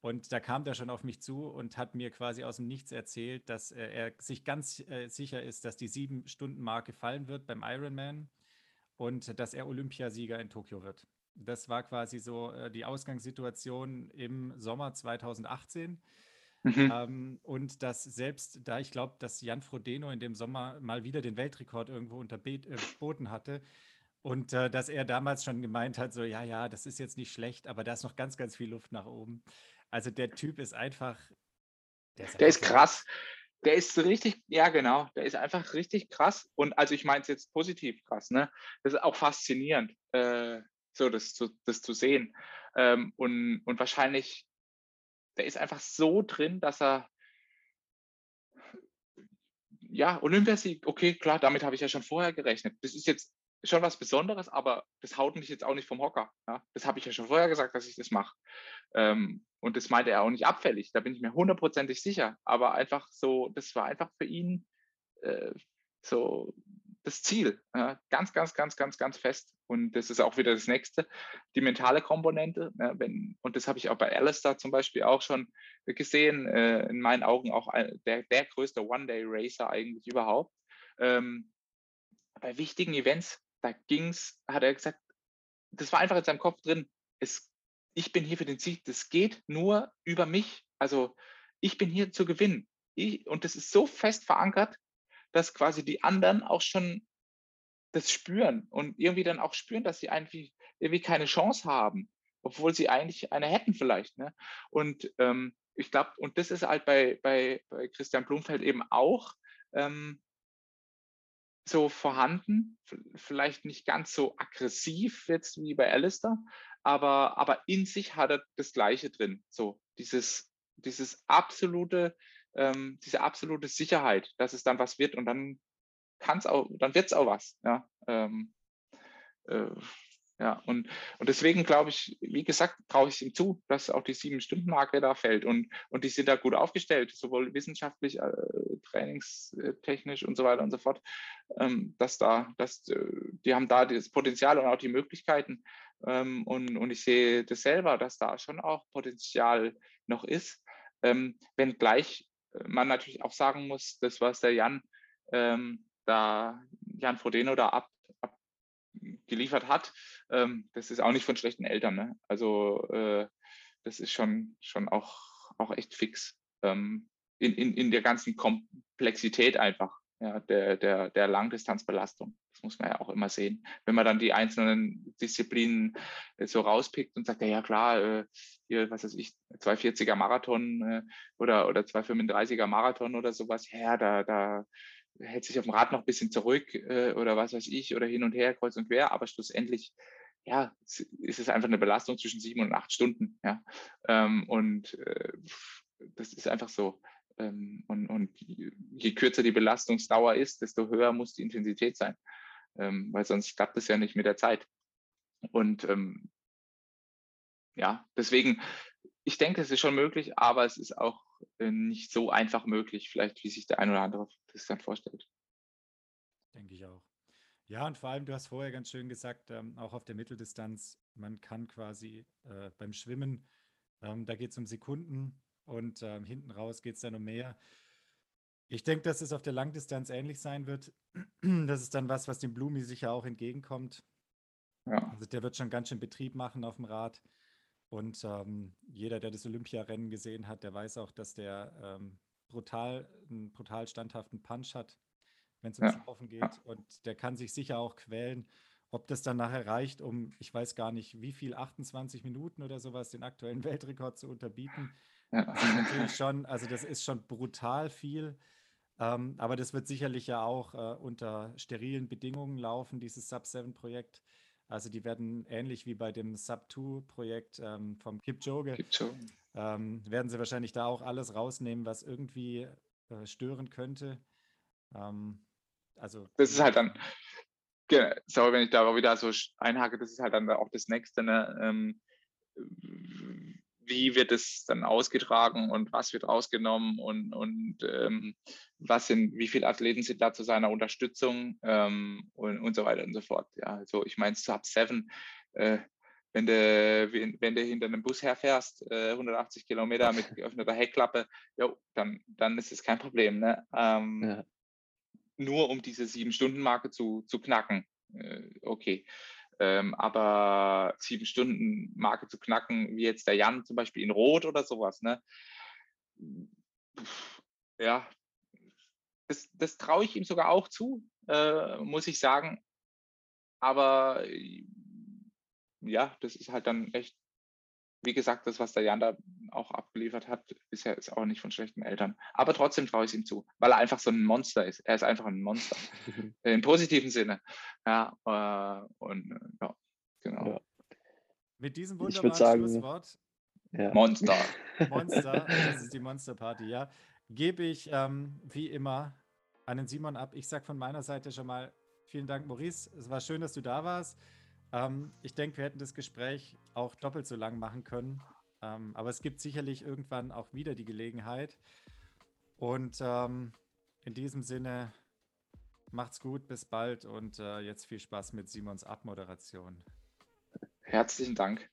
Und da kam der schon auf mich zu und hat mir quasi aus dem Nichts erzählt, dass äh, er sich ganz äh, sicher ist, dass die Sieben-Stunden-Marke fallen wird beim Ironman und dass er Olympiasieger in Tokio wird. Das war quasi so äh, die Ausgangssituation im Sommer 2018. Mhm. Ähm, und dass selbst da ich glaube, dass Jan Frodeno in dem Sommer mal wieder den Weltrekord irgendwo unterboten hatte, und äh, dass er damals schon gemeint hat, so, ja, ja, das ist jetzt nicht schlecht, aber da ist noch ganz, ganz viel Luft nach oben. Also der Typ ist einfach. Der ist, der ist krass. Der ist richtig, ja genau, der ist einfach richtig krass. Und also ich meine es jetzt positiv krass, ne? Das ist auch faszinierend, äh, so das zu, das zu sehen. Ähm, und, und wahrscheinlich, der ist einfach so drin, dass er ja, Olympiasieg, okay, klar, damit habe ich ja schon vorher gerechnet. Das ist jetzt schon was Besonderes, aber das haut mich jetzt auch nicht vom Hocker. Ja? Das habe ich ja schon vorher gesagt, dass ich das mache. Ähm, und das meinte er auch nicht abfällig, da bin ich mir hundertprozentig sicher. Aber einfach so, das war einfach für ihn äh, so das Ziel. Ja? Ganz, ganz, ganz, ganz, ganz fest. Und das ist auch wieder das nächste, die mentale Komponente. Ja, wenn, und das habe ich auch bei Alistair zum Beispiel auch schon gesehen. Äh, in meinen Augen auch ein, der, der größte One-Day-Racer eigentlich überhaupt. Ähm, bei wichtigen Events da ging es, hat er gesagt, das war einfach in seinem Kopf drin, es, ich bin hier für den Sieg, das geht nur über mich. Also ich bin hier zu gewinnen. Ich, und das ist so fest verankert, dass quasi die anderen auch schon das spüren und irgendwie dann auch spüren, dass sie eigentlich irgendwie keine Chance haben, obwohl sie eigentlich eine hätten vielleicht. Ne? Und ähm, ich glaube, und das ist halt bei, bei, bei Christian Blumfeld eben auch, ähm, so vorhanden, vielleicht nicht ganz so aggressiv jetzt wie bei Alistair, aber, aber in sich hat er das Gleiche drin. So dieses, dieses absolute, ähm, diese absolute Sicherheit, dass es dann was wird und dann kann es auch, dann wird es auch was. Ja, ähm, äh, ja, und, und deswegen glaube ich, wie gesagt, traue ich ihm zu, dass auch die Sieben-Stunden-Marke da fällt. Und, und die sind da gut aufgestellt, sowohl wissenschaftlich, äh, trainingstechnisch und so weiter und so fort. Ähm, dass da, dass, äh, die haben da das Potenzial und auch die Möglichkeiten. Ähm, und, und ich sehe das selber, dass da schon auch Potenzial noch ist. Ähm, wenngleich äh, man natürlich auch sagen muss, das, was der Jan ähm, da, Jan Frodeno da ab, geliefert hat, ähm, das ist auch nicht von schlechten Eltern. Ne? Also äh, das ist schon, schon auch, auch echt fix ähm, in, in, in der ganzen Komplexität einfach ja, der, der, der Langdistanzbelastung. Das muss man ja auch immer sehen. Wenn man dann die einzelnen Disziplinen äh, so rauspickt und sagt, ja, ja klar, äh, hier, was weiß ich, 240er Marathon äh, oder, oder 235er Marathon oder sowas, ja, da, da hält sich auf dem Rad noch ein bisschen zurück äh, oder was weiß ich oder hin und her, kreuz und quer, aber schlussendlich ja, ist es einfach eine Belastung zwischen sieben und acht Stunden. Ja? Ähm, und äh, das ist einfach so. Ähm, und, und, je kürzer die Belastungsdauer ist, desto höher muss die Intensität sein, ähm, weil sonst klappt es ja nicht mit der Zeit. Und ähm, ja, deswegen, ich denke, es ist schon möglich, aber es ist auch nicht so einfach möglich, vielleicht wie sich der ein oder andere das dann vorstellt. Denke ich auch. Ja, und vor allem, du hast vorher ganz schön gesagt, ähm, auch auf der Mitteldistanz, man kann quasi äh, beim Schwimmen, ähm, da geht es um Sekunden und ähm, hinten raus geht es dann um mehr. Ich denke, dass es auf der Langdistanz ähnlich sein wird. [clears throat] Das ist dann was, was dem Blumi sicher auch entgegenkommt. Ja. Also der wird schon ganz schön Betrieb machen auf dem Rad. Und ähm, jeder, der das Olympiarennen gesehen hat, der weiß auch, dass der ähm, brutal, einen brutal standhaften Punch hat, wenn es ums ja. Laufen geht. Und der kann sich sicher auch quälen. Ob das dann nachher reicht, um, ich weiß gar nicht, wie viel, 28 Minuten oder sowas, den aktuellen Weltrekord zu unterbieten. Ja. Das ist natürlich schon, also das ist schon brutal viel. Ähm, aber das wird sicherlich ja auch äh, unter sterilen Bedingungen laufen, dieses Sub-7-Projekt. Also die werden ähnlich wie bei dem Sub-2-Projekt ähm, vom Kipchoge, Kipchoge. Ähm, werden sie wahrscheinlich da auch alles rausnehmen, was irgendwie äh, stören könnte. Ähm, also das ist halt dann, sorry, wenn ich da wieder so einhake, das ist halt dann auch das Nächste. Ne? Wie wird es dann ausgetragen und was wird rausgenommen und, und ähm, was sind, wie viele Athleten sind da zu seiner Unterstützung ähm, und, und so weiter und so fort. Ja, also ich meine, Sub 7, äh, wenn du, wenn du hinter einem Bus herfährst, äh, 180 Kilometer mit [laughs] geöffneter Heckklappe, jo, dann, dann ist es kein Problem. Ne? Ähm, ja. Nur um diese Sieben-Stunden-Marke zu, zu knacken. Äh, okay. Ähm, aber sieben Stunden Marke zu knacken, wie jetzt der Jan zum Beispiel in Rot oder sowas, ne? Ja, das, das traue ich ihm sogar auch zu, äh, muss ich sagen. Aber ja, das ist halt dann echt wie gesagt, das, was der Jan da auch abgeliefert hat, bisher ist auch nicht von schlechten Eltern. Aber trotzdem traue ich es ihm zu, weil er einfach so ein Monster ist. Er ist einfach ein Monster. [laughs] Im positiven Sinne. Ja, äh, und äh, ja, genau. Ja. Mit diesem wunderbaren sagen, Schlusswort. Ja. Monster. [laughs] Monster, das ist die Monster Party, ja. Gebe ich ähm, wie immer an den Simon ab. Ich sage von meiner Seite schon mal vielen Dank, Maurice. Es war schön, dass du da warst. Ähm, ich denke, wir hätten das Gespräch auch doppelt so lang machen können. Ähm, aber es gibt sicherlich irgendwann auch wieder die Gelegenheit. Und ähm, in diesem Sinne, macht's gut, bis bald und äh, jetzt viel Spaß mit Simons Abmoderation. Herzlichen Dank.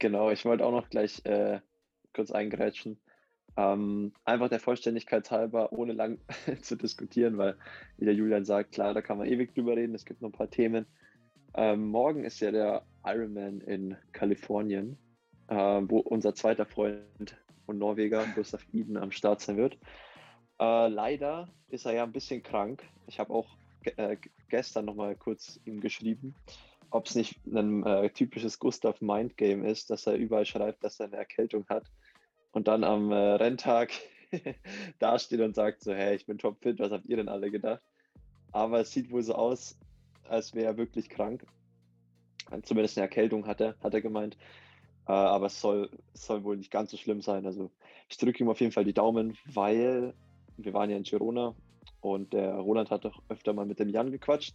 Genau, ich wollte auch noch gleich äh, kurz eingrätschen. Ähm, einfach der Vollständigkeit halber, ohne lang [laughs] zu diskutieren, weil, wie der Julian sagt, klar, da kann man ewig drüber reden, es gibt noch ein paar Themen. Ähm, morgen ist ja der Ironman in Kalifornien, äh, wo unser zweiter Freund und Norweger, Gustav Iden, am Start sein wird. Äh, leider ist er ja ein bisschen krank. Ich habe auch äh, gestern nochmal kurz ihm geschrieben, ob es nicht ein äh, typisches Gustav Mind Game ist, dass er überall schreibt, dass er eine Erkältung hat und dann am äh, Renntag [laughs] dasteht und sagt so, hey, ich bin topfit, was habt ihr denn alle gedacht? Aber es sieht wohl so aus, als wäre er wirklich krank. Zumindest eine Erkältung hat er, hat er gemeint. Äh, aber es soll, soll wohl nicht ganz so schlimm sein. Also ich drücke ihm auf jeden Fall die Daumen, weil wir waren ja in Girona und der Roland hat doch öfter mal mit dem Jan gequatscht.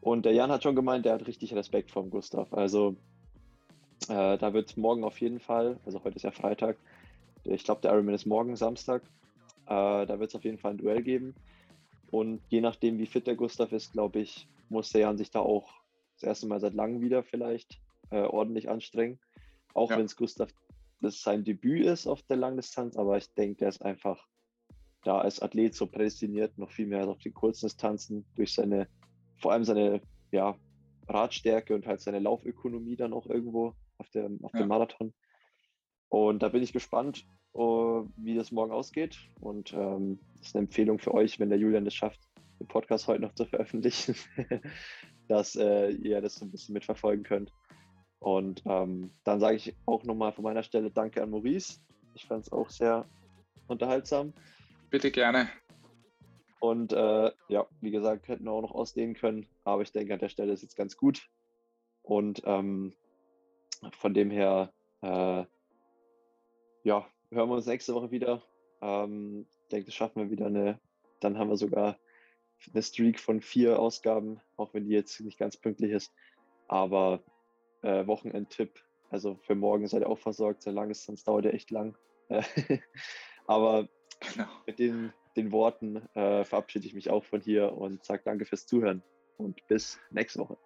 Und der Jan hat schon gemeint, der hat richtig Respekt vor dem Gustav. Also äh, da wird morgen auf jeden Fall, also heute ist ja Freitag, ich glaube, der Ironman ist morgen Samstag. Äh, da wird es auf jeden Fall ein Duell geben. Und je nachdem, wie fit der Gustav ist, glaube ich, muss der Jan sich da auch das erste Mal seit langem wieder vielleicht äh, ordentlich anstrengen. Auch ja. wenn es Gustav das sein Debüt ist auf der Langdistanz, aber ich denke, der ist einfach da als Athlet so prädestiniert, noch viel mehr als auf den kurzen Distanzen, durch seine, vor allem seine ja, Radstärke und halt seine Laufökonomie dann auch irgendwo auf, der, auf ja. dem Marathon. Und da bin ich gespannt, uh, wie das morgen ausgeht. Und ähm, das ist eine Empfehlung für euch, wenn der Julian es schafft, den Podcast heute noch zu veröffentlichen, [laughs] dass äh, ihr das so ein bisschen mitverfolgen könnt. Und ähm, dann sage ich auch nochmal von meiner Stelle Danke an Maurice. Ich fand es auch sehr unterhaltsam. Bitte gerne. Und äh, ja, wie gesagt, hätten wir auch noch ausdehnen können, aber ich denke, an der Stelle ist jetzt ganz gut. Und ähm, von dem her äh, ja, hören wir uns nächste Woche wieder. Ähm, ich denke, das schaffen wir wieder eine. Dann haben wir sogar eine Streak von vier Ausgaben, auch wenn die jetzt nicht ganz pünktlich ist. Aber äh, Wochenendtipp, also für morgen seid ihr auch versorgt, so lang ist, sonst dauert er echt lang. [laughs] Aber genau. mit den, den Worten äh, verabschiede ich mich auch von hier und sage danke fürs Zuhören und bis nächste Woche.